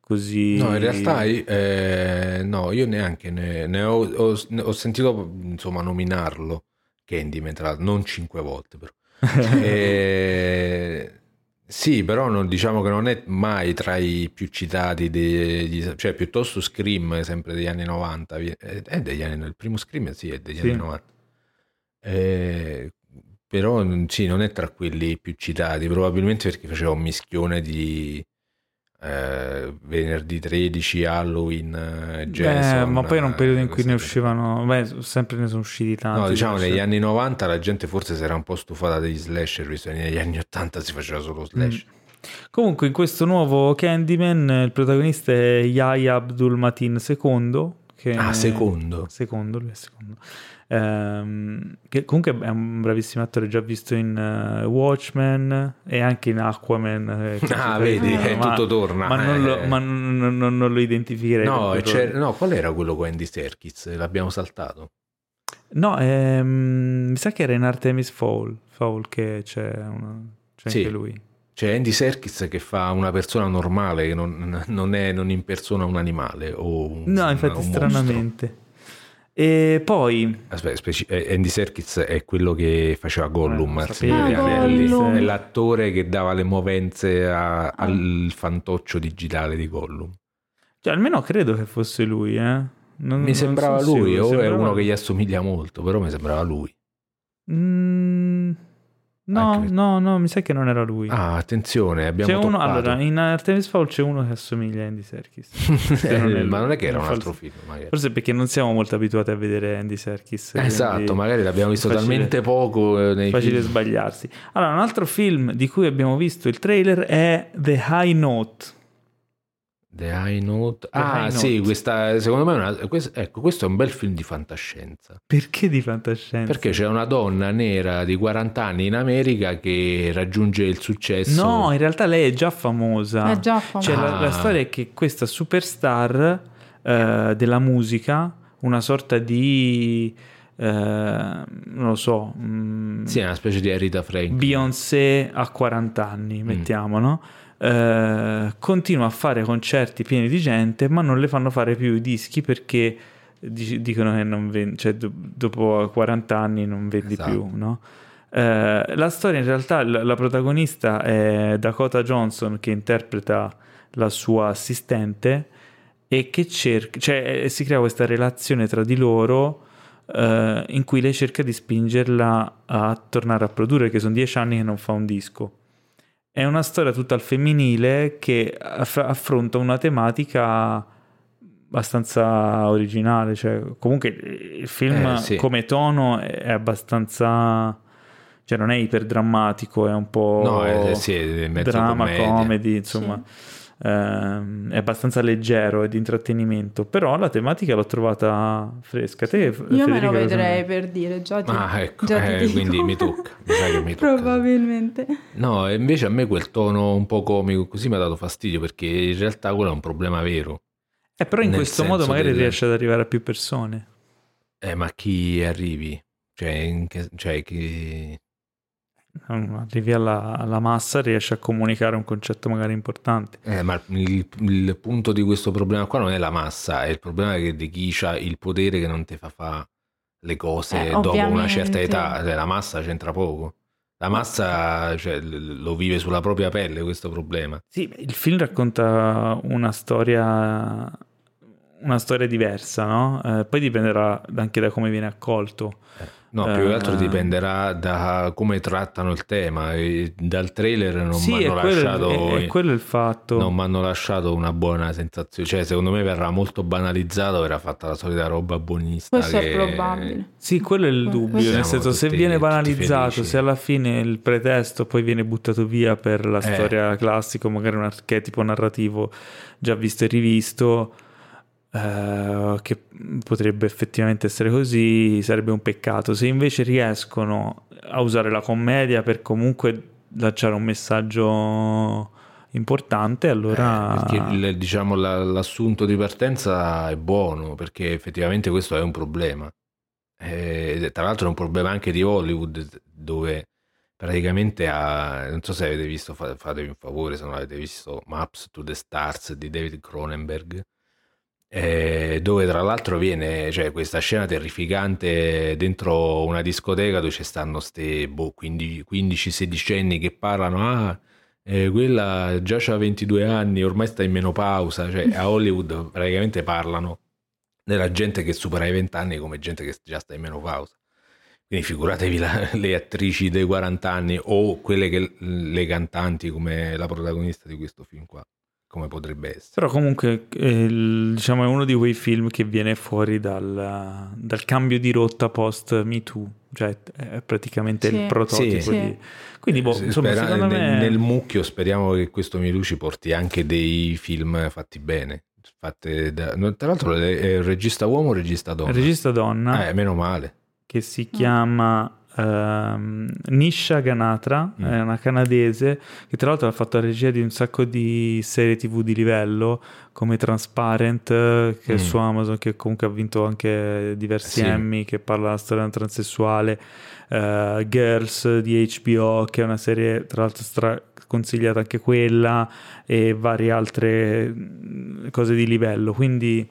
così. No, in realtà eh, no, io neanche ne, ne ho, ho- ne ho sentito insomma nominarlo Candyman, tra l'altro, non cinque volte però. Eh, sì, però non- diciamo che non è mai tra i più citati, dei- cioè piuttosto Scream, sempre degli anni 90, vi- è degli anni, il primo Scream sì, è degli Sì. anni 90. Eh, però sì, non è tra quelli più citati, probabilmente perché faceva un mischione di eh, venerdì 13, Halloween, eh, Eh, Jason. ma poi era un periodo in eh, cui ne uscivano, beh, sempre ne sono usciti tanti. No, diciamo di negli anni 90 la gente forse si era un po' stufata degli slasher, visto che negli anni 80 si faceva solo slash. Mm. Comunque in questo nuovo Candyman il protagonista è Yahya Abdul Matin II. Che Ah, secondo. Secondo, lui è secondo. Ehm, che comunque è un bravissimo attore, già visto in eh, Watchmen e anche in Aquaman. eh, Ah, vedi, fa- eh, tutto torna, Ma non lo, eh. ma non- non- non- lo identificherei. No, no, qual era quello con Andy Serkis? L'abbiamo saltato. No, ehm, mi sa che era in Artemis Fowl, Fowl che c'è, una, c'è Sì. anche lui. C'è Andy Serkis che fa una persona normale, che non, non è, non impersona un animale o un, No, infatti un stranamente. E poi... mostro. Aspetta, speci- eh, Andy Serkis è quello che faceva Gollum al. Signore Anelli. È l'attore che dava le movenze a- al fantoccio digitale di Gollum. Cioè, almeno credo che fosse lui, eh. Non- Mi sembrava lui, sicuro, o è sembrava- uno che gli assomiglia molto, però mi sembrava lui. Mm, no, Anche- no, no, mi sa che non era lui. Ah, attenzione, abbiamo c'è uno, toppato. allora, in Artemis Fowl c'è uno che assomiglia a Andy Serkis. Se non ma non è che era un altro film, magari. Forse perché non siamo molto abituati a vedere Andy Serkis. Esatto, magari l'abbiamo visto facile- talmente poco eh, nei Facile film. sbagliarsi. Allora, un altro film di cui abbiamo visto il trailer è The High Note. The High Note. The ah, High sì, Note. questa, secondo me è una- questo, ecco, questo è un bel film di fantascienza. Perché di fantascienza? Perché c'è una donna nera di 40 anni in America che raggiunge il successo. No, in realtà lei è già famosa. È già famosa. Cioè, la, la Ah. storia è che questa superstar eh, della musica, una sorta di... eh, non lo so... mm, Sì, è una specie di Arita Frank. Beyoncé a 40 anni, Mm. mettiamo, no? Eh, continua a fare concerti pieni di gente, ma non le fanno fare più i dischi perché dic- dicono che non vendi, cioè do- dopo 40 anni non vendi Esatto. più, no? Eh, la storia in realtà, la, la protagonista è Dakota Johnson che interpreta la sua assistente e che cerca, cioè si crea questa relazione tra di loro eh, in cui lei cerca di spingerla a tornare a produrre, che sono dieci anni che non fa un disco. È una storia tutta al femminile che aff- affronta una tematica abbastanza originale, cioè comunque il film Eh, sì. come tono è abbastanza cioè non è iperdrammatico, è un po' No, è- sì, è mezzo drama, commedia. comedy, insomma. Ehm, è abbastanza leggero e di intrattenimento, però la tematica l'ho trovata fresca. Te, Io me Federica, lo cosa vedrei ne- per dire, già ti, Ah, ecco, già ti eh, dico. quindi mi tocca. Mi mi tocca. Probabilmente. No, e invece a me quel tono un po' comico così mi ha dato fastidio perché in realtà quello è un problema vero. Eh, però in nel questo modo magari del- riesce ad arrivare a più persone. Eh, ma chi arrivi? Cioè, in che- cioè chi... Mm, Arrivi alla, alla massa, riesci a comunicare un concetto magari importante. Eh, ma il, il punto di questo problema qua non è la massa, è il problema che di chi ha il potere che non ti fa fare le cose Eh, dopo una certa ovviamente. età. Cioè, la massa c'entra poco. La massa cioè, lo vive sulla propria pelle questo problema. Sì, il film racconta una storia, una storia diversa, no? Eh, poi dipenderà anche da come viene accolto. No, più che altro Eh, dipenderà da come trattano il tema. E dal trailer non sì, mi hanno quello, lasciato. è- è quello il fatto. Non mi hanno lasciato una buona sensazione. Cioè, secondo me verrà molto banalizzato, verrà fatta la solita roba buonista. Questo che... è probabile. Sì, quello è il Questo- dubbio, Siamo nel senso se tutti- viene tutti banalizzato, se alla fine il pretesto poi viene buttato via per la Eh. storia classica, magari un archetipo narrativo già visto e rivisto, eh, che potrebbe effettivamente essere così, sarebbe un peccato. Se invece riescono a usare la commedia per comunque lanciare un messaggio importante, allora... Eh, il- diciamo, la- l'assunto di partenza è buono, perché effettivamente questo è un problema. Eh, tra l'altro è un problema anche di Hollywood, dove praticamente ha, non so se avete visto, fa- fatevi un favore se non avete visto Maps to the Stars di David Cronenberg, eh, dove tra l'altro viene, cioè questa scena terrificante dentro una discoteca dove ci stanno ste boh, 15-16 anni che parlano, ah, eh, quella già ha 22 anni, ormai sta in menopausa, cioè a Hollywood praticamente parlano della gente che supera i 20 anni come gente che già sta in menopausa. Quindi figuratevi la- le attrici dei 40 anni o quelle che le cantanti come la protagonista di questo film qua, come potrebbe essere. Però comunque eh, il- diciamo, è uno di quei film che viene fuori dal, dal cambio di rotta post Me Too, cioè è praticamente Sì. il prototipo Sì. di... Quindi boh, S- insomma, spera- secondo nel, me... nel mucchio speriamo che questo Miluci porti anche dei film fatti bene. fatte da- tra l'altro è il regista uomo o regista donna? regista donna Eh, meno male. che si chiama ehm, Nisha Ganatra, Mm. è una canadese che tra l'altro ha fatto la regia di un sacco di serie tv di livello come Transparent eh, che è Mm. su Amazon che comunque ha vinto anche diversi Sì. Emmy che parla della storia transessuale eh, Girls di HBO che è una serie tra l'altro stra consigliata anche quella e varie altre mm, cose di livello quindi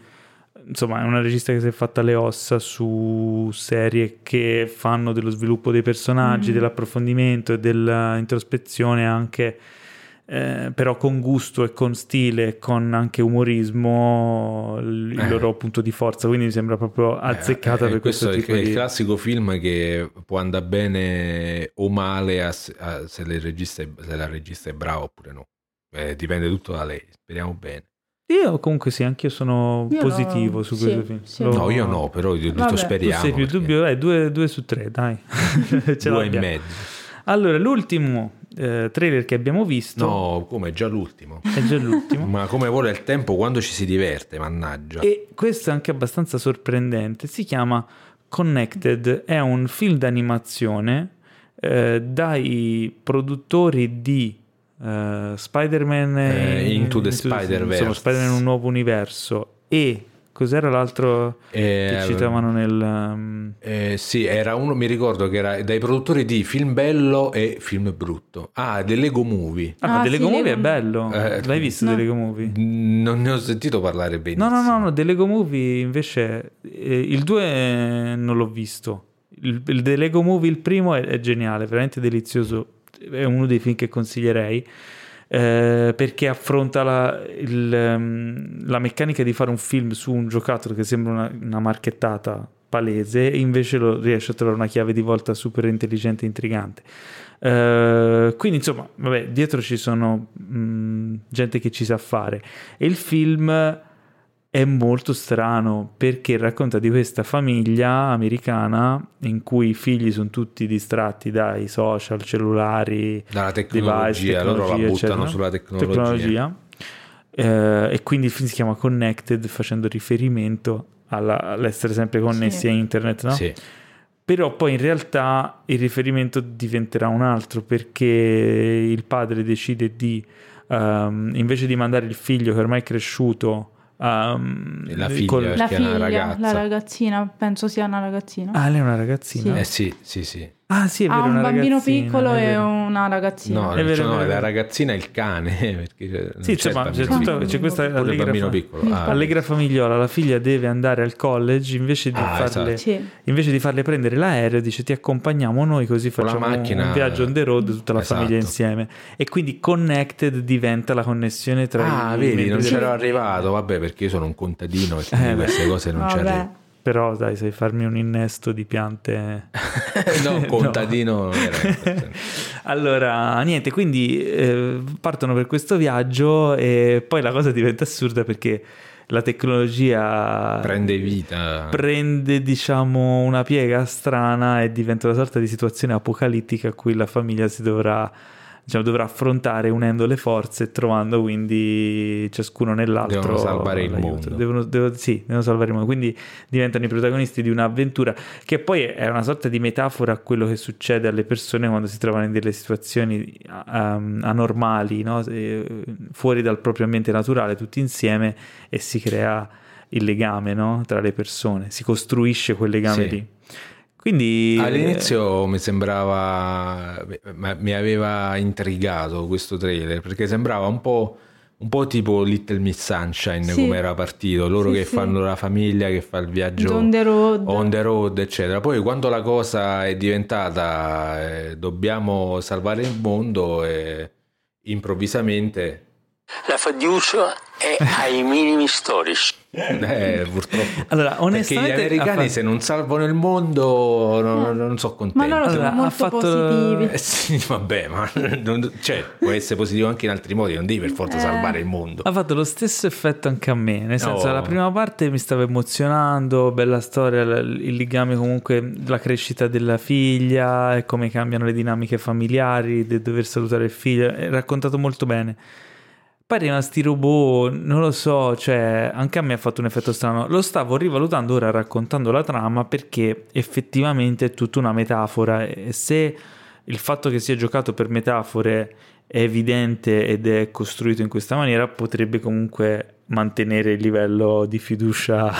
insomma è una regista che si è fatta le ossa su serie che fanno dello sviluppo dei personaggi, Mm. dell'approfondimento e dell'introspezione anche eh, però con gusto e con stile e con anche umorismo il il Eh. loro punto di forza quindi mi sembra proprio azzeccata Eh, per questo questo è il, tipo è il di classico film che può andare bene o male a se, a- se il regista è- se la regista è brava oppure no. Eh, dipende tutto da lei. Speriamo bene. Io comunque sì anche io sono Io positivo no, su sì, questo film sì. Lo- No, io no, però io ho detto Vabbè. Tu speriamo. sei più perché- dubbio eh, due, due su tre dai Ce Due e l'abbiamo. mezzo. allora l'ultimo eh, trailer che abbiamo visto No, come già l'ultimo. è già l'ultimo Ma come vuole il tempo quando ci si diverte, mannaggia. E questo è anche abbastanza sorprendente. Si chiama Connected, è un film d'animazione eh, dai produttori di eh, Spider-Man Eh, Into the Spider-Verse. insomma, Spider-Man un nuovo universo e cos'era l'altro che Eh, citavano nel um, eh, sì, era uno, mi ricordo che era dai produttori di Film Bello e Film Brutto. Ah, del Lego Movie. Ah, ma Ah, The sì, Lego Movie Lego- è bello. Eh, L'hai visto no. The Lego Movie? Non ne ho sentito parlare benissimo. No, no, no, no, The Lego Movie invece eh, il 2 non l'ho visto. Il, il The Lego Movie, il primo, è, è geniale, veramente delizioso. È uno dei film che consiglierei eh, perché affronta la, il, ehm, la meccanica di fare un film su un giocattolo che sembra una, una marchettata palese e invece lo riesce a trovare una chiave di volta super intelligente e intrigante. Eh, quindi insomma, vabbè, dietro ci sono mh, gente che ci sa fare e il film è molto strano perché racconta di questa famiglia americana in cui i figli sono tutti distratti dai social, cellulari, Dalla device, tecnologia, loro la tecnologia, buttano eccetera. sulla tecnologia. Eh, e quindi il film si chiama Connected facendo riferimento alla- all'essere sempre connessi Sì. a internet, no? Sì. Però poi in realtà il riferimento diventerà un altro perché il padre decide di, ehm, invece di mandare il figlio che ormai è cresciuto, E la figlia, Perché La figlia, ragazza. la ragazzina, penso sia una ragazzina. Ah, lei è una ragazzina? Eh sì, sì, sì. Ah, sì, è vero, ha un una bambino piccolo è e una ragazzina. No, È vero, cioè, no, vero, è la ragazzina è il cane, perché non Sì, insomma, c'è, piccolo. c'è questa allegra, bambino fa- piccolo. Ah, allegra famigliola. La figlia deve andare al college invece di, Ah, farle, esatto. Sì. invece di farle prendere l'aereo, dice ti accompagniamo noi così facciamo macchina- un viaggio on the road tutta la Esatto. famiglia insieme. E quindi connected diventa la connessione tra Ah, i vedi, membri non c'ero arrivato, vabbè, perché io sono un contadino e Eh, queste cose non ci arrivo. Però dai, sai farmi un innesto di piante. no, contadino non era. Allora, niente, quindi eh, partono per questo viaggio e poi la cosa diventa assurda perché la tecnologia Prende vita. prende, diciamo, una piega strana e diventa una sorta di situazione apocalittica a cui la famiglia si dovrà, diciamo, dovrà affrontare unendo le forze e trovando quindi ciascuno nell'altro Devono salvare il l'aiuto. mondo. Devono, devo- sì, devono salvare il mondo. Quindi diventano i protagonisti di un'avventura che poi è una sorta di metafora a quello che succede alle persone quando si trovano in delle situazioni um, anormali, no? Eh, fuori dal proprio ambiente naturale, tutti insieme e si crea il legame no? tra le persone, si costruisce quel legame Sì. lì. Quindi All'inizio mi sembrava, mi aveva intrigato questo trailer perché sembrava un po', un po' tipo Little Miss Sunshine Sì. come era partito, loro Sì, che sì. fanno la famiglia che fa il viaggio On the road. on the road, eccetera. Poi quando la cosa è diventata eh, dobbiamo salvare il mondo, e improvvisamente La fiducia è ai minimi storici. Eh, purtroppo. Allora, Perché gli onestamente americani fatto- se non salvano il mondo non, non sono contenti. Ma loro sono Allora, ha molto fatto- positivi. Eh sì, vabbè, ma non- cioè, può essere positivo anche in altri modi, non devi per forza Eh. salvare il mondo. Ha fatto lo stesso effetto anche a me, nel senso No. la prima parte mi stava emozionando, bella storia, il legame comunque, la crescita della figlia e come cambiano le dinamiche familiari, del dover salutare il figlio, è raccontato molto bene. Poi arrivano sti robot, non lo so, cioè anche a me ha fatto un effetto strano. Lo stavo rivalutando ora raccontando la trama perché effettivamente è tutta una metafora e se il fatto che sia giocato per metafore è evidente ed è costruito in questa maniera, potrebbe comunque mantenere il livello di fiducia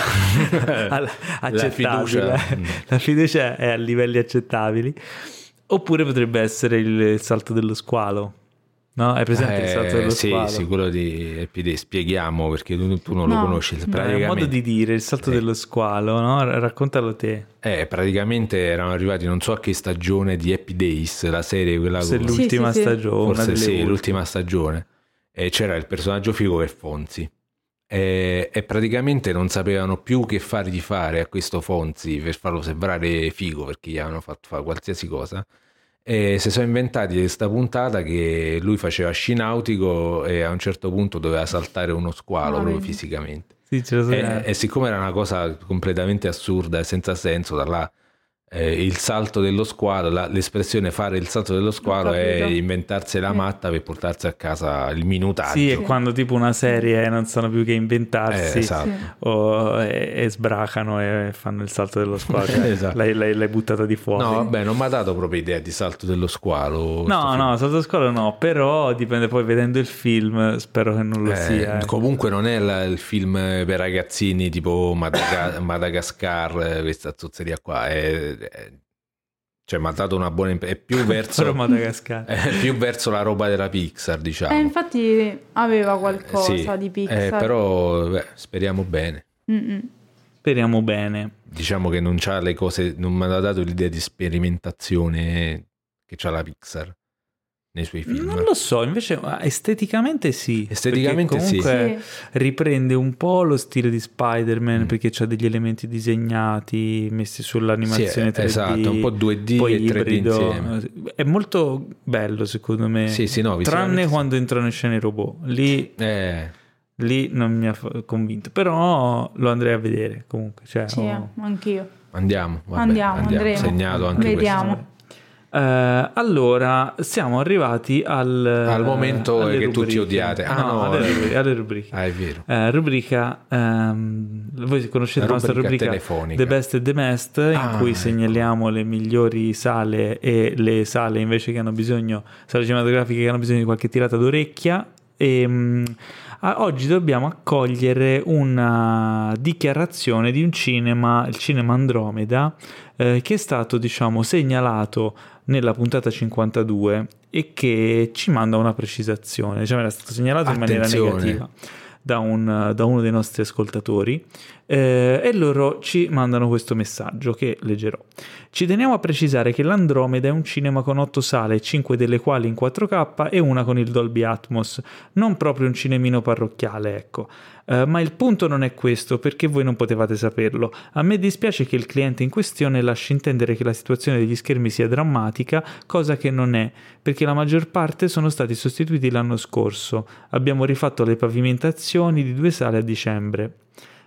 accettabile. fiducia. La fiducia è a livelli accettabili. Oppure potrebbe essere il salto dello squalo. No? Hai presente il salto Eh, dello sì, squalo? sì, quello di Epide, spieghiamo perché tu, tu non lo No. conosci. No, è un Praticamente, modo di dire il salto Sì. dello squalo, no? Raccontalo te. eh, praticamente erano arrivati non so a che stagione di Happy Days, la serie quella Forse è con- l'ultima sì, sì. stagione. forse sì, ultime. l'ultima stagione. E c'era il personaggio figo che è Fonzi. E, e praticamente non sapevano più che fargli fare a questo Fonzi per farlo sembrare figo perché gli avevano fatto fare qualsiasi cosa. E si sono inventati questa puntata che lui faceva sci nautico e a un certo punto doveva saltare uno squalo proprio fisicamente. Sì. E, e siccome era una cosa completamente assurda e senza senso, da là eh, il salto dello squalo, la- l'espressione fare il salto dello squalo è inventarsi la Sì. matta per portarsi a casa il minutaggio. Sì, è quando tipo una serie non sanno più che inventarsi Eh, esatto. Sì. o, e, e sbracano e fanno il salto dello squalo. Cioè, Esatto. l'hai, l'hai- l'hai buttata di fuori. No, vabbè, non mi ha dato proprio idea di salto dello squalo. No, film. no, salto dello squalo no, però dipende poi vedendo il film, spero che non lo Eh, sia. eh. Comunque non è la- il film per ragazzini tipo Madaga- Madagascar, eh, questa zozzeria qua. È- cioè, mi ha dato una buona impressione. È più verso, Madagascar. è più verso la roba della Pixar, diciamo. Eh, infatti aveva Eh, qualcosa sì, di eh, Pixar. però beh, speriamo bene. Mm-mm. Speriamo bene. Diciamo che non c'ha le cose, non mi ha dato l'idea di sperimentazione che c'ha la Pixar nei suoi film. Non lo so, invece esteticamente sì. Esteticamente comunque Sì. riprende un po' lo stile di Spider-Man Mm. perché c'ha degli elementi disegnati messi sull'animazione Sì, 3D. esatto, un po' 2D poi e 3D ibrido. insieme. È molto bello secondo me. Sì, sì, no, Tranne quando entrano in scena i robot. Lì, Eh, lì non mi ha convinto. Però lo andrei a vedere comunque. Cioè, Sì, oh. anch'io. andiamo, vabbè, Andiamo, andremo. segnato anche Vediamo. Eh, allora, siamo arrivati al, Al momento alle che tutti rubriche. odiate. Ah, no, no, alle, eh. rubriche, alle rubriche. Ah, è vero. Eh, rubrica, ehm, voi conoscete la, nostra Rubrica telefonica. The Best e The Best, in Ah, cui ecco. segnaliamo le migliori sale e le sale invece che hanno bisogno, sale cinematografiche che hanno bisogno di qualche tirata d'orecchia. E, ah, oggi dobbiamo accogliere una dichiarazione di un cinema, il cinema Andromeda, eh, che è stato diciamo segnalato nella puntata 52 e che ci manda una precisazione, diciamo era stato segnalato in maniera Attenzione. negativa da, un- da uno dei nostri ascoltatori eh, e loro ci mandano questo messaggio che leggerò. Ci teniamo a precisare che l'Andromeda è un cinema con 8 sale, 5 delle quali in 4K e una con il Dolby Atmos, non proprio un cinemino parrocchiale, ecco. Eh, ma il punto non è questo, perché voi non potevate saperlo. A me dispiace che il cliente in questione lasci intendere che la situazione degli schermi sia drammatica, cosa che non è, perché la maggior parte sono stati sostituiti l'anno scorso. Abbiamo rifatto le pavimentazioni di due sale a dicembre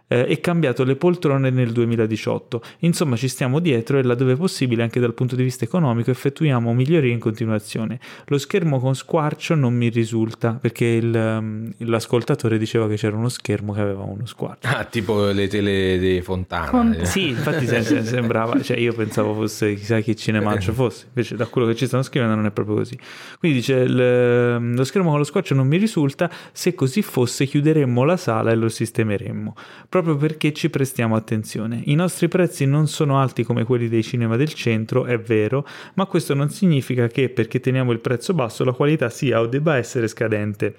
eh, e cambiato le poltrone nel 2018. Insomma, ci stiamo dietro e laddove possibile, anche dal punto di vista economico, effettuiamo migliorie in continuazione. Lo schermo con squarcio non mi risulta perché il, um, l'ascoltatore diceva che c'era uno schermo che aveva uno squarcio. Ah, tipo le tele di Fontana. Con- eh. Sì, infatti se- se- sembrava, cioè io pensavo fosse chissà che cinemaccio fosse, invece da quello che ci stanno scrivendo non è proprio così. Quindi dice il- lo schermo con lo squarcio non mi risulta, se così fosse chiuderemmo la sala e lo sistemeremmo, proprio perché ci prestiamo attenzione. I nostri prezzi non sono alti come quelli dei cinema del centro, è vero, ma questo non significa che perché teniamo il prezzo basso la qualità sia o debba essere scadente.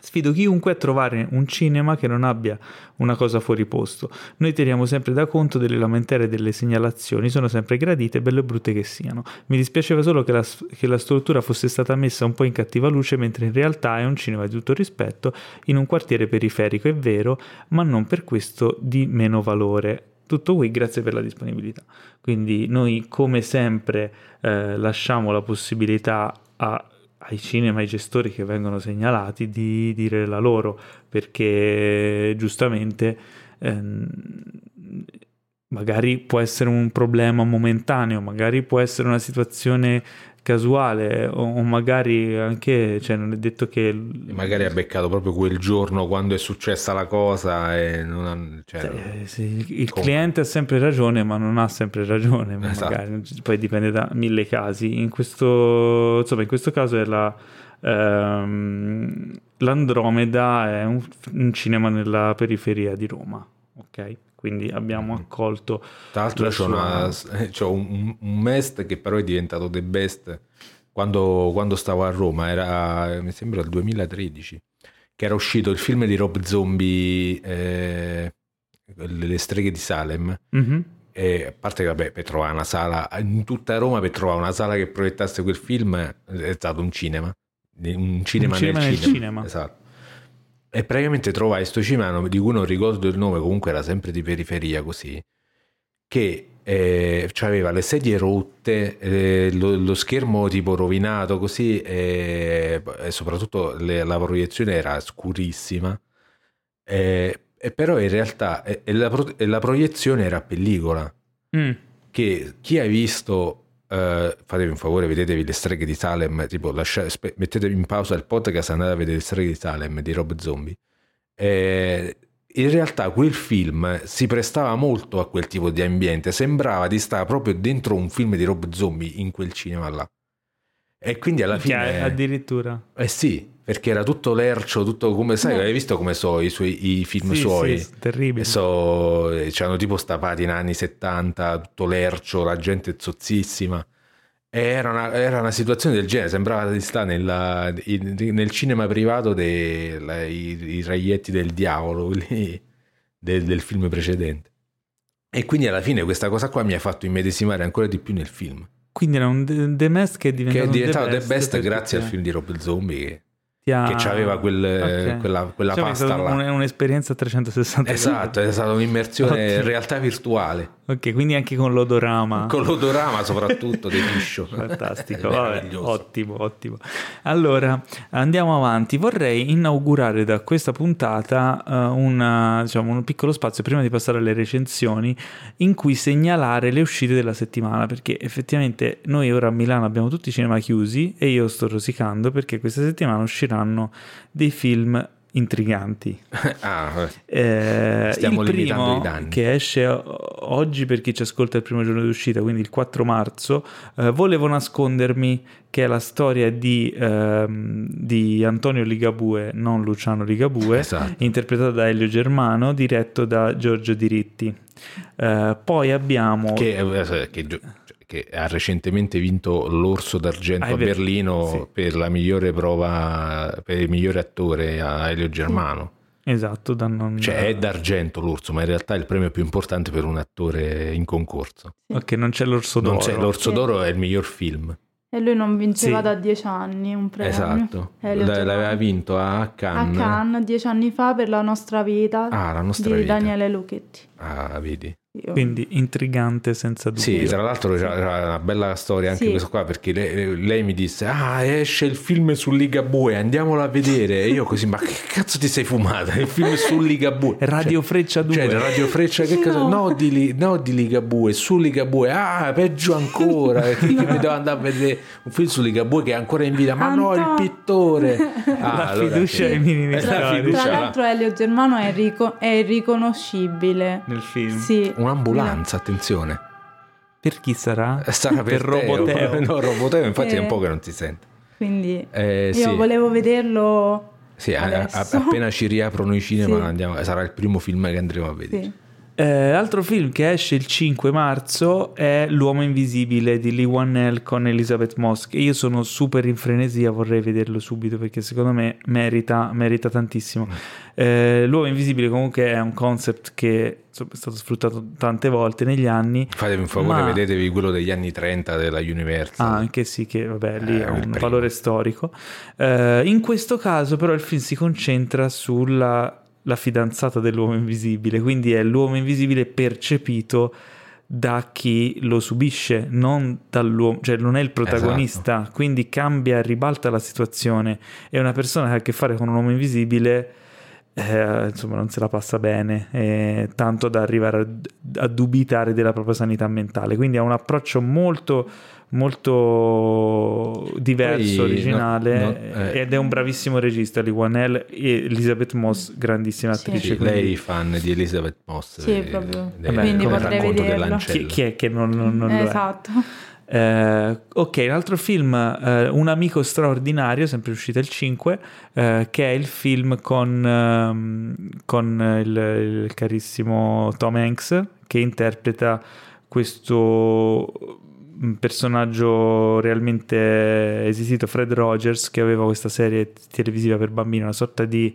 Sfido chiunque a trovare un cinema che non abbia una cosa fuori posto. Noi teniamo sempre da conto delle lamentele e delle segnalazioni, sono sempre gradite, belle o brutte che siano. Mi dispiaceva solo che la, che la, struttura fosse stata messa un po' in cattiva luce, mentre in realtà è un cinema di tutto rispetto, in un quartiere periferico, è vero, ma non per questo di meno valore. Tutto qui, grazie per la disponibilità. Quindi noi come sempre eh, lasciamo la possibilità a ai cinema, ai gestori che vengono segnalati di dire la loro, perché giustamente ehm, magari può essere un problema momentaneo, magari può essere una situazione casuale o, magari anche, cioè non è detto che... Magari ha beccato proprio quel giorno quando è successa la cosa e non ha, cioè, sì, sì, il com- cliente ha sempre ragione ma non ha sempre ragione, esatto. magari, poi dipende da mille casi. In questo, insomma, in questo caso è la... Ehm, L'Andromeda è un, un cinema nella periferia di Roma, ok? Quindi abbiamo mm. accolto... Tra l'altro c'è, una, c'è un, un, Mest che però è diventato The Best quando, quando stavo a Roma, era mi sembra il 2013, che era uscito il film di Rob Zombie, eh, Le streghe di Salem. Mm-hmm. E a parte che vabbè, per trovare una sala in tutta Roma, per trovare una sala che proiettasse quel film è stato un cinema. Un cinema, un cinema nel, nel cinema. cinema. Esatto. E praticamente trovai sto cimano, di cui non ricordo il nome, comunque era sempre di periferia così, che eh, aveva le sedie rotte, eh, lo, lo, schermo tipo rovinato così, e, e soprattutto le, la proiezione era scurissima. E, però in realtà la, la, proiezione era a pellicola. Mm. Che chi ha visto Uh, fatevi un favore, vedetevi le streghe di Salem, tipo lasciate, spe- mettetevi in pausa il podcast e andate a vedere le streghe di Salem di Rob Zombie. E in realtà quel film si prestava molto a quel tipo di ambiente, sembrava di stare proprio dentro un film di Rob Zombie in quel cinema là. E quindi alla fine... addirittura. Eh sì, perché era tutto lercio, tutto come sai, no. hai visto come so i, suoi, i film sì, suoi? Sì, terribili. So, c'erano tipo stapati in anni 70, tutto lercio, la gente zozzissima. Era una, era una, situazione del genere, sembrava di stare nella, in, nel cinema privato dei i, raglietti del diavolo lì, del, del, film precedente. E quindi alla fine questa cosa qua mi ha fatto immedesimare ancora di più nel film. Quindi era un The Mask che è diventato, che è diventato The Best, The best grazie al film di Rob Zombie. Che ha... Che aveva quel, okay. quella, quella cioè, pasta là. un'esperienza a 360 Esatto, è stata un'immersione in realtà virtuale. Ok, quindi anche con l'odorama. Con l'odorama soprattutto dei piscio. Fantastico, vabbè, ottimo, ottimo. Allora, andiamo avanti. Vorrei inaugurare da questa puntata uh, una, diciamo, un piccolo spazio prima di passare alle recensioni in cui segnalare le uscite della settimana perché effettivamente noi ora a Milano abbiamo tutti i cinema chiusi e io sto rosicando perché questa settimana usciranno dei film intriganti. ah, eh, stiamo il limitando i danni. Che esce oggi per chi ci ascolta il primo giorno di uscita, quindi il 4 marzo. Eh, volevo nascondermi che è la storia di, ehm, di Antonio Ligabue, non Luciano Ligabue, esatto. interpretato da Elio Germano, diretto da Giorgio Diritti. Eh, poi abbiamo... Che, eh, che che ha recentemente vinto l'Orso d'Argento ah, a Berlino sì. per la migliore prova, per il migliore attore a Elio Germano. Esatto, non... cioè è d'argento l'orso, ma in realtà è il premio più importante per un attore in concorso. Ok, non c'è l'orso d'oro. Non c'è, l'orso d'oro è il miglior film. E lui non vinceva sì. da dieci anni un premio. Esatto, l'aveva vinto a Cannes. A Cannes dieci anni fa per La nostra vita. Ah, La nostra di vita. Daniele Lucchetti. Ah, vedi. Quindi intrigante senza dubbio. Sì, tra l'altro era una bella storia anche sì. questa qua perché lei, lei, mi disse ah esce il film su Ligabue andiamolo a vedere. E io così ma che cazzo ti sei fumata? Il film su Ligabue. Radio cioè, Freccia 2 cioè Radio Freccia che no. no di, no di Ligabue su Ligabue. Ah peggio ancora che, no. mi devo andare a vedere un film su Ligabue che è ancora in vita. Ma Anto... no il pittore. Ah, la allora, fiducia sì. ai minimi tra l'altro Elio Germano è, rico- è riconoscibile. Nel film. Sì Un'ambulanza, attenzione. Per chi sarà? Sarà per, per Roboteo. No, Roboteo infatti eh, è un po' che non si sente. Quindi eh, io sì. volevo vederlo Sì, a, a, appena ci riaprono i cinema sì. andiamo, sarà il primo film che andremo a vedere. Sì. Eh, altro film che esce il 5 marzo è L'uomo invisibile di Lee Wannell con Elizabeth Moss. Io sono super in frenesia, vorrei vederlo subito perché secondo me merita, merita tantissimo. Mm. Eh, L'uomo invisibile comunque è un concept che insomma, è stato sfruttato tante volte negli anni. Fatevi un favore, Ma- vedetevi quello degli anni 30 della Universal. Ah, anche sì, che vabbè, lì Eh, ha un primo. valore storico. Eh, in questo caso, però, il film si concentra sulla la fidanzata dell'uomo invisibile, quindi è l'uomo invisibile percepito da chi lo subisce, non dall'uomo, cioè non è il protagonista, Esatto. quindi cambia, ribalta la situazione. È una persona che ha a che fare con un uomo invisibile. eh, insomma, non se la passa bene, eh, tanto da arrivare a, a dubitare della propria sanità mentale. Quindi ha un approccio molto, molto diverso, Poi, originale, no- no, eh. ed è un bravissimo regista. Lee Wanell e Elizabeth Moss, grandissima attrice. Sì, quindi- lei fan di Elizabeth Moss. Sì, eh, proprio. del- Quindi potrei vederlo. chi, chi è che non, non- non lo è? esatto. Eh, ok, un altro film, eh, Un amico straordinario, sempre uscito il 5, eh, che è il film con, ehm, con il, il carissimo Tom Hanks che interpreta questo mm, personaggio realmente esistito, Fred Rogers, che aveva questa serie televisiva per bambini, una sorta di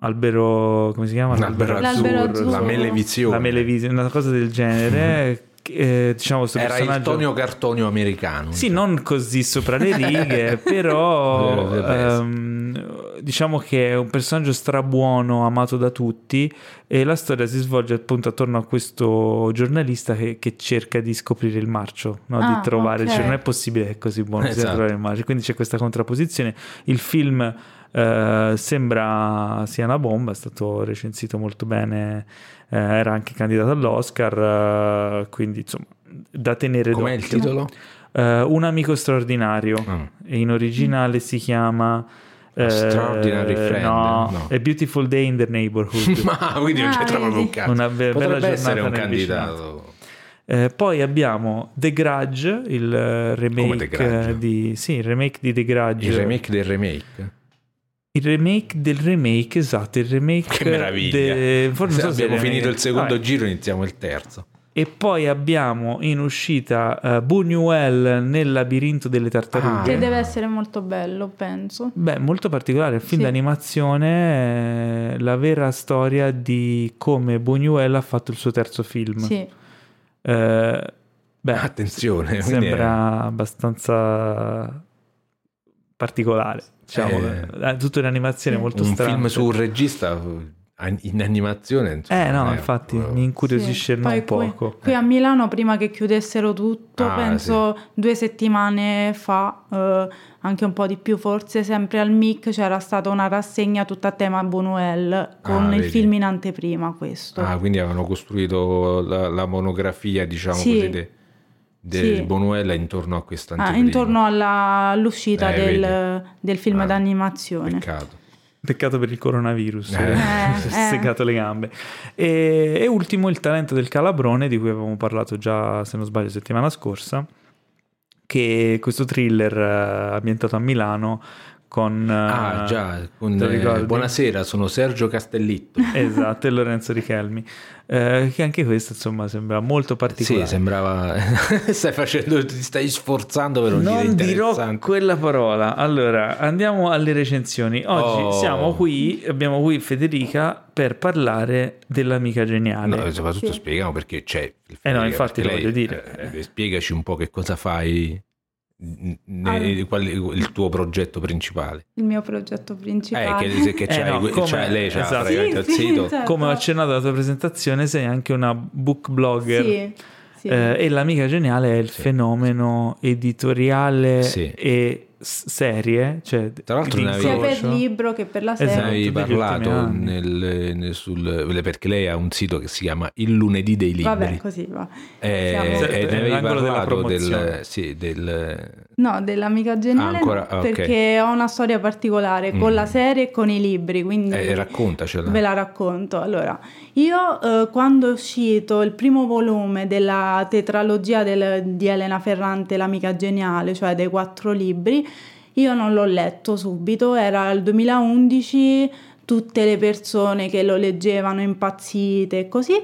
albero, come si chiama? L'albero L'albero azzurro, azzurro. la melevisione. La Melevisione, una cosa del genere. eh, diciamo questo Era il personaggio Tonio Cartonio americano. sì, non così sopra le righe, però ehm, diciamo che è un personaggio strabuono, amato da tutti e la storia si svolge appunto attorno a questo giornalista che, che cerca di scoprire il marcio, no? Ah, di trovare, ok. cioè non è possibile che è così buono Esatto. trovare il marcio, quindi c'è questa contrapposizione. Il film eh, sembra sia una bomba, è stato recensito molto bene, eh, era anche candidato all'Oscar, eh, quindi insomma da tenere Com'è il d'occhio. titolo? Eh, un amico straordinario Ah. e in originale si chiama A Extraordinary Friend, no, no. A Beautiful Day in the Neighborhood Ma quindi non Ah, c'entra proprio un cazzo. Una be- bella Potrebbe essere giornata un candidato. Eh, poi abbiamo The Grudge il remake The Grudge? di sì, il remake di The Grudge Il remake del remake. Il remake del remake esatto il remake Che meraviglia. de- forse Se non so se abbiamo finito il secondo Vabbè. giro, iniziamo il terzo. e poi abbiamo in uscita uh, Buñuel nel labirinto delle tartarughe Ah. Che deve essere molto bello, penso. Beh, molto particolare, il film Sì. d'animazione, è la vera storia di come Buñuel ha fatto il suo terzo film. Sì. Eh, beh, Attenzione, quindi sembra abbastanza particolare, diciamo, Eh, eh, tutta un'animazione sì. molto un strana. film su un regista eh, in animazione. insomma, Eh no, è infatti proprio- mi incuriosisce Sì. non Poi qui- poco. Qui, a Milano, prima che chiudessero tutto, Ah, penso due settimane fa, eh, anche un po' di più, forse sempre al MIC c'era stata una rassegna tutta a tema Buñuel con Ah, il vedi. film in anteprima. Questo Ah, quindi avevano costruito la, la monografia, diciamo Sì. così, de- del Sì. Bonuella intorno a questa Ah, intorno alla- all'uscita Eh, del, del film Ah, d'animazione. Peccato. Peccato per il coronavirus, Eh. eh, Eh, si è eh. segato le gambe. E, e ultimo il talento del calabrone, di cui avevamo parlato già, se non sbaglio, settimana scorsa, che è questo thriller eh, ambientato a Milano con... eh, Ah, già, con, eh, buonasera, sono Sergio Castellitto. Esatto, e Lorenzo Richelmi. Eh, che anche questo, insomma, sembra molto particolare. Sì, sembrava. stai facendo, ti stai sforzando per non, Non dire dirò quella parola. Allora, andiamo alle recensioni. Oggi Oh. siamo qui, abbiamo qui Federica per parlare dell'amica geniale. No, soprattutto Sì. spieghiamo perché c'è il Eh no, Federica, infatti lo voglio dire. eh, eh, spiegaci un po' che cosa fai, ne- Allora. qual è il tuo progetto principale. Il mio progetto Eh, principale. che, che Eh, c'hai, no, come- c'hai- lei c'ha esatto. praticamente Sì, il sì, sito. certo. Come ho accennato alla tua presentazione, sei anche una book blogger. Sì, sì. Eh, e l'amica geniale è il Sì. fenomeno editoriale Sì. e serie, cioè Tra l'altro ne avevi- sia per incrocio. il libro che per la Esatto. serie. Ne avevi parlato nel, nel- sul, perché lei ha un sito che si chiama Il lunedì dei libri. Vabbè, così va. Eh, Siamo- e ne avevi parlato del, sì, del, No, dell'amica geniale Ah, ancora- ah, ok. perché ho una storia particolare con Mm. la serie e con i libri, quindi eh, raccontacela. ve la racconto. Allora, io eh, quando è uscito il primo volume della tetralogia del- di Elena Ferrante, L'amica geniale, cioè dei quattro libri, io non l'ho letto subito, era il 2011, tutte le persone che lo leggevano impazzite e così.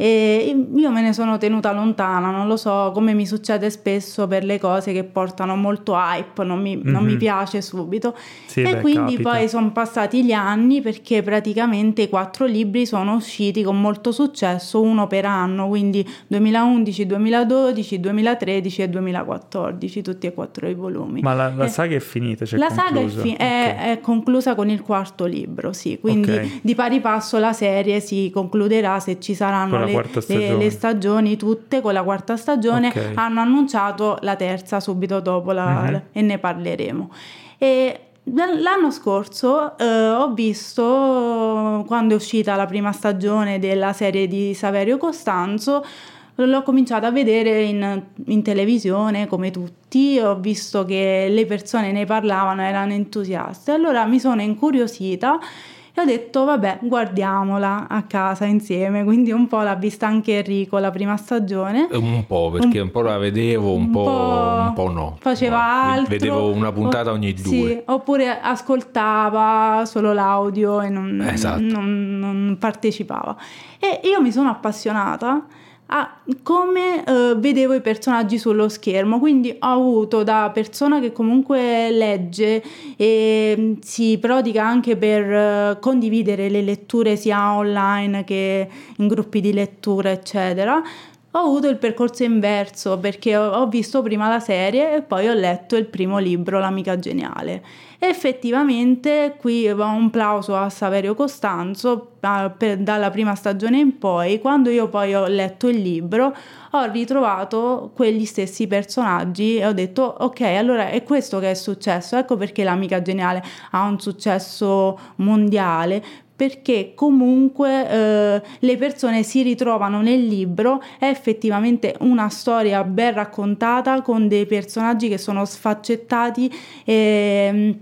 E io me ne sono tenuta lontana, non lo so, come mi succede spesso per le cose che portano molto hype, non mi, mm-hmm. non mi mhm. piace subito. Sì, e beh, quindi capita. poi sono passati gli anni perché praticamente i quattro libri sono usciti con molto successo, uno per anno, quindi 2011, 2012, 2013 e 2014, tutti e quattro i volumi. Ma la, la Eh, saga è finita? Cioè la saga è, conclusa? fi- è- Ok. è conclusa con il quarto libro, sì, quindi Ok. di pari passo la serie si concluderà se ci saranno le, le- le stagioni tutte con la quarta stagione. Ok. Hanno annunciato la terza subito dopo la- Mhm. la- e ne parleremo. E L'anno scorso eh, ho visto, quando è uscita la prima stagione della serie di Saverio Costanzo, l'ho cominciata a vedere in, in televisione come tutti, ho visto che le persone ne parlavano, erano entusiaste, allora mi sono incuriosita e ho detto vabbè guardiamola a casa insieme, quindi un po' l'ha vista anche Enrico la prima stagione. Un po', perché Un- un, po' la vedevo, un, un po', po' un po' no. Faceva No, altro. Vedevo una puntata o- ogni due. Sì, oppure ascoltava solo l'audio e non, Esatto. non- non partecipava. E io mi sono appassionata a come eh, vedevo i personaggi sullo schermo, quindi ho avuto da persona che comunque legge e mm, si prodiga anche per eh, condividere le letture sia online che in gruppi di lettura, eccetera. Ho avuto il percorso inverso perché ho, visto prima la serie e poi ho letto il primo libro, L'amica geniale. E effettivamente qui va un plauso a Saverio Costanzo ah, per- dalla prima stagione in poi, quando io poi ho letto il libro, ho ritrovato quegli stessi personaggi e ho detto ok, allora è questo che è successo, ecco perché l'amica geniale ha un successo mondiale perché comunque eh, le persone si ritrovano nel libro, è effettivamente una storia ben raccontata con dei personaggi che sono sfaccettati e,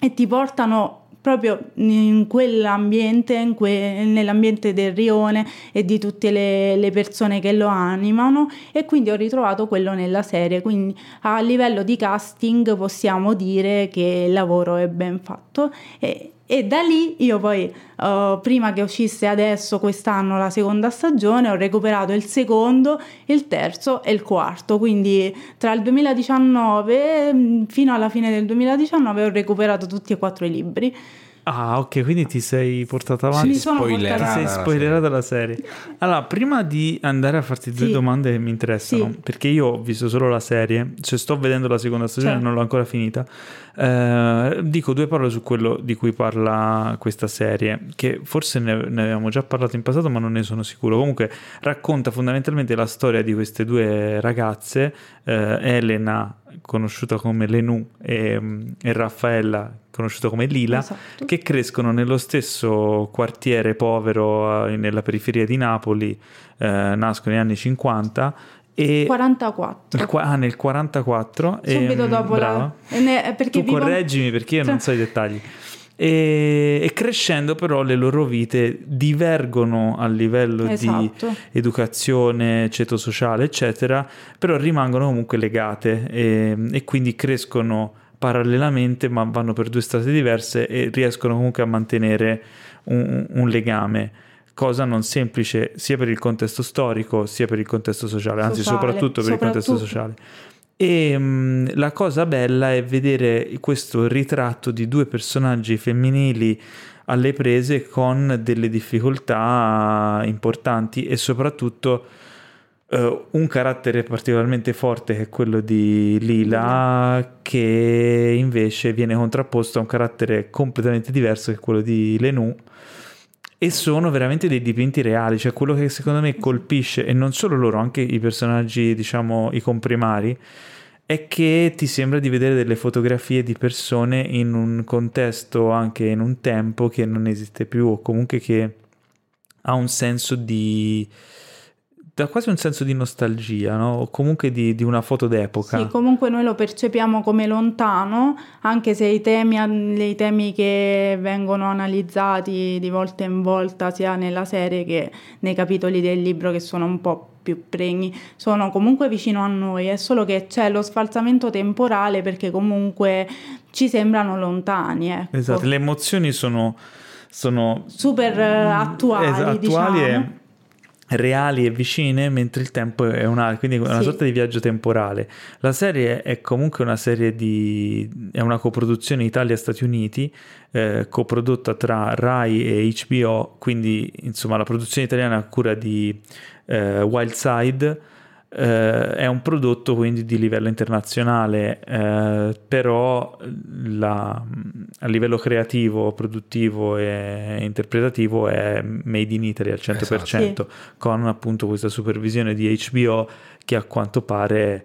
e ti portano proprio in quell'ambiente, in que- nell'ambiente del rione e di tutte le, le persone che lo animano e quindi ho ritrovato quello nella serie, quindi a livello di casting possiamo dire che il lavoro è ben fatto e, e da lì io poi, eh, prima che uscisse adesso quest'anno la seconda stagione, ho recuperato il secondo, il terzo e il quarto. Quindi tra il 2019 mh, fino alla fine del 2019 ho recuperato tutti e quattro i libri. Ah, ok, quindi ti sei portata avanti. Mi sono ti sei la spoilerata la serie. Allora, prima di andare a farti due Sì. domande che mi interessano, Sì. perché io ho visto solo la serie, cioè sto vedendo la seconda stagione, Certo. non l'ho ancora finita. Eh, dico due parole su quello di cui parla questa serie, che forse ne, ne avevamo già parlato in passato, ma non ne sono sicuro. Comunque, racconta fondamentalmente la storia di queste due ragazze, eh, Elena, conosciuta come Lenù, e, e Raffaella, conosciuta come Lila Esatto. che crescono nello stesso quartiere povero eh, nella periferia di Napoli, eh, nascono negli anni 50 e 44. il qua- ah, nel 44 e, Subito mm, dopo brava. la... e ne- perché tu vivo- correggimi perché io non so i dettagli e, e crescendo però le loro vite divergono a livello di Esatto. educazione, ceto sociale, eccetera, però rimangono comunque legate e, e quindi crescono parallelamente, ma vanno per due strade diverse e riescono comunque a mantenere un, un legame. Cosa non semplice sia per il contesto storico sia per il contesto sociale, anzi Sociale, soprattutto per il contesto soprattutto. sociale. E mh, la cosa bella è vedere questo ritratto di due personaggi femminili alle prese con delle difficoltà importanti e soprattutto eh, un carattere particolarmente forte che è quello di Lila che invece viene contrapposto a un carattere completamente diverso che è quello di Lenù e sono veramente dei dipinti reali, cioè quello che secondo me colpisce e non solo loro, anche i personaggi, diciamo, i comprimari è che ti sembra di vedere delle fotografie di persone in un contesto, anche in un tempo che non esiste più o comunque che ha un senso di dà quasi un senso di nostalgia, no? O comunque di, di una foto d'epoca. Sì, comunque noi lo percepiamo come lontano, anche se i temi, i temi che vengono analizzati di volta in volta, sia nella serie che nei capitoli del libro, che sono un po' più pregni, sono comunque vicino a noi, è solo che c'è lo sfalsamento temporale perché comunque ci sembrano lontani. Ecco. Esatto, le emozioni sono sono super eh, attuali, es- attuali diciamo. Reali e vicine, mentre il tempo è una, quindi è una Sì. sorta di viaggio temporale. La serie è comunque una serie di è una coproduzione Italia-Stati Uniti, eh, coprodotta tra Rai e HBO, quindi insomma la produzione italiana a cura di eh, Wildside. Eh, è un prodotto quindi di livello internazionale, eh, però la- a livello creativo, produttivo e interpretativo è made in Italy al 100%, con appunto questa supervisione di HBO che a quanto pare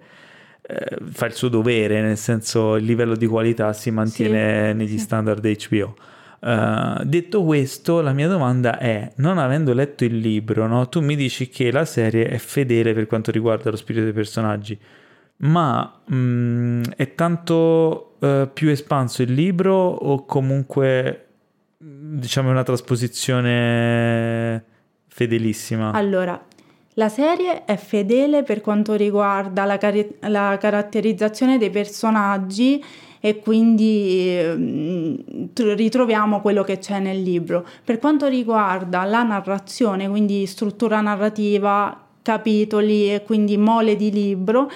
eh, fa il suo dovere, nel senso il livello di qualità si mantiene negli standard HBO. Uh, detto questo, la mia domanda è: non avendo letto il libro, no, tu mi dici che la serie è fedele per quanto riguarda lo spirito dei personaggi, ma mm, è tanto eh, più espanso il libro o comunque mm, diciamo una trasposizione fedelissima? Allora, la serie è fedele per quanto riguarda la, cari- la caratterizzazione dei personaggi e quindi ehm, tr- ritroviamo quello che c'è nel libro. Per quanto riguarda la narrazione, quindi struttura narrativa, capitoli e quindi mole di libro,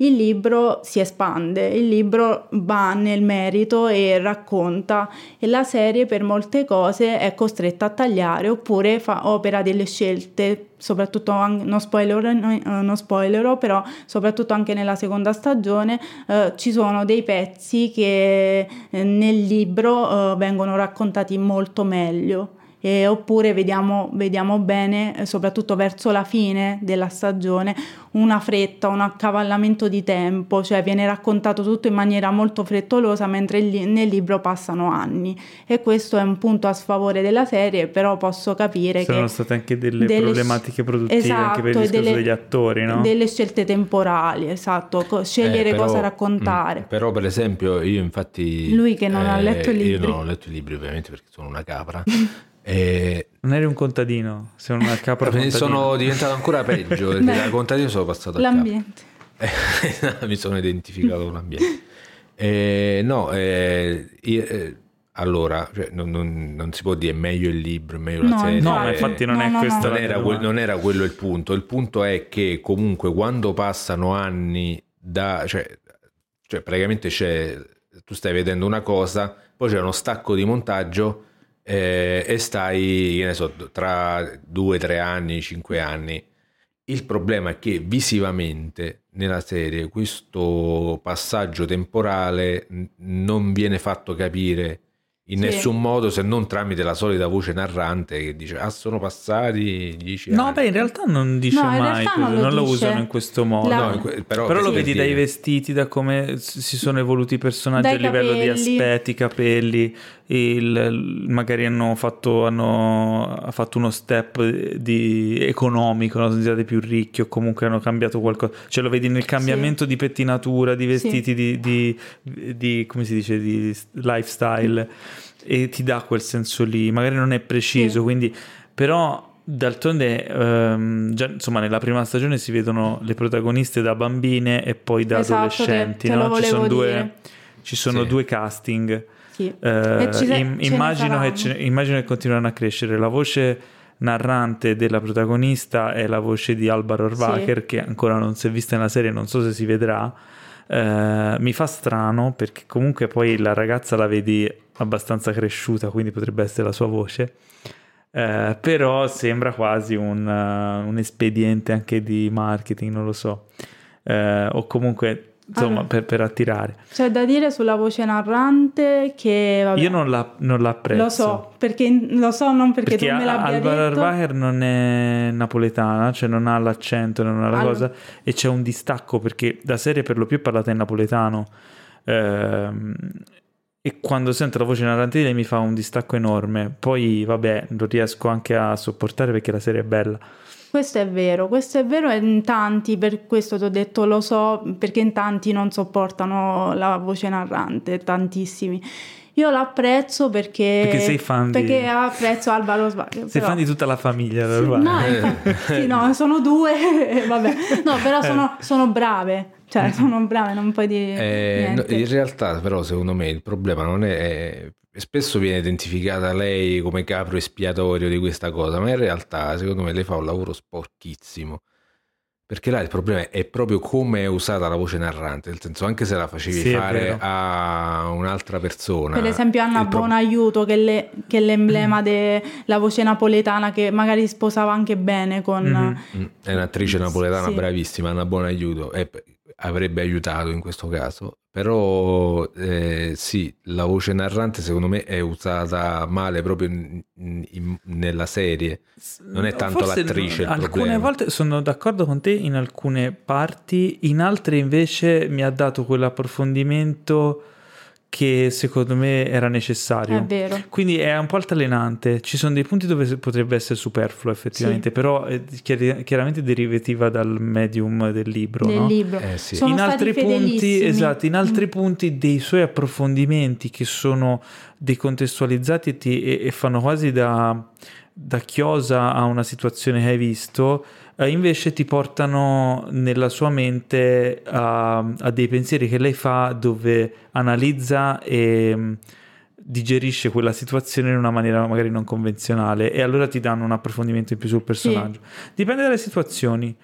il libro si espande, il libro va nel merito e racconta e la serie per molte cose è costretta a tagliare oppure fa, opera delle scelte, soprattutto non, spoiler, eh, non spoilerò, però soprattutto anche nella seconda stagione eh, ci sono dei pezzi che eh, nel libro eh, vengono raccontati molto meglio. E oppure vediamo, vediamo bene, eh, soprattutto verso la fine della stagione, una fretta, un accavallamento di tempo, cioè viene raccontato tutto in maniera molto frettolosa mentre nel libro passano anni. E questo è un punto a sfavore della serie, però posso capire Sono che state anche delle, delle problematiche produttive anche per il Esatto, discorso delle- degli attori, no? delle scelte temporali, esatto, co- scegliere Eh, però- cosa raccontare. mm, però per esempio io infatti... Lui che non ha letto i Io libri. non ho letto i libri ovviamente perché sono una capra. e Non eri un contadino, sei una capra sono diventato ancora peggio perché da contadino sono passato a L'ambiente. capra. mi sono identificato con l'ambiente. Eh, no, eh, io- eh, allora, cioè, non, non- non si può dire meglio il libro, meglio la No, serie. No, ma eh, infatti non No, è no, questa no. non la era, non era quello il punto. Il punto è che comunque quando passano anni da... Cioè, cioè praticamente c'è... Tu stai vedendo una cosa, poi c'è uno stacco di montaggio eh, e stai, che ne so, tra due, tre anni, cinque anni. Il problema è che visivamente nella serie questo passaggio temporale non viene fatto capire in Sì. nessun modo se non tramite la solita voce narrante che dice ah sono passati dieci No, anni. beh, in realtà non dice No, mai, non lo non lo dice. usano in questo modo. La- No, in que- però, Però lo vedi dai vestiti, da come si sono evoluti i personaggi Dai a livello di capelli. aspetti, capelli, il- magari hanno fatto, hanno ha fatto uno step di economico, no? sono diventati più ricchi o comunque hanno cambiato qualcosa. Cioè lo vedi nel cambiamento di pettinatura, di vestiti, di, di- di- come si dice, di lifestyle e ti dà quel senso lì. Magari non è preciso, Sì. quindi però D'altronde, ehm, già, insomma, nella prima stagione si vedono le protagoniste da bambine e poi da Esatto, adolescenti. te- te no? lo Ci sono, due, ci sono Sì. due casting. Sì. Eh, E se- im- ce immagino, che ce- immagino che continueranno a crescere. La voce narrante della protagonista è la voce di Alba Rohrwacher, Sì. che ancora non si è vista nella serie, non so se si vedrà. Eh, mi fa strano perché comunque poi la ragazza la vedi abbastanza cresciuta, quindi potrebbe essere la sua voce. Eh, però sembra quasi un, uh, un espediente anche di marketing, non lo so, Eh, o comunque insomma Allora. per, per attirare. C'è da dire sulla voce narrante che vabbè, Io non la, non l'apprezzo. lo so, perché lo so non perché, Perché tu me l'abbia Alba detto. Rohrwacher non è napoletana, cioè non ha l'accento, non ha la Al- cosa, e c'è un distacco perché la serie per lo più è parlata in napoletano. Ehm, e quando sento la voce narrante di lei mi fa un distacco enorme. Poi, vabbè, lo riesco anche a sopportare perché la serie è bella. Questo è vero, questo è vero e in tanti, per questo ti ho detto lo so, perché in tanti non sopportano la voce narrante, tantissimi. Io l'apprezzo perché... Perché sei fan di- Perché apprezzo Alba Rohrwacher. Sei però- fan di tutta la famiglia, Sì. No, infatti, sì, no, sono due, vabbè. No, però sono, sono brave, cioè sono brave, non puoi dire Eh, no, niente. in realtà però secondo me il problema non è, è spesso viene identificata lei come capro espiatorio di questa cosa, ma in realtà secondo me lei fa un lavoro sporchissimo. Perché là il problema è proprio come è usata la voce narrante, nel senso anche se la facevi Sì, fare a un'altra persona. Per esempio Anna il pro- Buonaiuto, che, è le- che è l'emblema della voce napoletana, che magari sposava anche bene con... Mhm. Mm, È un'attrice napoletana Sì. bravissima, Anna Buonaiuto, e avrebbe aiutato in questo caso. Però eh, sì, la voce narrante secondo me è usata male proprio in- in- nella serie. Non è tanto Forse l'attrice il alcune problema. volte sono d'accordo con te in alcune parti, in altre invece mi ha dato quell'approfondimento che secondo me era necessario. È vero. Quindi è un po' altalenante. Ci sono dei punti dove potrebbe essere superfluo effettivamente, Sì. però è chiari- chiaramente derivativa dal medium del libro. del no? libro. Eh, sì. Sono in stati altri punti, esatto, in altri Mm. punti dei suoi approfondimenti che sono decontestualizzati e, ti- e- e fanno quasi da, da chiosa a una situazione che hai visto, eh, invece ti portano nella sua mente a, a dei pensieri che lei fa dove analizza e mh, digerisce quella situazione in una maniera magari non convenzionale e allora ti danno un approfondimento in più sul personaggio. Dipende dalle situazioni.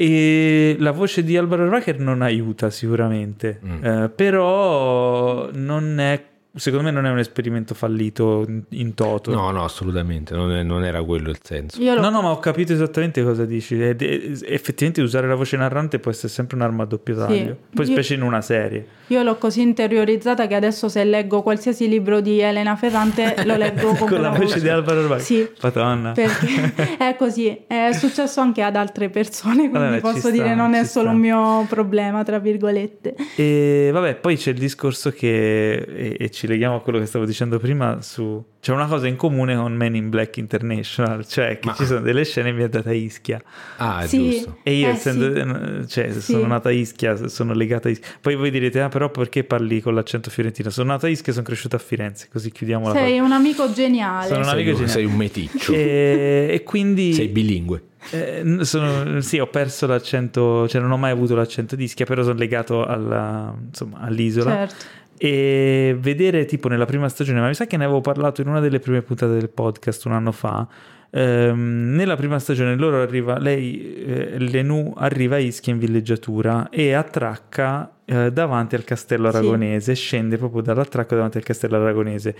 E la voce di Alvaro Racker non aiuta sicuramente, Mm. eh, però non è, secondo me non è un esperimento fallito in, toto. No, no, assolutamente, non, è- non era quello il senso. Io lo- No, no, ma ho capito esattamente cosa dici. Ed- effettivamente usare la voce narrante può essere sempre un'arma a doppio taglio. Poi Io- specie in una serie. Io l'ho così interiorizzata che adesso se leggo qualsiasi libro di Elena Ferrante lo leggo con, Con la voce di Alvaro Racker. Sì. Madonna. Perché è così, è successo anche ad altre persone, quindi Vabbè, posso sta, dire non è solo sta. un mio problema, tra virgolette. E vabbè, poi c'è il discorso che, e, e ci leghiamo a quello che stavo dicendo prima, su... c'è una cosa in comune con Men in Black International, cioè che Ma- ci sono delle scene ambientate a Ischia. Ah, è Sì. giusto. E io Eh, essendo, sì. cioè, Sì. sono nata a Ischia, sono legata a Ischia. Poi voi direte, ah però perché parli con l'accento fiorentino? Sono nata a Ischia e sono cresciuta a Firenze, così chiudiamo la Sei un amico geniale. Sono un Sei, amico un- geniale. sei un meticcio, E, e quindi... sei bilingue. Eh, sono- sì, ho perso l'accento, cioè non ho mai avuto l'accento di Ischia, però sono legato alla- insomma, all'isola. Certo. E vedere tipo nella prima stagione, ma mi sa che ne avevo parlato in una delle prime puntate del podcast un anno fa. ehm, nella prima stagione loro arriva, lei, eh, Lenù arriva a Ischia in villeggiatura e attracca eh, davanti al castello Sì. aragonese, scende proprio dall'attracco davanti al castello aragonese.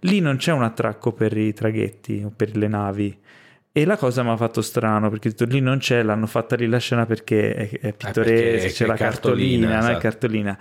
Lì non c'è un attracco per i traghetti o per le navi. E la cosa mi ha fatto strano perché lì non c'è, l'hanno fatta lì la scena perché è, è pittoresca, perché è- c'è è la cartolina, cartolina, no? Esatto. cartolina.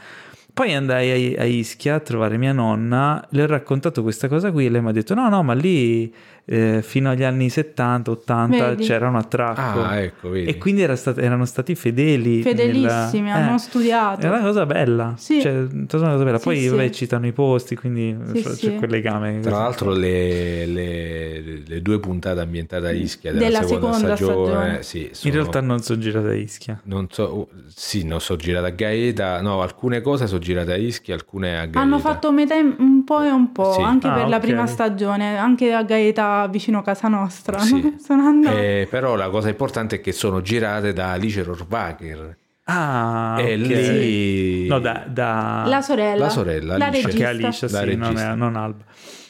Poi andai a, Ischia a trovare mia nonna, le ho raccontato questa cosa qui e lei mi ha detto no, no, ma lì eh, fino agli anni 70, 80 Vedi? c'era un attracco. Ah, ecco, vedi. E quindi era stat- erano stati fedeli. Fedelissimi, nella- hanno eh, studiato. È una cosa bella. Sì. Cioè, una cosa bella. Sì, Poi sì. vabbè, citano i posti, quindi Sì, c'è sì. quel legame. Tra l'altro le, le- le due puntate ambientate a Ischia della, Della seconda, seconda stagione, stagione. sì, In sono- realtà non sono girate a Ischia. non so, sì, non so girate a Gaeta, no, alcune cose sono girate a Ischia, alcune a Gaeta. Hanno fatto metà in- un po' e un po', Sì. anche Ah, per la ok. prima stagione, anche a Gaeta vicino a casa nostra. Sì. Sono andata. Eh, però la cosa importante è che sono girate da Alice Rohrwacher Ah, e ok. lì No, da, da- La sorella. La sorella, La Alice. perché. Alicia, La sì, non, regista. è, non Alba.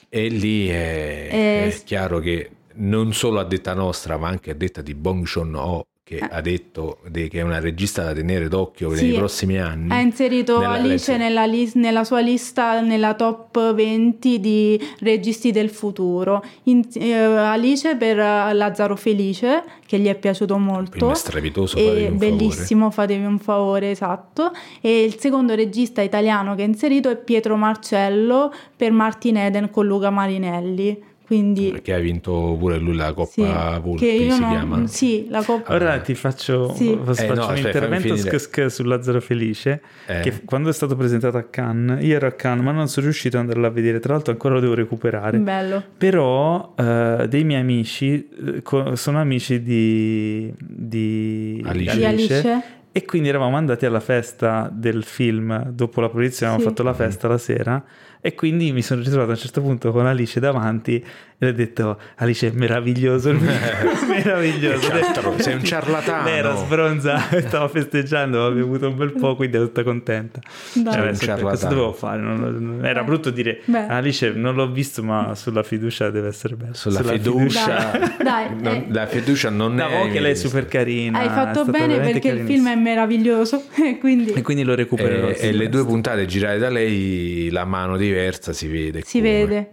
e lì è, Eh, è chiaro che non solo a detta nostra, ma anche a detta di Bong Joon-ho che Eh. ha detto de- che è una regista da tenere d'occhio Sì. nei prossimi anni. Ha inserito Nella- Alice nella, lis- nella sua lista, nella top 20 di registi del futuro. In- eh, Alice per Lazzaro Felice, che gli è piaciuto molto. Film strepitoso, fatevi E un bellissimo, fatevi un favore, esatto. E il secondo regista italiano che ha inserito è Pietro Marcello per Martin Eden con Luca Marinelli. Quindi Perché ha vinto pure lui la sì, Coppa Volpi, che io si non- chiama. Sì, la Coppa. Ora ti faccio, Sì. faccio Eh, no, un aspetta, intervento sk- su Lazzaro Felice. Eh. Che quando è stato presentato a Cannes, io ero a Cannes, ma non sono riuscito ad andarlo a vedere. Tra l'altro, ancora lo devo recuperare. Bello. Però eh, dei miei amici eh, co- sono amici di, di Alice. Di Alice. E quindi eravamo andati alla festa del film dopo la proiezione, Sì. abbiamo fatto la festa la sera. E quindi mi sono ritrovato a un certo punto con Alice davanti e ho detto Alice è meraviglioso, meraviglioso. Ciastro, sei un ciarlatano. Lei era sbronzata, stava festeggiando, aveva bevuto un bel po', quindi è tutta contenta. Dai. Cioè, un se- ciarlatano. cosa dovevo fare? Non- non- era Eh. brutto dire Beh. Alice non l'ho visto, ma sulla fiducia deve essere bello. Sulla fiducia, Dai, dai, non- eh. la fiducia non No, è che lei è super carina. Hai fatto bene perché il film è meraviglioso e quindi E quindi lo recupererò. e, e le due puntate girate da lei la mano diversa si vede si come. vede.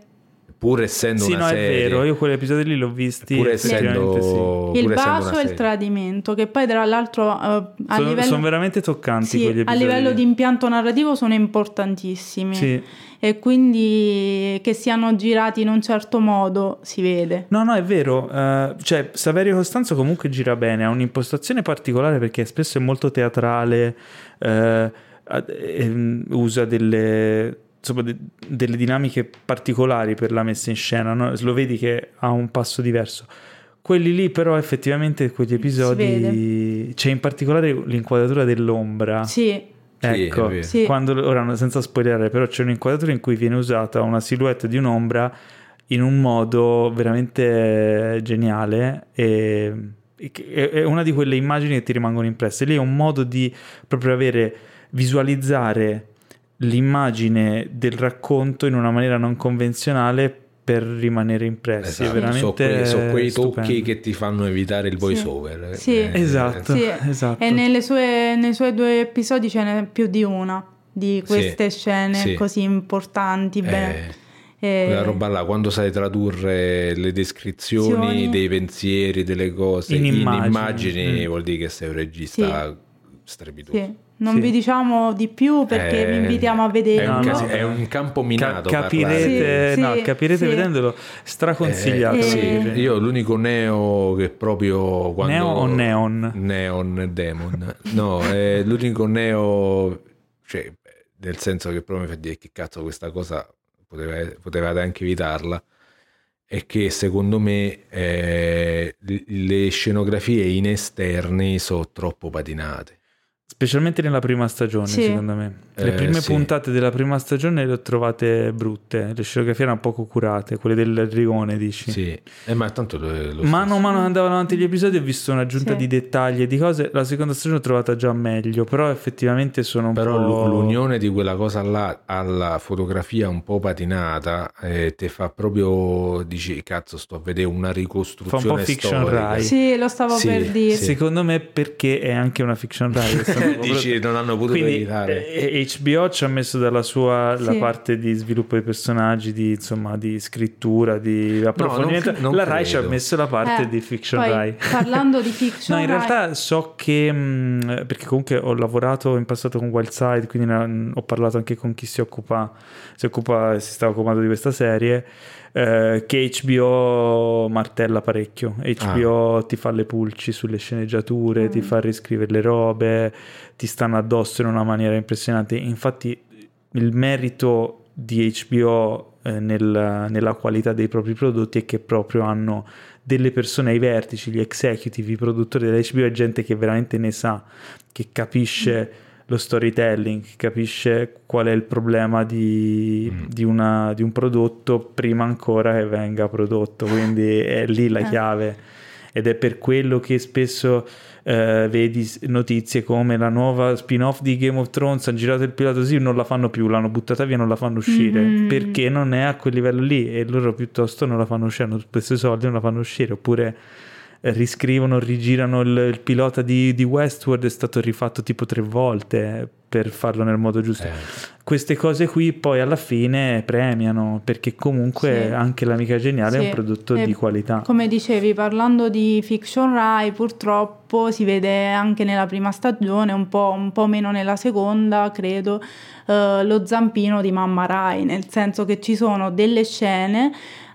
Pur essendo Sì, una no, serie è vero, io quegli episodi lì l'ho visti. pur effettivamente essendo, Il essendo bacio una e il tradimento, che poi tra l'altro eh, a Sono, livello... sono veramente toccanti Sì, quegli a episodi. livello lì. di impianto narrativo sono importantissimi Sì. e quindi che siano girati in un certo modo si vede. No, no, è vero. eh, cioè, Saverio Costanzo comunque gira bene, ha un'impostazione particolare perché spesso è molto teatrale, ad- ehm, usa delle, insomma, de- delle dinamiche particolari per la messa in scena, no? lo vedi che ha un passo diverso. Quelli lì però effettivamente quegli episodi c'è in particolare l'inquadratura dell'ombra. Sì, Ecco. Sì. quando, ora senza spoilerare, però c'è un'inquadratura in cui viene usata una silhouette di un'ombra in un modo veramente geniale e, è una di quelle immagini che ti rimangono impresse. Lì è un modo di proprio avere, visualizzare l'immagine del racconto in una maniera non convenzionale per rimanere impressi. È Esatto, veramente so quei, so quei tocchi che ti fanno evitare il voice over Sì. Esatto, sì. esatto. E nelle sue- nei suoi due episodi ce n'è più di una di queste scene sì. così importanti. beh, Eh, eh, quella roba là quando sai tradurre le descrizioni Azioni. dei pensieri delle cose In in, immagini. immagini Mm. vuol dire che sei un regista strepitoso sì. Non Sì. vi diciamo di più perché Eh, vi invitiamo a è vederlo. No, casi- no. è un campo Ca- minato capirete, Sì, no, sì, capirete sì. vedendolo straconsigliato. Eh, Eh, sì, vedere. io l'unico neo che proprio quando... Neo o neon? Neon Demon no è l'unico neo cioè nel senso che proprio mi fa dire che cazzo questa cosa poteva- potevate anche evitarla è che secondo me eh, le- le scenografie in esterni sono troppo patinate Specialmente nella prima stagione, Sì. secondo me. Le Eh, prime sì. puntate della prima stagione le ho trovate brutte, le scenografie erano poco curate, quelle del rigone, dici. sì Eh, ma tanto lo, lo Mano a mano che andavano avanti gli episodi ho visto un'aggiunta Sì. di dettagli e di cose. La seconda stagione l'ho trovata già meglio, però effettivamente sono un Però po'... l'u- l'unione di quella cosa là alla fotografia un po' patinata eh, ti fa proprio dici cazzo sto a vedere una ricostruzione Fa un po' fiction storica. Rai. Sì, lo stavo Sì, per dire. sì. Secondo me perché è anche una fiction Rai. stato Dici prodotto- non hanno potuto Quindi evitare eh, HBO ci ha messo dalla sua la Sì. parte di sviluppo dei personaggi, di, insomma, di scrittura, di approfondimento. cre- non la Rai ci ha credo. messo la parte Eh, di fiction poi, Rai. Parlando di fiction No, in Rai- realtà so che, mh, perché comunque ho lavorato in passato con Wildside, quindi ne- ho parlato anche con chi si occupa, si occupa, si sta occupando di questa serie, eh, che HBO martella parecchio. HBO ti fa le pulci sulle sceneggiature, ti fa riscrivere le robe, ti stanno addosso in una maniera impressionante. Infatti il merito di HBO eh, nel- nella qualità dei propri prodotti è che proprio hanno delle persone ai vertici, gli executive, i produttori dell'HBO è gente che veramente ne sa, che capisce lo storytelling, capisce qual è il problema di, Mm. di una- di un prodotto prima ancora che venga prodotto, quindi è lì la Eh. chiave ed è per quello che spesso eh, vedi notizie come la nuova spin-off di Game of Thrones hanno girato il pilota così non la fanno più, l'hanno buttata via non la fanno uscire Mhm. perché non è a quel livello lì e loro piuttosto non la fanno uscire hanno spesso i soldi non la fanno uscire oppure riscrivono, rigirano il, il pilota di, di Westworld è stato rifatto tipo tre volte per farlo nel modo giusto Eh, queste cose qui poi alla fine premiano perché comunque Sì. anche l'amica geniale è Sì. un prodotto E di qualità Come dicevi, parlando di fiction Rai, purtroppo si vede anche nella prima stagione, un po', un po' meno nella seconda, credo, eh, lo zampino di Mamma Rai, nel senso che ci sono delle scene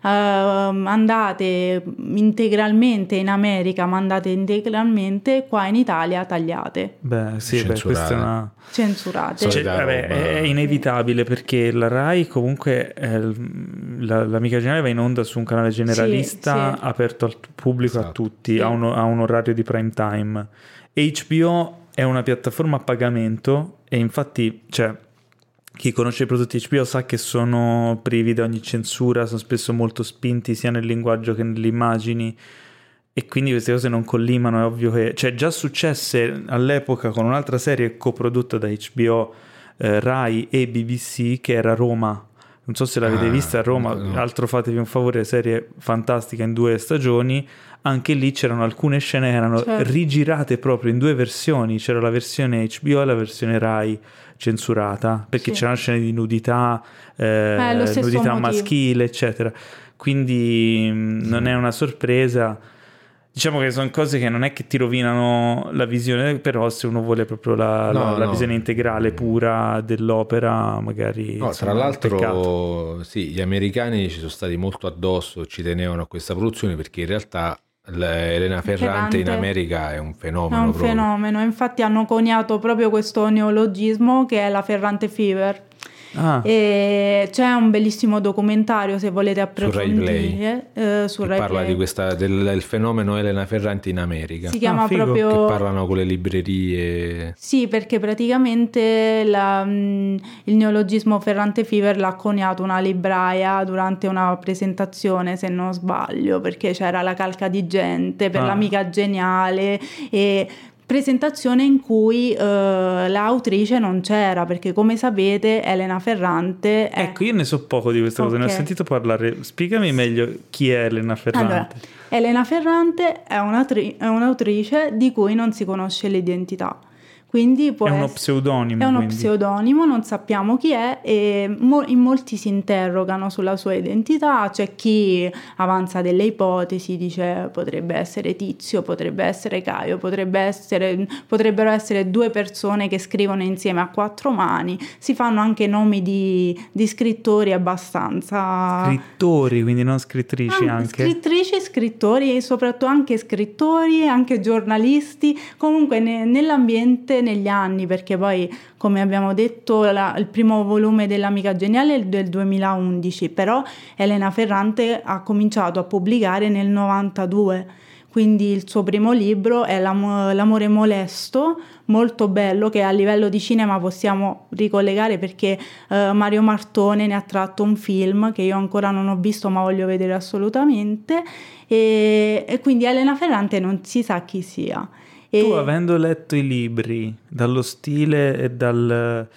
andate integralmente in America, ma andate integralmente qua in Italia tagliate, beh sì beh, questa è una censurate. Cioè, vabbè, è inevitabile perché la Rai comunque è la, l'amica generale va in onda su un canale generalista sì. aperto al pubblico a Esatto. tutti, Sì. ha, un, ha un orario di prime time. HBO è una piattaforma a pagamento e infatti cioè, chi conosce i prodotti HBO sa che sono privi di ogni censura, sono spesso molto spinti sia nel linguaggio che nelle immagini e quindi queste cose non collimano, è ovvio che... Cioè già successe all'epoca con un'altra serie coprodotta da HBO, eh, Rai e BBC che era Roma. Non so se l'avete Ah, vista a Roma, no. altro fatevi un favore, serie fantastica in due stagioni. Anche lì c'erano alcune scene che erano Certo. rigirate proprio in due versioni, c'era la versione HBO e la versione Rai censurata, perché Sì. c'erano scene di nudità, eh, Eh, nudità motivo. maschile, eccetera. Quindi mh, non è una sorpresa. Diciamo che sono cose che non è che ti rovinano la visione, però se uno vuole proprio la, No, la- la no. visione integrale pura dell'opera, magari... No, tra l'altro, sì, gli americani ci sono stati molto addosso, ci tenevano a questa produzione perché in realtà Elena Ferrante in Ferrante America è un È fenomeno un proprio. fenomeno, infatti hanno coniato proprio questo neologismo che è la Ferrante Fever. Ah, E c'è un bellissimo documentario se volete Rai Play. approfondire eh, su che Rai parla Play. di questa, del, del fenomeno Elena Ferrante in America. Si chiama Ah, figo. Che proprio parlano con le librerie. Sì, perché praticamente la- mh, il neologismo Ferrante Fever l'ha coniato una libraia durante una presentazione, se non sbaglio, perché c'era la calca di gente per Ah. l'amica geniale e presentazione in cui eh, l'autrice non c'era, perché come sapete Elena Ferrante è... ecco, io ne so poco di questa cosa, ne ho sentito parlare. Spiegami meglio chi è Elena Ferrante. Allora, Elena Ferrante è, un'autri- è un'autrice di cui non si conosce l'identità. Quindi può è uno essere- pseudonimo. È uno quindi. pseudonimo, non sappiamo chi è e mo- in molti si interrogano sulla sua identità, c'è chi avanza delle ipotesi, dice potrebbe essere Tizio, potrebbe essere Caio, potrebbe essere, potrebbero essere due persone che scrivono insieme a quattro mani, si fanno anche nomi di, di scrittori abbastanza... Scrittori, quindi non scrittrici Ah, anche. Scrittrici, scrittori e soprattutto anche scrittori, anche giornalisti, comunque ne- nell'ambiente negli anni, perché poi come abbiamo detto la- il primo volume dell'Amica Geniale è del 2011, però Elena Ferrante ha cominciato a pubblicare nel 92. Quindi il suo primo libro è L'amo- L'amore molesto, molto bello, che a livello di cinema possiamo ricollegare perché eh, Mario Martone ne ha tratto un film che io ancora non ho visto ma voglio vedere assolutamente e, e quindi Elena Ferrante non si sa chi sia. E- Tu avendo letto i libri, dallo stile e dal,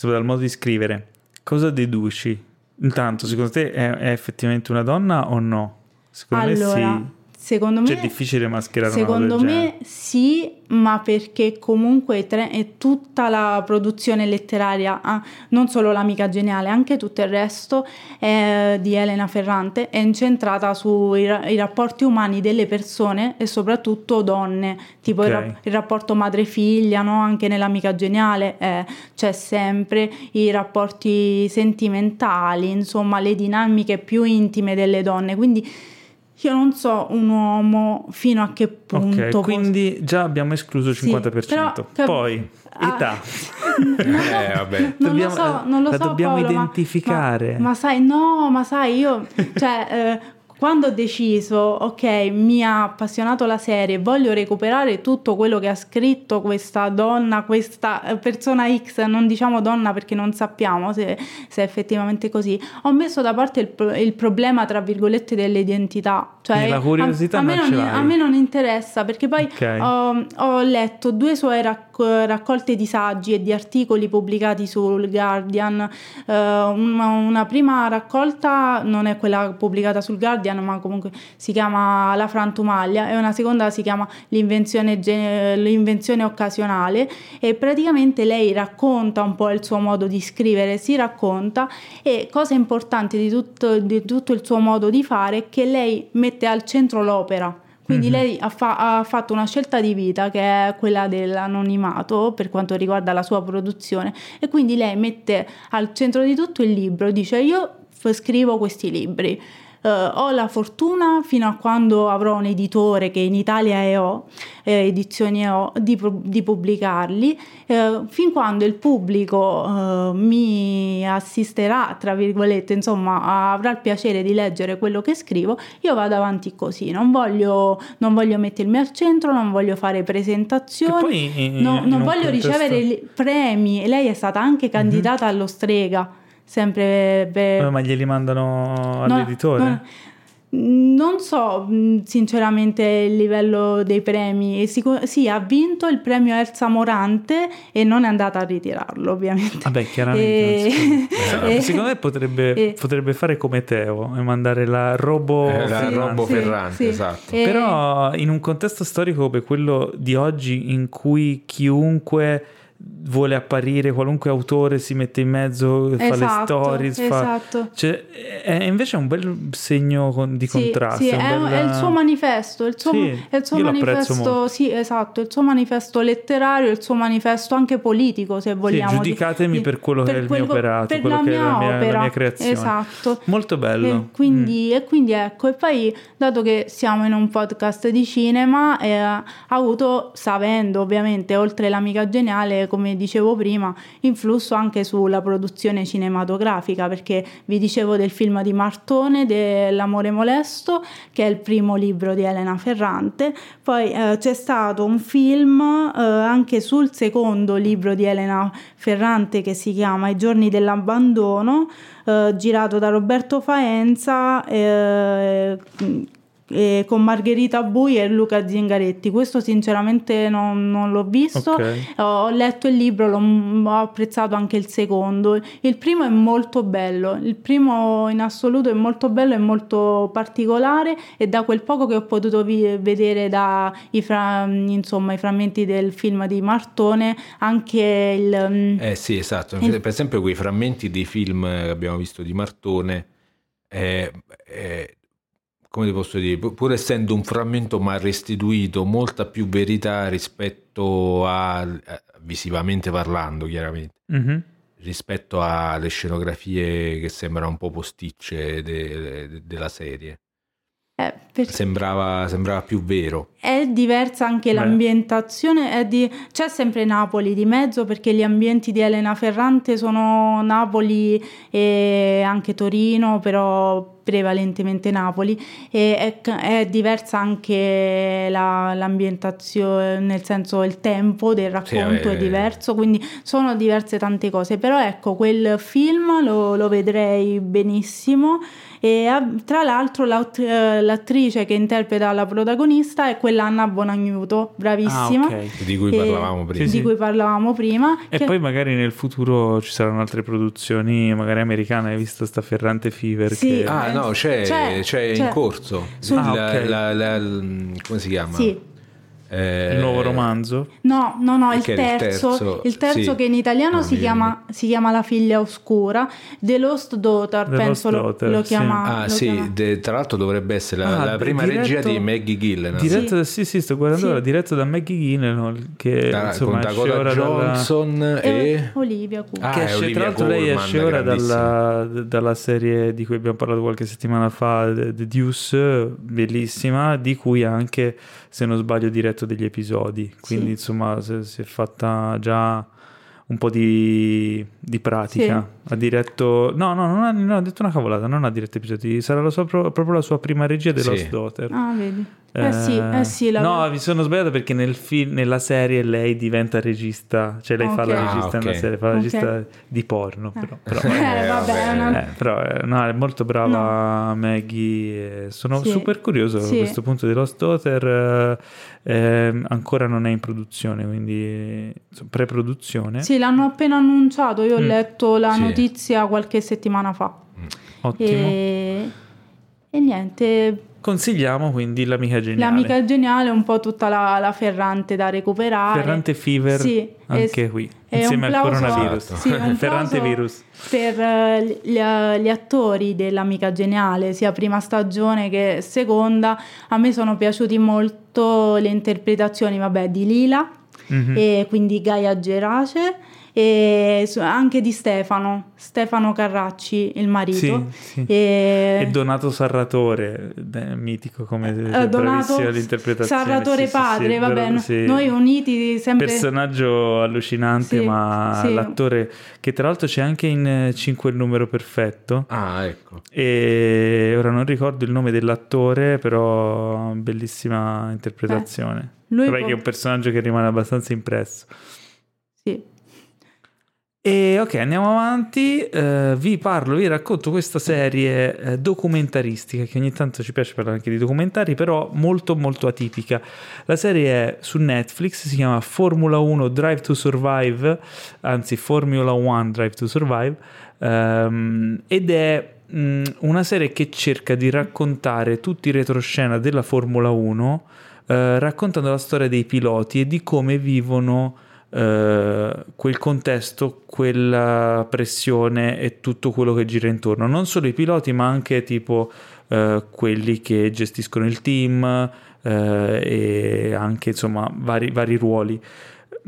dal modo di scrivere, cosa deduci? Intanto, secondo te è, è effettivamente una donna o no? Secondo allora, me sì. Secondo me Cioè, è difficile mascherare Secondo me sì, ma perché comunque tre- è tutta la produzione letteraria, ah, non solo l'amica geniale, anche tutto il resto eh, di Elena Ferrante è incentrata sui ra- i rapporti umani delle persone e soprattutto donne, tipo il, Ok. rap- il rapporto madre-figlia, no? anche nell'amica geniale eh, c'è sempre i rapporti sentimentali, insomma le dinamiche più intime delle donne, quindi io non so un uomo fino a che punto Ok, può- quindi già abbiamo escluso il Sì, 50%. però, cap- Poi, Ah. età. Eh, vabbè. Non Dobbiamo- lo so, non lo la so, dobbiamo Paolo, ma- identificare. Ma, ma sai, no, ma sai, io, cioè, eh, quando ho deciso, ok, mi ha appassionato la serie, voglio recuperare tutto quello che ha scritto questa donna, questa eh, persona X, non diciamo donna perché non sappiamo se, se è effettivamente così, ho messo da parte il, il problema, tra virgolette, dell'identità. Cioè, la curiosità a, a me non a me non interessa perché poi Ok. ho, ho letto due sue racco- raccolte di saggi e di articoli pubblicati sul Guardian. Eh, una, una prima raccolta non è quella pubblicata sul Guardian, ma comunque si chiama La frantumaglia, e una seconda si chiama L'invenzione, ge- l'invenzione occasionale. E praticamente lei racconta un po' il suo modo di scrivere, si racconta, e cosa importante di tutto, di tutto il suo modo di fare è che lei mette al centro l'opera. Quindi Mhm. lei ha, fa- ha fatto una scelta di vita che è quella dell'anonimato per quanto riguarda la sua produzione e quindi lei mette al centro di tutto il libro, dice io scrivo questi libri. Eh, ho la fortuna fino a quando avrò un editore che in Italia EO, eh, edizioni EO, di, di pubblicarli, eh, fin quando il pubblico eh, mi assisterà, tra virgolette, insomma, avrà il piacere di leggere quello che scrivo, io vado avanti così, non voglio, non voglio mettermi al centro, non voglio fare presentazioni, poi in- no- in non voglio contesto- ricevere premi. Lei è stata anche candidata allo Strega, sempre per... Eh, ma glieli mandano all'editore? No, no, non so mh, sinceramente il livello dei premi. Sicu- sì, ha vinto il premio Elsa Morante e non è andata a ritirarlo, ovviamente. Vabbè, chiaramente. E- non si può. e- Secondo me potrebbe, e- potrebbe fare come Teo e mandare la Robo Eh, la Ferrante. Robo sì, Ferrante, sì. esatto. E- Però in un contesto storico come quello di oggi in cui chiunque vuole apparire, qualunque autore si mette in mezzo, fa le Esatto, stories, fa... esatto. Cioè, è invece un bel segno di Sì, contrasto. sì, è è, bel- è il suo manifesto, il suo, Sì, è il suo manifesto, sì, esatto, il suo manifesto letterario, il suo manifesto anche politico, se vogliamo. di- giudicatemi di- per quello che è il mio quello- operato, per quello la che è la mia mia- la opera. mia creazione. Esatto. Molto bello. E quindi, e quindi ecco, e poi dato che siamo in un podcast di cinema, eh, ha avuto, sapendo ovviamente, oltre l'amica geniale, come dicevo prima, influsso anche sulla produzione cinematografica, perché vi dicevo del film di Martone, dell'amore molesto, che è il primo libro di Elena Ferrante, poi eh, c'è stato un film eh, anche sul secondo libro di Elena Ferrante che si chiama I giorni dell'abbandono, eh, girato da Roberto Faenza eh, con Margherita Bui e Luca Zingaretti. Questo sinceramente non, non l'ho visto. Ok. Ho letto il libro, l'ho, ho apprezzato anche il secondo. Il primo è molto bello, il primo in assoluto è molto bello e molto particolare e da quel poco che ho potuto vi- vedere da i, fra- insomma, i frammenti del film di Martone, anche il... mm, Eh sì, esatto. Il- Per esempio quei frammenti dei film che abbiamo visto di Martone, eh, eh, come ti posso dire, pur essendo un frammento ma restituito molta più verità rispetto a, eh, visivamente parlando chiaramente, Mhm. rispetto alle scenografie che sembrano un po' posticce de- de- della serie. Eh, Sembrava, sembrava più vero. È diversa anche Beh. l'ambientazione, è di- c'è sempre Napoli di mezzo perché gli ambienti di Elena Ferrante sono Napoli e anche Torino, però prevalentemente Napoli e è, è diversa anche la- l'ambientazione, nel senso il tempo del racconto eh, è diverso, quindi sono diverse tante cose, però ecco quel film lo, lo vedrei benissimo e ah, tra l'altro l'aut- eh, l'attrice che interpreta la protagonista è quella Anna Bonagnuto, bravissima, Ah, ok. Di cui E- parlavamo prima. Sì, di sì. cui parlavamo prima. E che- poi magari nel futuro ci saranno altre produzioni, magari americane. Hai visto sta Ferrante Fever? Sì. che- Ah, no, c'è, C'è, c'è in c'è. corso. Sul- Ah, La- ok. la- la- l- come si chiama? Sì. Eh, il nuovo romanzo? No, no, no, il è il terzo, terzo? il terzo Sì. che in italiano No, si, chiama, si chiama La figlia oscura, The Lost Daughter, The penso Lost lo, Daughter, lo sì. chiama. Ah, lo sì, chiama- de- tra l'altro dovrebbe essere la, Ah, la prima diretto- regia di Maggie Gillenal. Diretto da, sì, sì, sto guardando Sì. ora, diretto da Maggie Gyllenhaal che Da- insomma con esce Dakota ora dalla... Johnson E e... Olivia Cook. Ah, che esce, Olivia tra l'altro lei Colman, esce ora dalla, dalla serie di cui abbiamo parlato qualche settimana fa, The Deuce, bellissima, di cui anche, se non sbaglio, diretto degli episodi. Quindi Sì. insomma si, è fatta già un po' di, di pratica. Ha diretto... No, no, non ha, no, ho detto una cavolata, non ha diretto episodi, sarà la sua, pro- proprio la sua prima regia The Sì. Lost Daughter. Ah, vedi. Eh, sì, eh sì, la no, mi sono sbagliato perché nel film, nella serie lei diventa regista, cioè lei fa Ok. la Ah, regista ok. nella serie, fa la Ok. regista di porno, però. però Eh, vabbè, è una- eh, però eh, no, è molto brava Maggie. e Sono Sì. super curioso Sì. a questo punto di Lost Daughter. eh, ehm, ancora non è in produzione, quindi pre-produzione. Sì, l'hanno appena annunciato, io ho Mm. letto la Sì. Notizia qualche settimana fa. Ottimo. E, e niente, Consigliamo quindi l'amica geniale. l'amica geniale è un po' tutta la, la Ferrante da recuperare. Ferrante Fever Sì, anche es- qui, insieme un al coronavirus. sì, un Ferrante virus. Per eh, gli, gli attori dell'Amica Geniale, sia prima stagione che seconda, a me sono piaciuti molto le interpretazioni, vabbè, di Lila Mhm. e quindi Gaia Gerace e anche di Stefano, Stefano Carracci, il marito. Sì, sì. E- E Donato Sarratore, eh, mitico come Eh, Donato bravissimo all'interpretazione. Sarratore sì, padre, no- sì. noi uniti sempre... Personaggio allucinante, Sì, ma sì. l'attore che tra l'altro c'è anche in 5 il numero perfetto. Ah, ecco. E ora non ricordo il nome dell'attore, però bellissima interpretazione. Eh, lui Vabbè, può- che è un personaggio che rimane abbastanza impresso. Sì. E ok, andiamo avanti. Eh, vi parlo, vi racconto questa serie eh, documentaristica che ogni tanto ci piace parlare anche di documentari, però molto molto atipica. La serie è su Netflix, si chiama Formula 1 Drive to Survive, anzi Formula 1 Drive to Survive, ehm, ed è mh, una serie che cerca di raccontare tutti i retroscena della Formula 1, eh, raccontando la storia dei piloti e di come vivono eh, quel contesto, quella pressione e tutto quello che gira intorno. Non solo i piloti, ma anche tipo eh, quelli che gestiscono il team eh, e anche insomma vari, vari ruoli.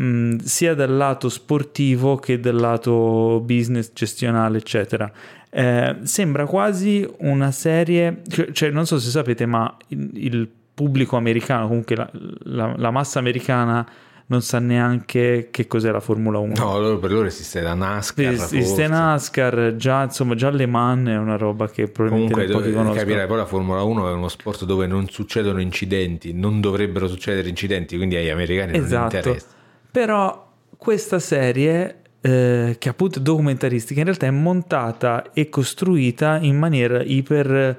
Mm, sia dal lato sportivo che dal lato business, gestionale, eccetera. Eh, sembra quasi una serie, cioè, cioè, non so se sapete, ma il, il pubblico americano, comunque la, la- la massa americana non sa neanche che cos'è la Formula 1. No, loro- per loro esiste la NASCAR. Esiste forse. NASCAR, già, insomma, già Le Mans è una roba che probabilmente Comunque non pochi dove- conoscono. capirai, poi la Formula 1 è uno sport dove non succedono incidenti, non dovrebbero succedere incidenti, quindi agli americani non Esatto. interessa. Però questa serie, eh, che appunto è documentaristica, in realtà è montata e costruita in maniera iper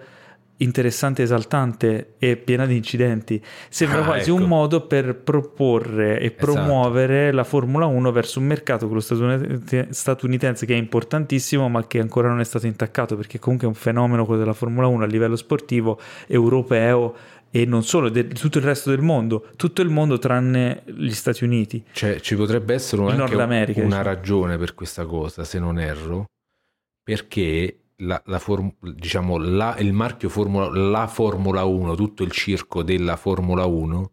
interessante, esaltante e piena di incidenti. Sembra Ah, quasi ecco. un modo per proporre e Esatto. promuovere la Formula 1 verso un mercato, quello statunitense, che è importantissimo, ma che ancora non è stato intaccato, perché comunque è un fenomeno quello della Formula 1 a livello sportivo europeo e non solo, di tutto il resto del mondo, tutto il mondo tranne gli Stati Uniti. Cioè, ci potrebbe essere America, una diciamo. ragione per questa cosa, se non erro, perché la, la form- diciamo, la- il marchio Formula, la Formula 1, tutto il circo della Formula 1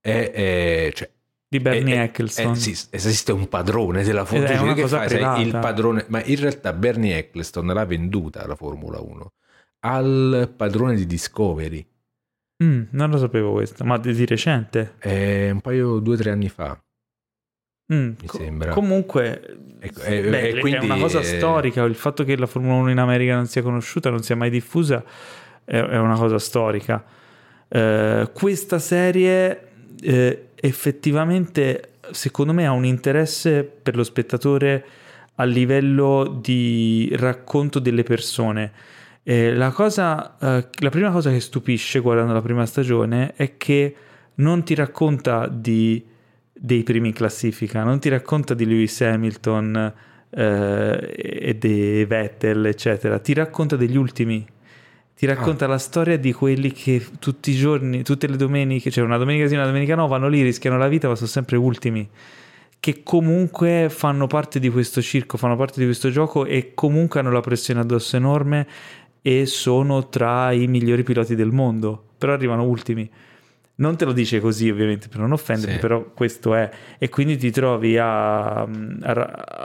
è, è- cioè, Di Bernie è- è- Eccleston. è- sì, esiste un padrone della Formula Ed è 1 una che fa, il padrone, ma in realtà Bernie Eccleston l'ha venduta la Formula 1 al padrone di Discovery Mm, non lo sapevo questo, ma di, di recente. eh, un paio, due o tre anni fa. Mm, Mi co- sembra. Comunque, Ecco, e- beh, e quindi, è una cosa eh, storica. Il fatto che la Formula 1 in America non sia conosciuta, non sia mai diffusa, è, è una cosa storica. Eh, questa serie eh, effettivamente, secondo me, ha un interesse per lo spettatore a livello di racconto delle persone. Eh, la, cosa, eh, la prima cosa che stupisce guardando la prima stagione è che non ti racconta di, dei primi in classifica, non ti racconta di Lewis Hamilton eh, e di Vettel, eccetera, ti racconta degli ultimi. Ti racconta la storia di quelli che tutti i giorni, tutte le domeniche, cioè una domenica sì, una domenica no, vanno lì, rischiano la vita, ma sono sempre ultimi. Che comunque fanno parte di questo circo, fanno parte di questo gioco e comunque hanno la pressione addosso enorme e sono tra i migliori piloti del mondo, però arrivano ultimi. Non te lo dice così ovviamente per non offendermi, Sì. però questo è. E quindi ti trovi a, a-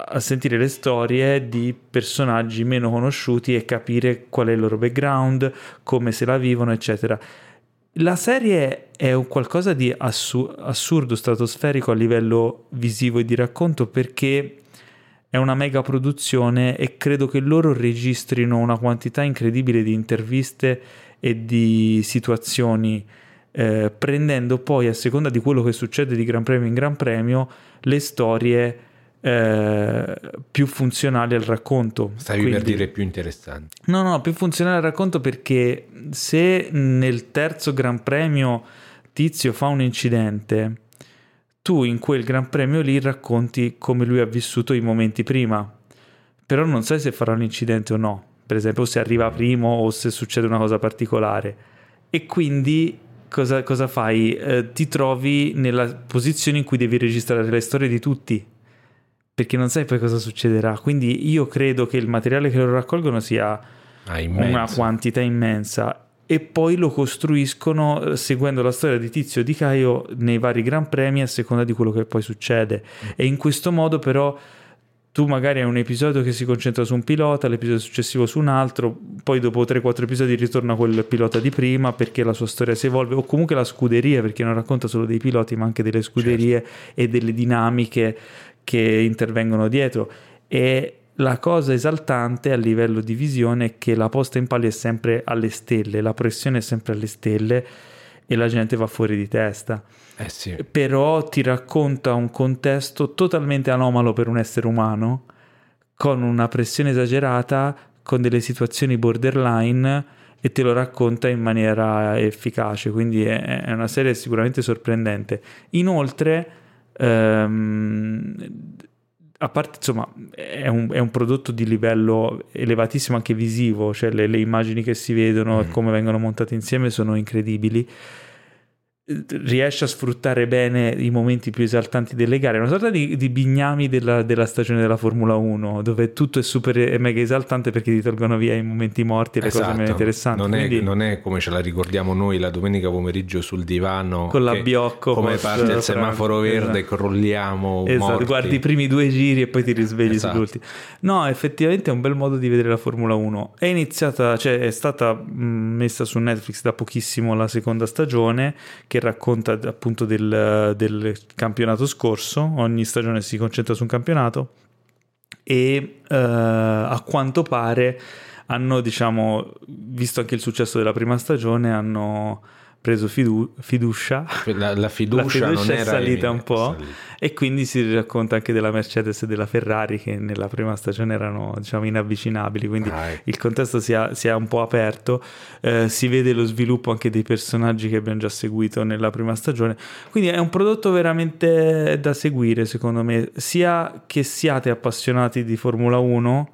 a sentire le storie di personaggi meno conosciuti e capire qual è il loro background, come se la vivono, eccetera. La serie è un qualcosa di assu- assurdo, stratosferico a livello visivo e di racconto perché è una mega produzione e credo che loro registrino una quantità incredibile di interviste e di situazioni, eh, prendendo poi a seconda di quello che succede di Gran Premio in Gran Premio le storie eh, più funzionali al racconto. Stavi per Quindi- dire più interessanti. No, no, più funzionale al racconto perché se nel terzo Gran Premio Tizio fa un incidente, tu in quel Gran Premio lì racconti come lui ha vissuto i momenti prima, però non sai se farà un incidente o no, per esempio se arriva primo o se succede una cosa particolare. E quindi cosa, cosa fai? Eh, ti trovi nella posizione in cui devi registrare le storie di tutti perché non sai poi cosa succederà. Quindi io credo che il materiale che loro raccolgono sia Ah, una quantità immensa e poi lo costruiscono eh, seguendo la storia di Tizio e di Caio nei vari Gran Premi a seconda di quello che poi succede. E in questo modo però tu magari hai un episodio che si concentra su un pilota, l'episodio successivo su un altro, poi dopo 3-4 episodi ritorna quel pilota di prima perché la sua storia si evolve, o comunque la scuderia, perché non racconta solo dei piloti, ma anche delle scuderie certo. e delle dinamiche che intervengono dietro. E la cosa esaltante a livello di visione è che la posta in palio è sempre alle stelle, la pressione è sempre alle stelle e la gente va fuori di testa. Eh sì. Però ti racconta un contesto totalmente anomalo per un essere umano, con una pressione esagerata, con delle situazioni borderline e te lo racconta in maniera efficace, quindi è, è una serie sicuramente sorprendente. Inoltre, ehm, a parte insomma è un, è un, prodotto di livello elevatissimo anche visivo, cioè le, le immagini che si vedono e mm. come vengono montate insieme sono incredibili riesce a sfruttare bene i momenti più esaltanti delle gare, una sorta di, di bignami della, della, stagione della Formula 1, dove tutto è super e mega esaltante perché ti tolgono via i momenti morti e le esatto. cose meno interessanti. Non, Quindi, è, non, è, come ce la ricordiamo noi la domenica pomeriggio sul divano con la biocco come parte il semaforo verde, esatto. crolliamo. Esatto, morti. guardi i primi due giri e poi ti risvegli esatto. sull'ultimo. No, effettivamente è un bel modo di vedere la Formula 1. È iniziata, cioè è stata messa su Netflix da pochissimo la seconda stagione che racconta appunto del, del, campionato scorso, ogni stagione si concentra su un campionato e uh, a quanto pare hanno, diciamo, visto anche il successo della prima stagione, hanno preso fidu- fiducia. La, la, fiducia, la fiducia è salita un po' e quindi si racconta anche della Mercedes e della Ferrari che nella prima stagione erano diciamo inavvicinabili, quindi ah, il contesto si è, si è, un po' aperto, eh, si vede lo sviluppo anche dei personaggi che abbiamo già seguito nella prima stagione, quindi è un prodotto veramente da seguire secondo me, sia che siate appassionati di Formula 1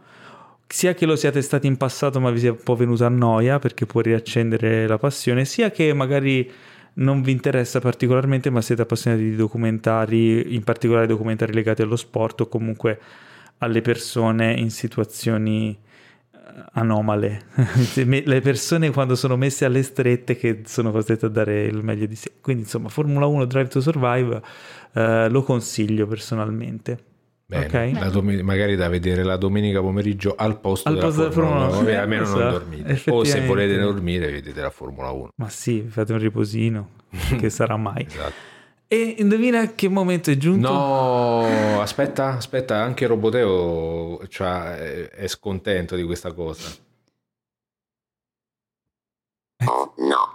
sia che lo siate stati in passato ma vi sia un po' venuta a noia perché può riaccendere la passione, sia che magari non vi interessa particolarmente ma siete appassionati di documentari, in particolare documentari legati allo sport o comunque alle persone in situazioni eh, anomale, le persone quando sono messe alle strette che sono costrette a dare il meglio di sé. Quindi insomma Formula 1 Drive to Survive eh, lo consiglio personalmente. Bene, okay. domen- magari da vedere la domenica pomeriggio al posto al della posto Formula 1, 1. Eh, almeno non dormite. O se volete dormire vedete la Formula 1. Ma sì, fate un riposino, che sarà mai. esatto. E indovina che momento è giunto? No, aspetta, aspetta, anche Roboteo cioè, è scontento di questa cosa. Oh no.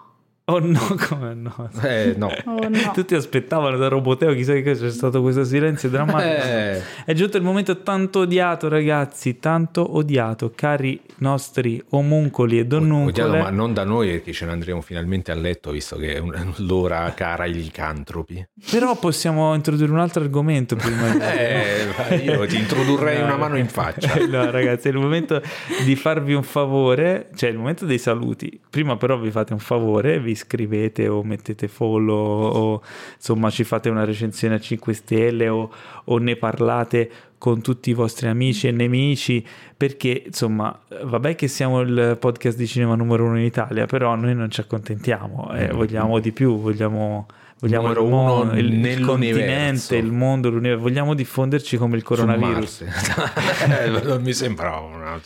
Oh no, come no? Eh, no. Oh, no. Tutti aspettavano da Roboteo, chissà che c'è stato questo silenzio drammatico. Eh. È giunto il momento tanto odiato, ragazzi, tanto odiato, cari nostri omuncoli e donnuncole. Odiato, ma non da noi perché ce ne andremo finalmente a letto, visto che è l'ora cara ai licantropi. Però possiamo introdurre un altro argomento prima di... eh, io ti introdurrei no, una mano in faccia. No, ragazzi, è il momento di farvi un favore, cioè il momento dei saluti. Prima però vi fate un favore, vi iscrivete o mettete follow o insomma ci fate una recensione a 5 stelle o, o ne parlate con tutti i vostri amici e nemici perché insomma vabbè che siamo il podcast di cinema numero uno in Italia però noi non ci accontentiamo eh, mm. vogliamo di più vogliamo vogliamo il, mondo, il, il continente, il mondo, l'universo, vogliamo diffonderci come il coronavirus. non mi sembrava una,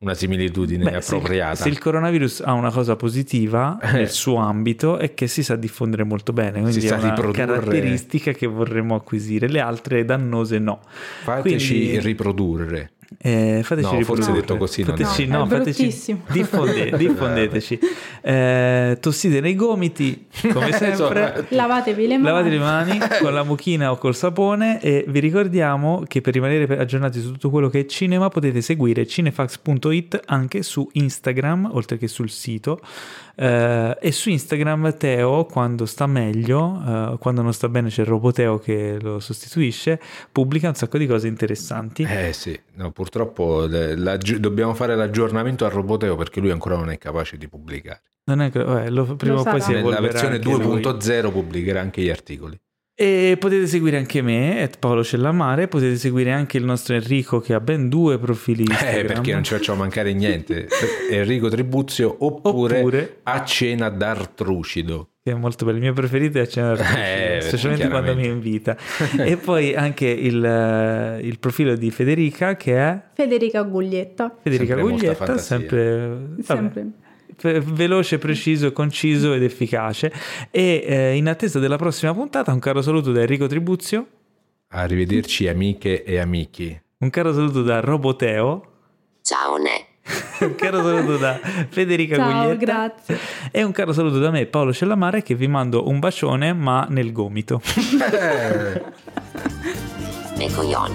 una similitudine Beh, appropriata. Se, se, il coronavirus ha una cosa positiva eh. nel suo ambito è che si sa diffondere molto bene, quindi è una caratteristica che vorremmo acquisire, le altre dannose no. Fateci quindi... riprodurre. Eh, fateci no, forse detto così fateci, no, no fateci, diffonde, diffondeteci. Eh, tossite nei gomiti come sempre. Lavatevi le mani. Lavatevi le mani con la mucchina o col sapone e vi ricordiamo che per rimanere aggiornati su tutto quello che è cinema potete seguire cinefax.it anche su Instagram oltre che sul sito Uh, e su Instagram Teo, quando sta meglio, uh, quando non sta bene c'è il Roboteo che lo sostituisce, pubblica un sacco di cose interessanti. Eh sì, no, purtroppo la, la, dobbiamo fare l'aggiornamento al Roboteo perché lui ancora non è capace di pubblicare. Non è, eh, lo, prima lo o poi si Nella versione 2.0 pubblicherà anche gli articoli. E potete seguire anche me, Paolo Cellamare, potete seguire anche il nostro Enrico che ha ben due profili eh, Instagram. Eh, perché non ci facciamo mancare niente. Enrico Tribuzio oppure, oppure, a cena d'Artrucido. Che è molto bello, il mio preferito è a cena d'artificio, Eh, specialmente quando mi invita. e poi anche il, eh, il profilo di Federica che è Federica Guglietta. Federica Sempre Guglietta, sempre, vabbè, Sempre. Veloce, preciso, conciso ed efficace. E eh, in attesa della prossima puntata, un caro saluto da Enrico Tribuzio, Arrivederci amiche e amici. un caro saluto da Roboteo, Ciao Ne. un caro saluto da Federica Ciao, Guglietta grazie. e un caro saluto da me, Paolo Cellamare, che vi mando un bacione ma nel gomito. E coglioni.